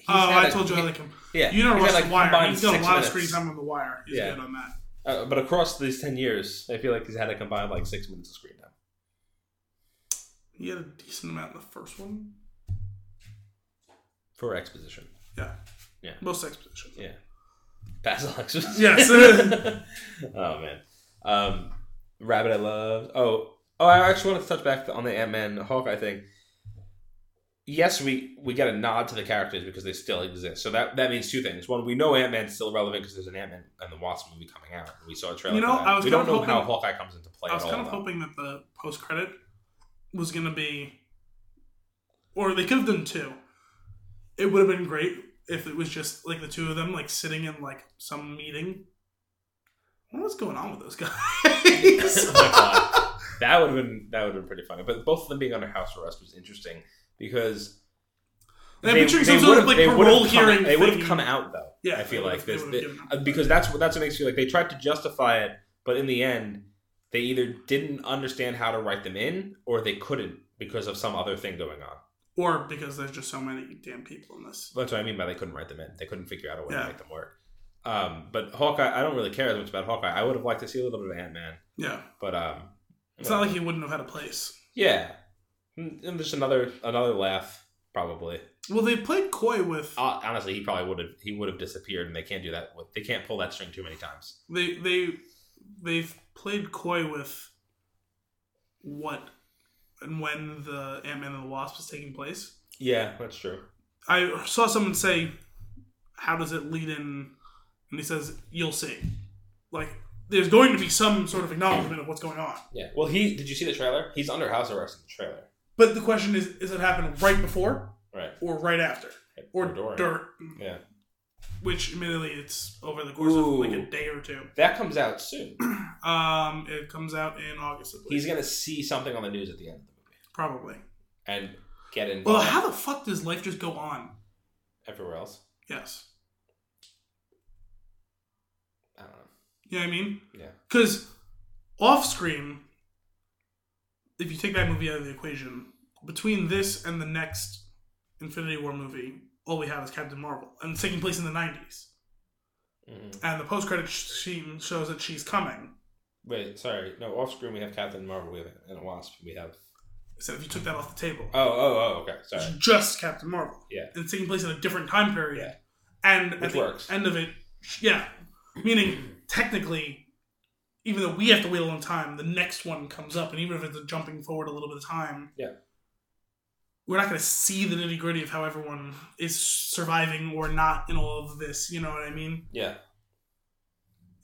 oh, I a- told you I like him. Yeah, You don't watch had, The Wire. He's got a lot of screen time on The Wire. He's Yeah. good on that. Uh, but across these ten years, I feel like he's had a combined like six minutes of screen time He had a decent amount in the first one. for exposition. Yeah. Yeah. Most exposition. Yeah, pass exposition. Yes. oh man, um, Rabbit I love. Oh, oh, I actually wanted to touch back on the Ant Man Hawkeye thing. Yes, we we get a nod to the characters because they still exist. So that that means two things. One, we know Ant Man's still relevant because there's an Ant Man and the Wasp movie coming out. We saw a trailer. You know. I was we kind don't of know how hoping- Hawkeye comes into play. I was kind of hoping that the post credit was going to be, or they could have done two. It would have been great if it was just like the two of them, like sitting in like some meeting. I wonder what's going on with those guys. Oh my God. That would have been that would have been pretty funny. But both of them being under house arrest was interesting because I'm picturing some sort would've- of like they parole come- hearing. They would have come out though. Yeah, I feel like this they- given them- uh, because that's what that's what makes you like they tried to justify it, but in the end, they either didn't understand how to write them in or they couldn't because of some other thing going on. or because there's just so many damn people in this. That's what I mean by they couldn't write them in. They couldn't figure out a way Yeah. to make them work. Um, but Hawkeye, I don't really care as much about Hawkeye. I would have liked to see a little bit of Ant Man, Yeah, but um, it's not like he wouldn't have had a place. yeah, and and just another another laugh probably. Well, they played coy with Uh, honestly, he probably would have he would have disappeared, and they can't do that. With, they can't pull that string too many times. they they they've played coy with what and when the Ant Man and the Wasp is taking place. Yeah, that's true. I saw someone say, "How does it lead in?" And he says, "You'll see." Like there's going to be some sort of acknowledgement of what's going on. Yeah. Well, he did you see the trailer? He's under house arrest in the trailer. But the question is, is it happen right before Right. or right after or during. dirt? Yeah. Which admittedly, it's over the course Ooh. of like a day or two. That comes out soon. Um, it comes out in August. I believe. He's gonna see something on the news at the end of the movie probably. and get involved Well, how the fuck does life just go on? everywhere else. Yes. I don't know. You know what I mean? Yeah. Because off screen, if you take that movie out of the equation, between this and the next Infinity War movie, all we have is Captain Marvel, and it's taking place in the 90s. Mhm. And the post credit scene shows that she's coming. Wait, sorry. No, off screen we have Captain Marvel. We have and a Wasp. We have. So if you took that off the table, Oh, oh, oh. Okay, it's sorry. just Captain Marvel. Yeah. And it's taking place in a different time period. Yeah. And Which at the works. end of it, yeah. Meaning, technically, even though we have to wait a long time, the next one comes up, and even if it's a jumping forward a little bit of time, Yeah. We're not going to see the nitty gritty of how everyone is surviving or not in all of this. You know what I mean? Yeah.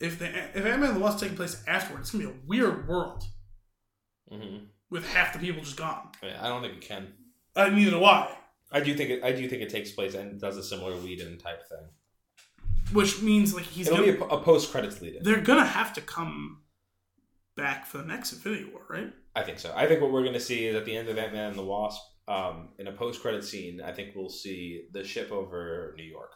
If the if Ant Man and the Wasp taking place afterward, it's going to be a weird world hmm with half the people just gone. Yeah, I don't think it can. Uh, neither do I. I do think it. I do think it takes place and does a similar lead-in type thing. Which means like he's It'll gonna, be a, a post-credits lead-in. they're gonna have to come back for the next Infinity War, right? I think so. I think what we're going to see is at the end of Ant Man and the Wasp, um, in a post credit scene, I think we'll see the ship over New York,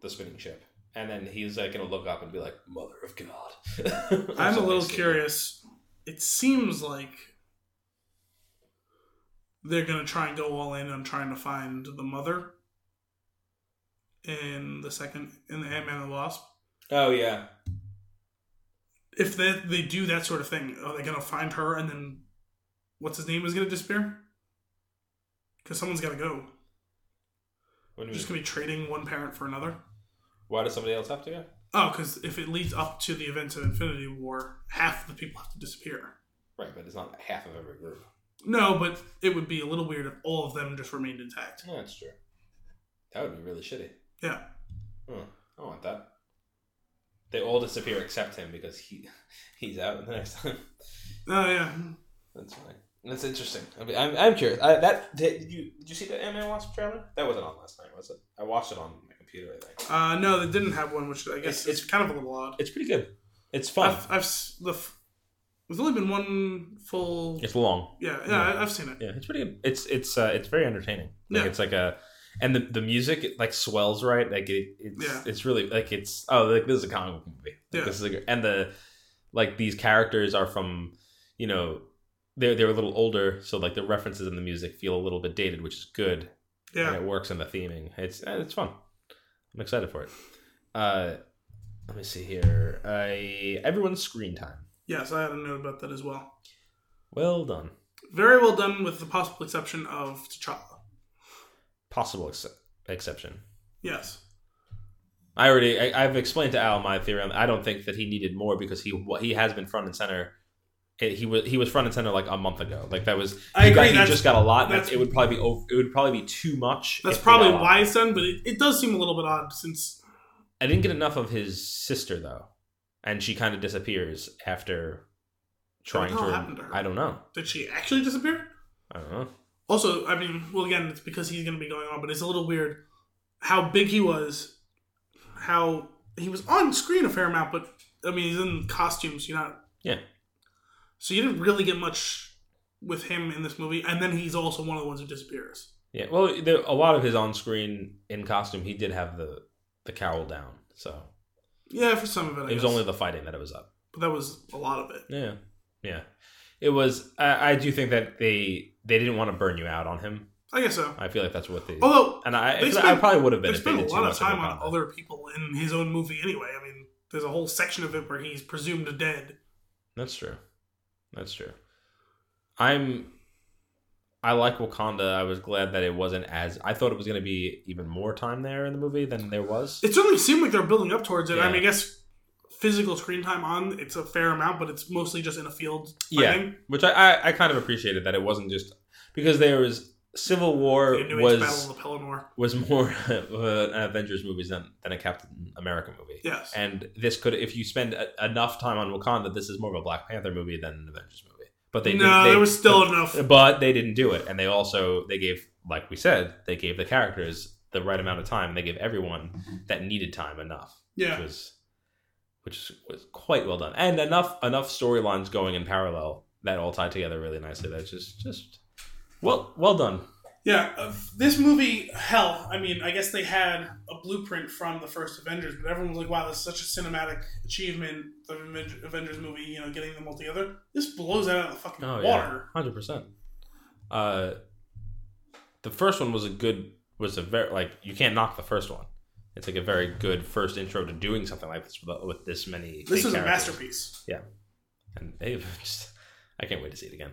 the spinning ship, and then he's like going to look up and be like, "Mother of God." I'm a little curious. It seems like they're gonna try and go all in on trying to find the mother in the second in the Ant Man and the Wasp. Oh yeah, If they they do that sort of thing, are they gonna find her and then what's his name is gonna disappear? Because someone's got to go. what do you Just mean? gonna be trading one parent for another. Why does somebody else have to go? Oh, because if it leads up to the events of Infinity War, half the people have to disappear. Right, but it's not half of every group. No, but it would be a little weird if all of them just remained intact. Yeah, that's true. That would be really shitty. Yeah. Huh, I want that. They all disappear except him because he he's out the next time. Oh yeah. That's fine. That's interesting. I mean, I'm, I'm curious. I, that did, did you did you see the Ant Man Wasp trailer? That wasn't on last night, was it? I watched it on my computer. I think Uh, no, they didn't have one, which I guess It's- it's, kind of a little odd. it's pretty good. It's fun. I've, I've the f- there's only been one full. it's long. Yeah, yeah, Yeah. I, I've seen it. Yeah, it's pretty good. It's it's uh, it's very entertaining. Like Yeah. it's like a, and the the music it, like swells right. Like it, it's Yeah. it's really like it's oh like this is a comic book movie. Like, Yeah. This is a, and the like these characters are from you know they're they're a little older, so like the references in the music feel a little bit dated, which is good. Yeah. and it works in the theming. It's eh, it's fun. I'm excited for it. Uh, let me see here. I everyone's screen time. Yes, I had a note about that as well. Well done. Very well done, with the possible exception of T'Challa. Possible ex- exception. Yes. I already I, I've explained to Al my theory. on I don't think that he needed more because he he has been front and center. It- he was he was front and center like a month ago. Like that was I he got- agree, he just got a lot. that's- it would probably be over, it would probably be too much. That's probably got a lot. why it's done, but it, it does seem a little bit odd since. I didn't get enough of his sister though, and she kind of disappears after trying to. happened to her? I don't know. Did she actually disappear? I don't know. Also, I mean, well, again, it's because he's going to be going on, but it's a little weird how big he was, how he was on screen a fair amount, but I mean, he's in costumes, you're not. Yeah. So you didn't really get much with him in this movie, and then he's also one of the ones who disappears. Yeah. Well, there, a lot of his on screen in costume, he did have the the cowl down, so Yeah, for some of it, I it was guess. only the fighting that it was up. but that was a lot of it. Yeah, yeah. It was. I, I do think that they they didn't want to burn you out on him. I guess so. I feel like that's what they. Although and I, they I probably would have been they spent a lot of much time on other people in his own movie anyway. I mean, there's a whole section of it where he's presumed dead. That's true. That's true. I'm. I like Wakanda. I was glad that it wasn't as. I thought it was going to be even more time there in the movie than there was. It certainly seemed like they're building up towards it. I mean, I guess physical screen time on it's a fair amount, but it's mostly just in a field. Yeah, which I, I I kind of appreciated that it wasn't just because there was Civil War was of the Pelennor. was more of an Avengers movie than than a Captain America movie. Yes. And this could, if you spend a, enough time on Wakanda, this is more of a Black Panther movie than an Avengers movie. But they no, did, they, there was still enough. but they didn't do it, and they also they gave, like we said, they gave the characters the right amount of time. They gave everyone that needed time enough, Yeah. which was which was quite well done, and enough enough storylines going in parallel that all tied together really nicely. That's just just well well done. Yeah, uh, this movie, hell, I mean, I guess they had a blueprint from the first Avengers, but everyone was like, wow, this is such a cinematic achievement, the Avengers movie, you know, getting them all together. This blows that out of the fucking Oh, yeah. water. Hundred percent. Uh, the first one was a good was a very like you can't knock the first one. It's like a very good first intro to doing something like this with, with this many. This is a masterpiece. and they've just I can't wait to see it again,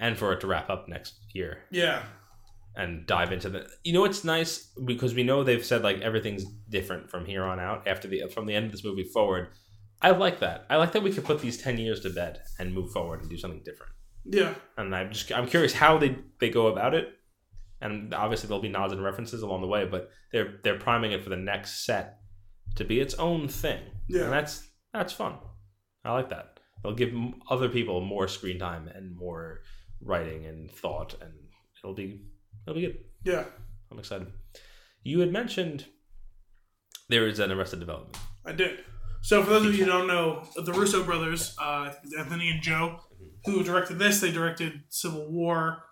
and for it to wrap up next year Yeah. and dive into the. You know, it's nice because we know they've said like everything's different from here on out after the from the end of this movie forward. I like that. I like that we could put these ten years to bed and move forward and do something different Yeah. and I'm just I'm curious how they they go about it. And obviously there'll be nods and references along the way, but they're they're priming it for the next set to be its own thing. Yeah. and that's that's fun. I like that. They'll give other people more screen time and more writing and thought, and it'll be it'll be good. Yeah. I'm excited. You had mentioned there is an Arrested Development. I did. So, for those of you who don't know, the Russo brothers, uh, I think it's Anthony and Joe, who directed this, they directed Civil War.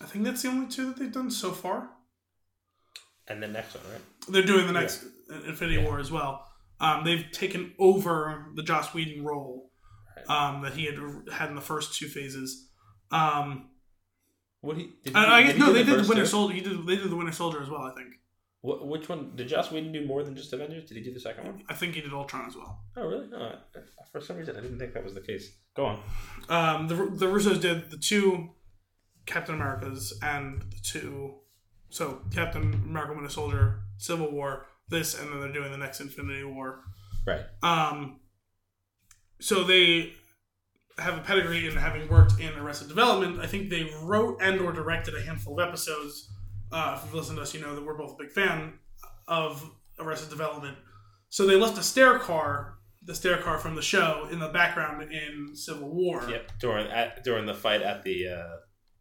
I think that's the only two that they've done so far. And the next one, right? They're doing the next Infinity Yeah. War as well. Um, they've taken over the Joss Whedon role um, that he had had in the first two phases. Um, What he? Did and I guess he no, they the did the Winter? Soldier. He did. They did the Winter Soldier as well. I think. Wh- which one did Joss Whedon do more than just Avengers? Did he do the second one? I think he did Ultron as well. Oh, really? No, for some reason I didn't think that was the case. Go on. Um, the the Russos did the two Captain Americas and the two. So Captain America, Winter Soldier, Civil War, this, and then they're doing the next Infinity War. Right. Um, so they have a pedigree in having worked in Arrested Development. I think they wrote and or directed a handful of episodes. Uh, if you've listened to us, you know that we're both a big fan of Arrested Development. So they left a stair car, the stair car from the show, in the background in Civil War. Yep. During at during the fight at the uh,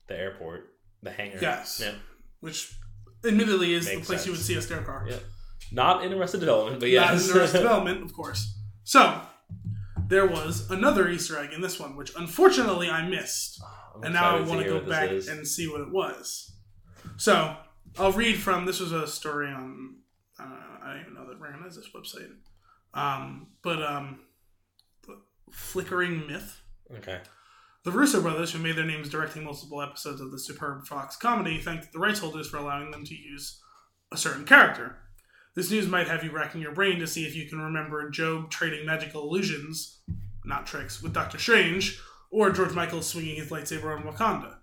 the airport, the hangar. Yes. Yep. Which admittedly is Makes the place you would see a stair car. Yep. Not in Arrested Development, but Not yes. in Arrested Development, of course. So there was another Easter egg in this one, which unfortunately I missed. I'm and now I want to go back is. and see what it was. So I'll read from this was a story on uh, I don't even know that recognize this website, um, but um, Flickering Myth. Okay. The Russo brothers, who made their names directing multiple episodes of the superb Fox comedy, thanked the rights holders for allowing them to use a certain character. This news might have you racking your brain to see if you can remember Gob trading magical illusions, not tricks, with Doctor Strange, or George Michael swinging his lightsaber on Wakanda.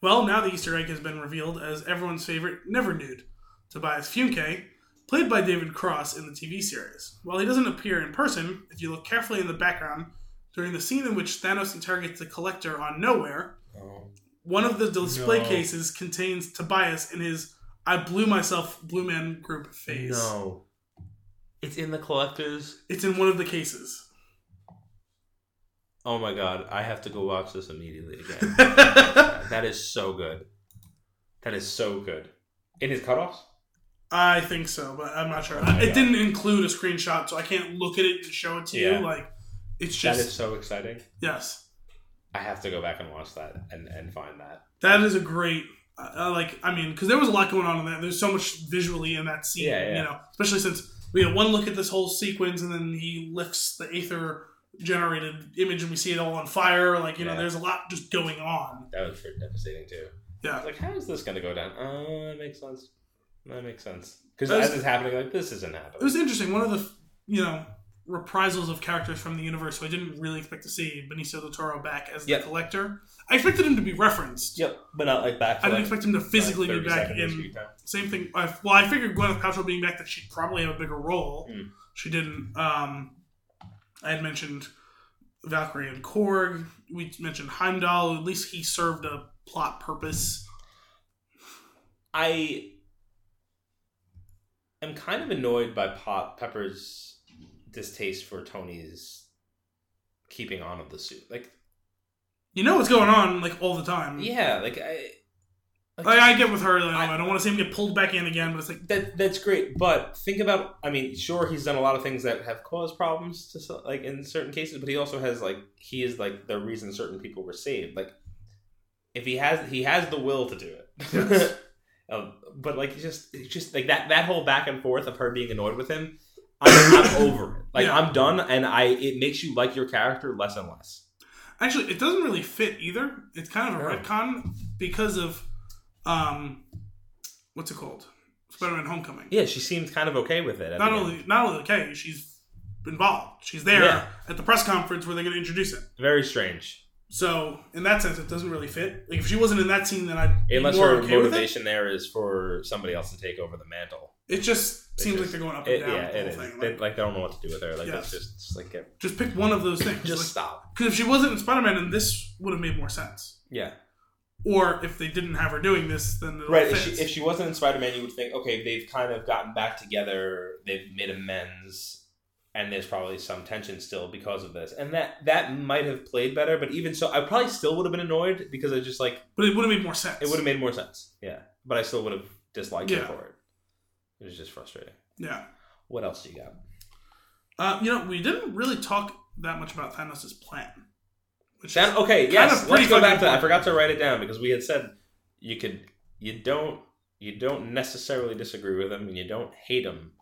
Well, now the Easter egg has been revealed as everyone's favorite Never Nude, Tobias Funke, played by David Cross in the TV series. While he doesn't appear in person, if you look carefully in the background, during the scene in which Thanos interrogates the Collector on Knowhere, Oh. one of the display No. cases contains Tobias in his I blew myself Blue Man Group phase. No. It's in the collectors. It's in one of the cases. Oh my god, I have to go watch this immediately again. That is so good. That is so good. In his cutoffs? I think so, but I'm not sure. Oh it God. didn't include a screenshot, so I can't look at it and show it to Yeah. you. Like, it's just is so exciting. yes, I have to go back and watch that and, and find that. that is a great. Uh, like, I mean, because there was a lot going on in that. There's so much visually in that scene. Yeah, yeah. You know, especially since we had one look at this whole sequence, and then he lifts the aether generated image, and we see it all on fire. Like, you know, there's a lot just going on. That was pretty devastating too. Yeah. like, how is this going to go down? Oh, that makes sense. That makes sense. Because as it's happening, like, this isn't happening. It was interesting. One of the, you know, reprisals of characters from the universe who I didn't really expect to see Benicio del Toro back as the collector. I expected him to be referenced. Yep, but not like back. I didn't expect him to physically be back in. Same thing. I, well, I figured Gwyneth Paltrow being back that she'd probably have a bigger role. Mm. She didn't. Um, I had mentioned Valkyrie and Korg. We mentioned Heimdall. At least he served a plot purpose. I am kind of annoyed by Pop Pepper's distaste for Tony's keeping on of the suit. Like, You know what's going on like all the time. yeah, like I. Like, Like, I get with her. Like, I- I, don't want to see him get pulled back in again, but it's like that that's great, but think about. I mean, sure, he's done a lot of things that have caused problems to like in certain cases, but he also has like he is like the reason certain people were saved. Like, if he has he has the will to do it. Um, but like, just it's just like that that whole back and forth of her being annoyed with him. I'm, I'm over it. Like Yeah. I'm done, and I it makes you like your character less and less. Actually, it doesn't really fit either. It's kind of a No. retcon because of, um, what's it called? Spider-Man: Homecoming. Yeah, she seemed kind of okay with it. Not the end. only not only okay, she's involved. She's there Yeah. at the press conference where they're going to introduce it. very strange. So in that sense, it doesn't really fit. Like if she wasn't in that scene, then I'd be Unless more her okay with it. motivation there is for somebody else to take over the mantle. It just It seems just- like they're going up and It, down. yeah, it whole is. thing. They, Like, like they don't know what to do with her. Like Yes. it's just, just like get, just pick one of those things. just stop. Because if she wasn't in Spider-Man, then this would have made more sense. Yeah, Or if they didn't have her doing this, then right. If she, if she wasn't in Spider Man, you would think, okay, they've kind of gotten back together. They've made amends, and there's probably some tension still because of this, and that that might have played better. But even so, I probably still would have been annoyed because I just like but it would have made more sense. it would have made more sense. Yeah, but I still would have disliked her Yeah. for it. It was just frustrating. Yeah. What else do you got? Uh, you know, we didn't really talk that much about Thanos' plan. Which okay, kind yes. Let's go back to that. I forgot to write it down because we had said you could, you don't, you don't necessarily disagree with him, and you don't hate him.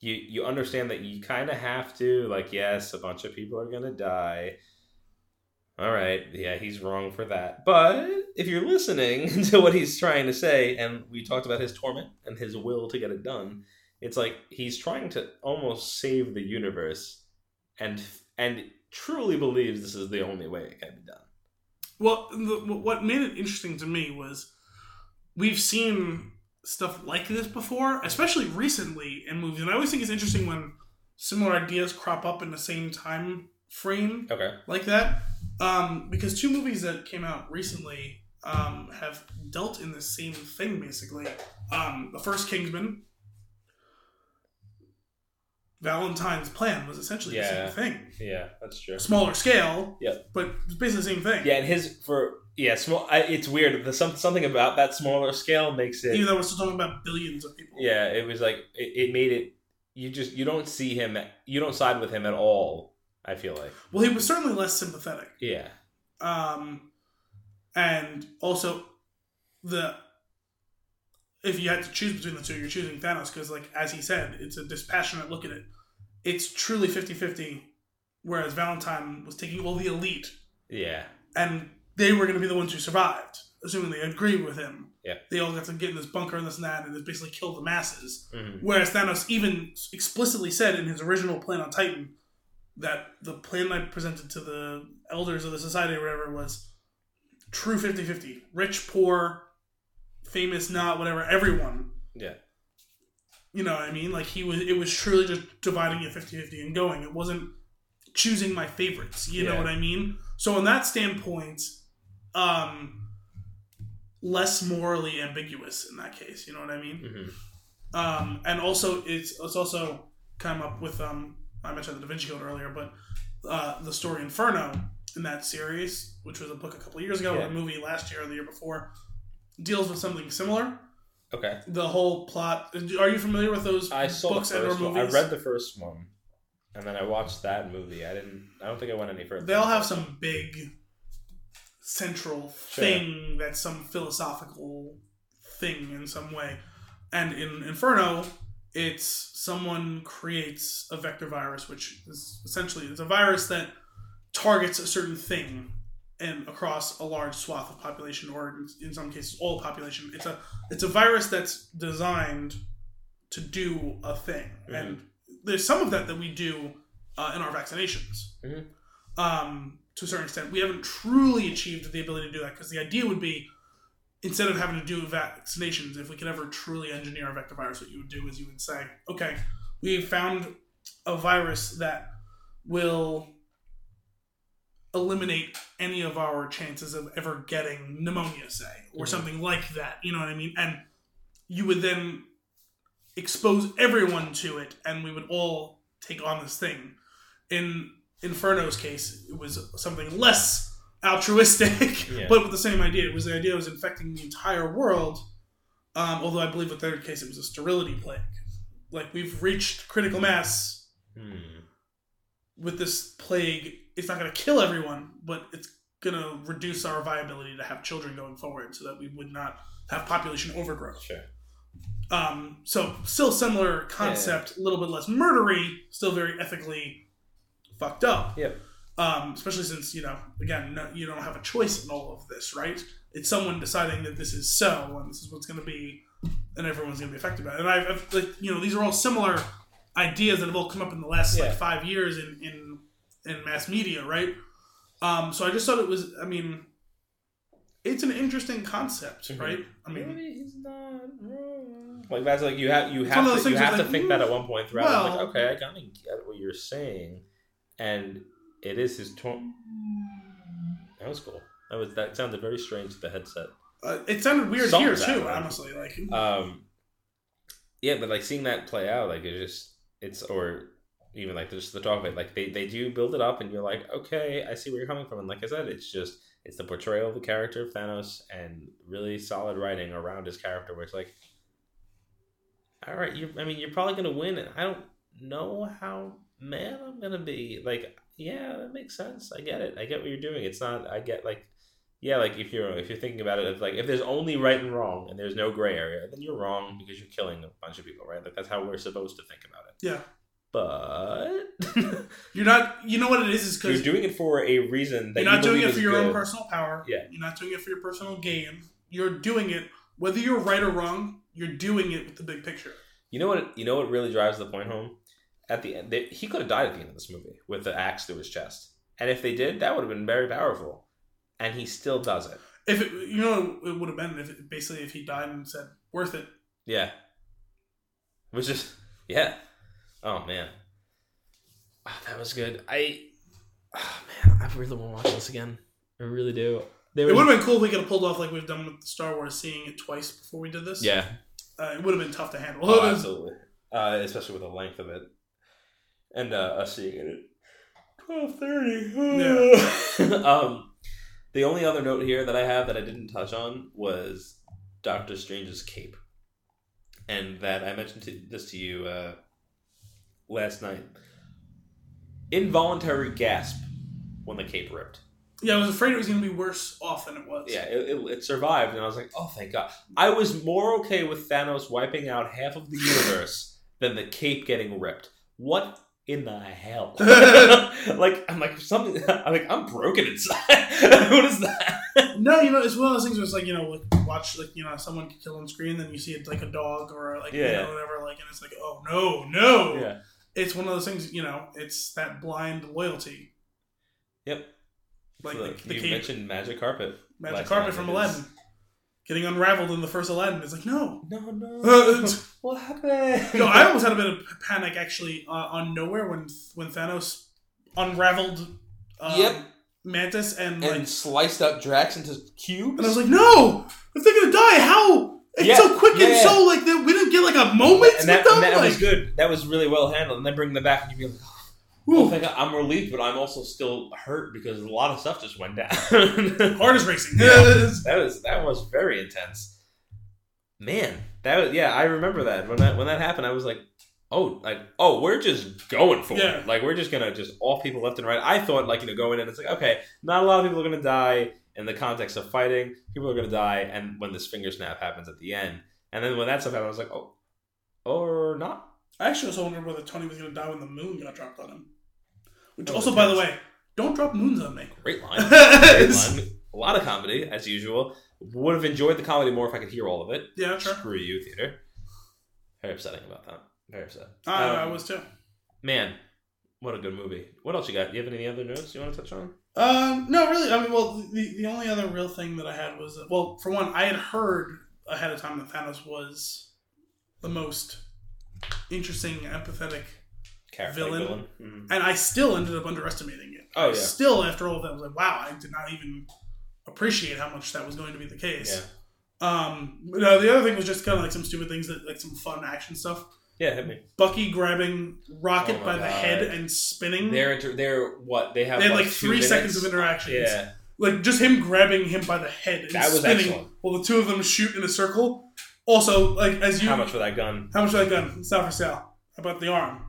You you understand that you kind of have to. Like, yes, a bunch of people are gonna die. All right, yeah, he's wrong for that. But if you're listening to what he's trying to say, and we talked about his torment and his will to get it done, it's like he's trying to almost save the universe, and and truly believes this is the only way it can be done. well, the, what made it interesting to me was we've seen stuff like this before, especially recently in movies. And I always think it's interesting when similar ideas crop up in the same time frame Okay. like that. Um, because two movies that came out recently um, have dealt in the same thing, basically. Um, the first Kingsman, Valentine's plan was essentially Yeah. the same thing. Yeah, that's true. Smaller scale, Yep. but it's basically the same thing. Yeah, and his for yeah small. I, it's weird. The some something about that smaller scale makes it. Even though we're still talking about billions of people. Yeah, it was like it, it made it. You just you don't see him. You don't side with him at all. I feel like Well, he was certainly less sympathetic. yeah, Um, and also, the if you had to choose between the two, you're choosing Thanos because, like as he said, it's a dispassionate look at it. It's truly 50-50, whereas Valentine was taking all the elite yeah, and they were going to be the ones who survived, assuming they agreed with him. Yeah. They all got to get in this bunker and this and that, and it basically killed the masses. Mhm. Whereas Thanos even explicitly said in his original plan on Titan that the plan I presented to the elders of the society or whatever was true 50 50. Rich, poor, famous, not, whatever, everyone. Yeah. You know what I mean? Like he was it was truly just dividing it 50 50 and going. It wasn't choosing my favorites. You know what I mean? So in that standpoint, um less morally ambiguous in that case, you know what I mean? Mhm. Um, and also it's it's also come up with um I mentioned the Da Vinci Code earlier, but uh, the story Inferno in that series, which was a book a couple of years ago, Yeah. or a movie last year or the year before, deals with something similar. Okay. The whole plot. Are you familiar with those I saw books the and or first one. I read the first one, and then I watched that movie. I didn't. I don't think I went any further. they all have some big central Sure. thing that's some philosophical thing in some way. And in Inferno, it's someone creates a vector virus, which is essentially it's a virus that targets a certain thing and across a large swath of population, or in, some cases all population. It's a it's a virus that's designed to do a thing, and there's some of that that we do uh, in our vaccinations. Mhm. Um, to a certain extent, we haven't truly achieved the ability to do that because the idea would be instead of having to do vaccinations, if we could ever truly engineer a vector virus, what you would do is you would say, okay, we found a virus that will eliminate any of our chances of ever getting pneumonia, say, or Mhm. something like that. You know what I mean? And you would then expose everyone to it, and we would all take on this thing. In Inferno's case, it was something less altruistic, Yeah. but with the same idea. It was the idea it was infecting the entire world. Um, although I believe with their case it was a sterility plague. Like we've reached critical mass Hmm. with this plague. It's not going to kill everyone, but it's going to reduce our viability to have children going forward, so that we would not have population overgrowth. Sure. Um, so still similar concept, a little bit less murdery, still very ethically fucked up. Yep. Um, especially since you know, again, no, you don't have a choice in all of this, right? It's someone deciding that this is so, and this is what's going to be, and everyone's going to be affected by it. And I've, I've like, you know, these are all similar ideas that have all come up in the last Yeah. like five years in in in mass media, right? Um, so I just thought it was, I mean, it's an interesting concept, Mhm. right? I mean, he's not wrong. Like that's like you have you have one of those to, you have to like, think that mm, at one point throughout. I'm like, well- okay, I kind of get what you're saying, and it is his tone. That was cool. That was that sounded very strange to the headset. uh, it sounded weird Some here too, honestly. Like, Um, yeah, but like seeing that play out, like it just it's or even like just the talk of it, like they they do build it up, and you're like, okay, I see where you're coming from, and like I said, it's just it's the portrayal of the character of Thanos and really solid writing around his character, where it's like, all right, you, I mean, you're probably gonna win, and I don't know how mad I'm gonna be. Like, yeah, that makes sense. I get it. I get what you're doing. It's not. I get like yeah, like if you're if you're thinking about it, if like if there's only right and wrong and there's no gray area, then you're wrong because you're killing a bunch of people, right? Like that's how we're supposed to think about it. yeah, But you're not. You know what it is? Is because you're doing it for a reason that you're not you doing it for your own personal power. Yeah. You're not doing it for your personal gain. You're doing it whether you're right or wrong. You're doing it with the big picture. You know what? You know what really drives the point home? At the end, they, he could have died at the end of this movie with the axe through his chest, and if they did, that would have been very powerful. And he still does it. If it, you know, it would have been if it, basically if he died and said worth it. Yeah. Was just yeah. Oh man. Ah, that was good. I oh man, I really want to watch this again. I really do. There It would have been cool if we could have pulled off like we've done with Star Wars, seeing it twice before we did this. Yeah. uh, it would have been tough to handle. Oh, absolutely. Uh, especially with the length of it. And uh, us seeing it at twelve thirty. um the only other note here that I have that I didn't touch on was Doctor Strange's cape. And that I mentioned to, this to you uh, last night. Involuntary gasp when the cape ripped. Yeah, I was afraid it was going to be worse off than it was. Yeah, it, it, it survived, and I was like, oh, thank God. I was more okay with Thanos wiping out half of the universe than the cape getting ripped. What in the hell? like I'm like something. I'm like I'm broken inside. what is that? No, you know, it's one of those things where it's like, you know, like watch like, you know, someone get killed on screen, then you see it like a dog or like you know, whatever, like and it's like, oh no, no. Yeah. It's one of those things, you know, it's that blind loyalty. Yep. Like So, the, the you cape, mentioned magic carpet. magic carpet from Aladdin. Getting unraveled in the first Aladdin. It's like, no. No, no. Uh, what happened? no, I almost had a bit of panic actually uh, on Knowhere when when Thanos unraveled um, Yep. Mantis and like sliced up Drax into cubes. And I was like, no! If they're gonna die, how? It's Yeah, so quick yeah, and yeah. so like that we didn't get like a moment and that, with them. and that like, was good. That was really well handled. And then bring them back, and you'd be like, Ooh, "Oh, thank God. I'm relieved, but I'm also still hurt because a lot of stuff just went down." heart is racing. Yeah. that was that was very intense. Man, that was yeah. I remember that when that when that happened. I was like, oh, like oh, we're just going for Yeah. it. Like we're just gonna just off people left and right. I thought like you know going in, it's like okay, not a lot of people are gonna die in the context of fighting. People are gonna die, and when this finger snap happens at the end, and then when that stuff happened, I was like, oh, or not. I actually also wondered whether Tony was gonna die when the moon got dropped on him. Which That also, by the way, don't drop moons on me. Great line. Great line. A lot of comedy as usual. Would have enjoyed the comedy more if I could hear all of it. Yeah, sure. Screw you, theater. Very upsetting about that. Very upset. I, I Um, was too. Man, what a good movie. What else you got? Do you have any other notes you want to touch on? Um, no, really. I mean, well, the, the only other real thing that I had was, uh, well, for one, I had heard ahead of time that Thanos was the most interesting, empathetic Character Villain. Mhm. and I still ended up underestimating it. Oh, yeah. Still, after all of that, I was like, wow, I did not even appreciate how much that was going to be the case. Yeah. Um, no, the other thing was just kind of like some stupid things that, like some fun action stuff. Yeah, hit me. Bucky grabbing Rocket Oh my by the head and spinning. They're inter- they're what they have. they had like two three minutes? seconds of interaction. Yeah, Like just him grabbing him by the head and That was spinning excellent. while the two of them shoot in a circle. Also, like as you how much for that gun? how much for that gun? It's not for sale. How about the arm?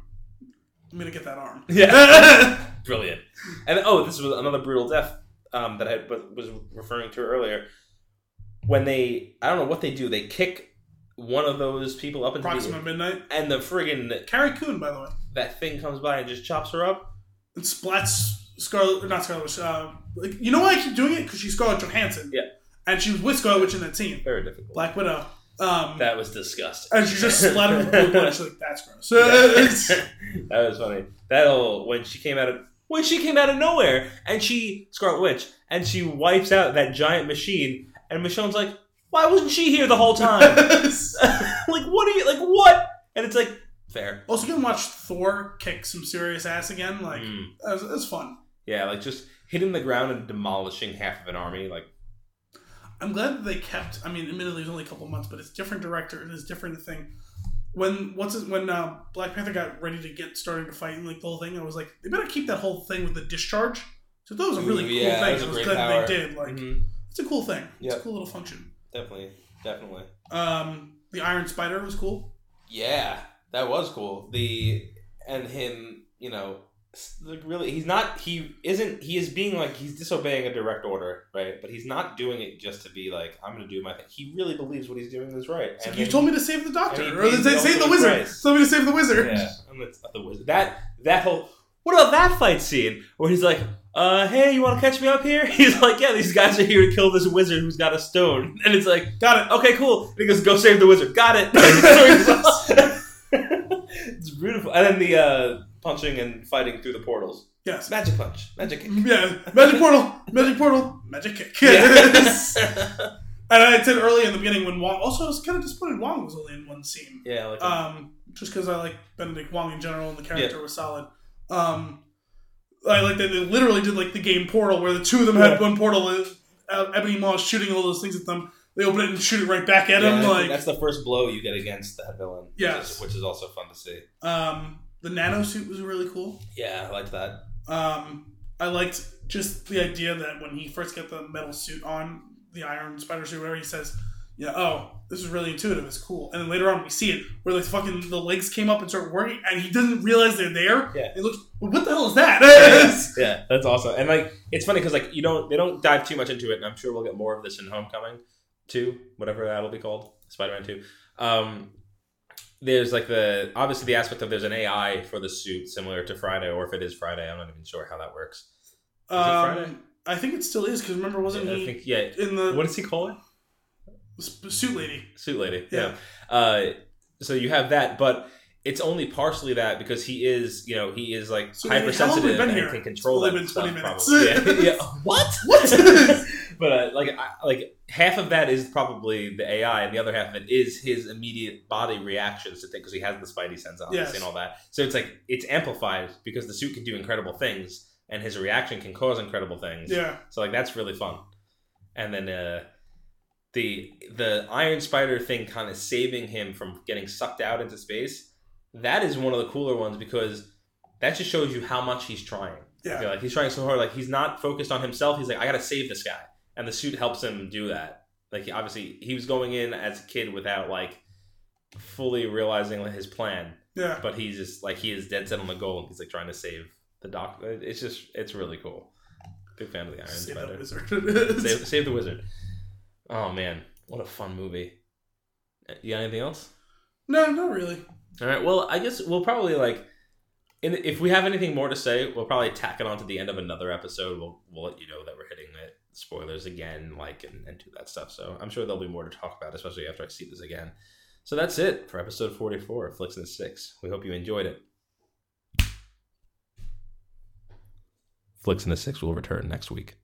I'm gonna get that arm. Yeah, brilliant. And oh, this was another brutal death um, that I was referring to earlier. When they, I don't know what they do. They kick one of those people up into Proxima the Midnight. and the friggin' Carrie Coon, by the way. that thing comes by and just chops her up. and splats Scarlet, not Scarlet Witch. Uh, like, you know why I keep doing it? Because she's Scarlett Johansson. Yeah. And she was with Scarlet Witch in that scene. Very difficult. Black Widow. Um, That was disgusting. and she just splattered with blue blood. She's like, that's gross. that was funny. That whole when she came out of when she came out of nowhere and she Scarlet Witch and she wipes out that giant machine and Michonne's like, why wasn't she here the whole time? like what are you like what? And it's like fair. also, you can watch Thor kick some serious ass again. Like, Mm. that, was, that was fun. Yeah, like just hitting the ground and demolishing half of an army. Like I'm glad that they kept. I mean, admittedly, it was only a couple months, but it's different director and it's different thing. When what's it, when uh, Black Panther got ready to get started to fight and like the whole thing, I was like, they better keep that whole thing with the discharge. So that was a really Ooh, cool yeah, thing. was a I was glad power. they did. Like, mhm, it's a cool thing. It's a cool little function. definitely, definitely. Um, the Iron Spider was cool. Yeah, that was cool. The and him, you know, like really, he's not. He isn't. He is being like he's disobeying a direct order, right? But he's not doing it just to be like I'm going to do my thing. He really believes what he's doing is right. It's And like, you then- told me to save the Doctor, he or say, the save the Wizard. price. Told me to save the Wizard. Yeah, and that's the wizard. That that whole. What about that fight scene where he's like, uh, hey, you want to catch me up here? He's like, yeah, these guys are here to kill this wizard who's got a stone. And it's like, Got it. okay, cool. And he goes, go save the wizard. Got it. it's beautiful. And then the uh, punching and fighting through the portals. Yes. Magic punch. Magic kick. Yeah. Magic portal. Magic portal. Magic kick. Yes. And I said early in the beginning when Wong. Also, I was kind of disappointed Wong was only in one scene. yeah, like Um, just because I like Benedict Wong in general and the character was solid. Um, I like that they literally did like the game Portal where the two of them had Yeah. one portal. And, uh, Ebony Maw is shooting all those things at them. They open it and shoot it right back at yeah, him. Like that's the first blow you get against that villain. Yes. Which is, which is also fun to see. um, the nano suit was really cool. Yeah, I liked that. Um, I liked just the idea that when he first got the metal suit on, the Iron Spider suit, whatever, he says, "Yeah, oh, this is really intuitive. It's cool." And then later on, we see it where like fucking the legs came up and started working, and he doesn't realize they're there. Yeah. It looks. Well, what the hell is that? yeah, that's awesome. And like, it's funny because like you don't they don't dive too much into it, and I'm sure we'll get more of this in Homecoming, two, whatever that'll be called, Spider-Man two. Um, there's like the obviously the aspect of there's an AI for the suit similar to Friday, or if it is Friday, I'm not even sure how that works. it Friday? Um, I think it still is because remember, wasn't I he think yeah. in the What does he call it? suit lady? Suit lady. Yeah. Yeah. Uh, so you have that, but it's only partially that because he is, you know, he is like So then how long have we hypersensitive and here? can control It's only that been stuff. 20 minutes. Yeah. yeah. What? What? but uh, like, I, like half of that is probably the AI, and the other half of it is his immediate body reactions to things because he has the Spidey sense on Yes. and all that. So it's like it's amplified because the suit can do incredible things, and his reaction can cause incredible things. Yeah, So like that's really fun. And then uh the the Iron Spider thing kind of saving him from getting sucked out into space. That is one of the cooler ones because that just shows you how much he's trying. Yeah, like he's trying so hard. Like he's not focused on himself. He's like, I gotta save this guy, and the suit helps him do that. Like obviously he was going in as a kid without like fully realizing his plan, yeah. but he's just like he is dead set on the goal, and he's like trying to save the doc. It's just it's really cool. Big fan of the Iron Save Spider. that wizard. Save, Save the Wizard. Oh man, what a fun movie. You got anything else? no, not really. All right. Well, I guess we'll probably like, in, if we have anything more to say, we'll probably tack it on to the end of another episode. We'll we'll let you know that we're hitting it spoilers again, like and, and do that stuff. So I'm sure there'll be more to talk about, especially after I see this again. So that's it for episode 44 of Flicks and Six. We hope you enjoyed it. Flicks and the Six will return next week.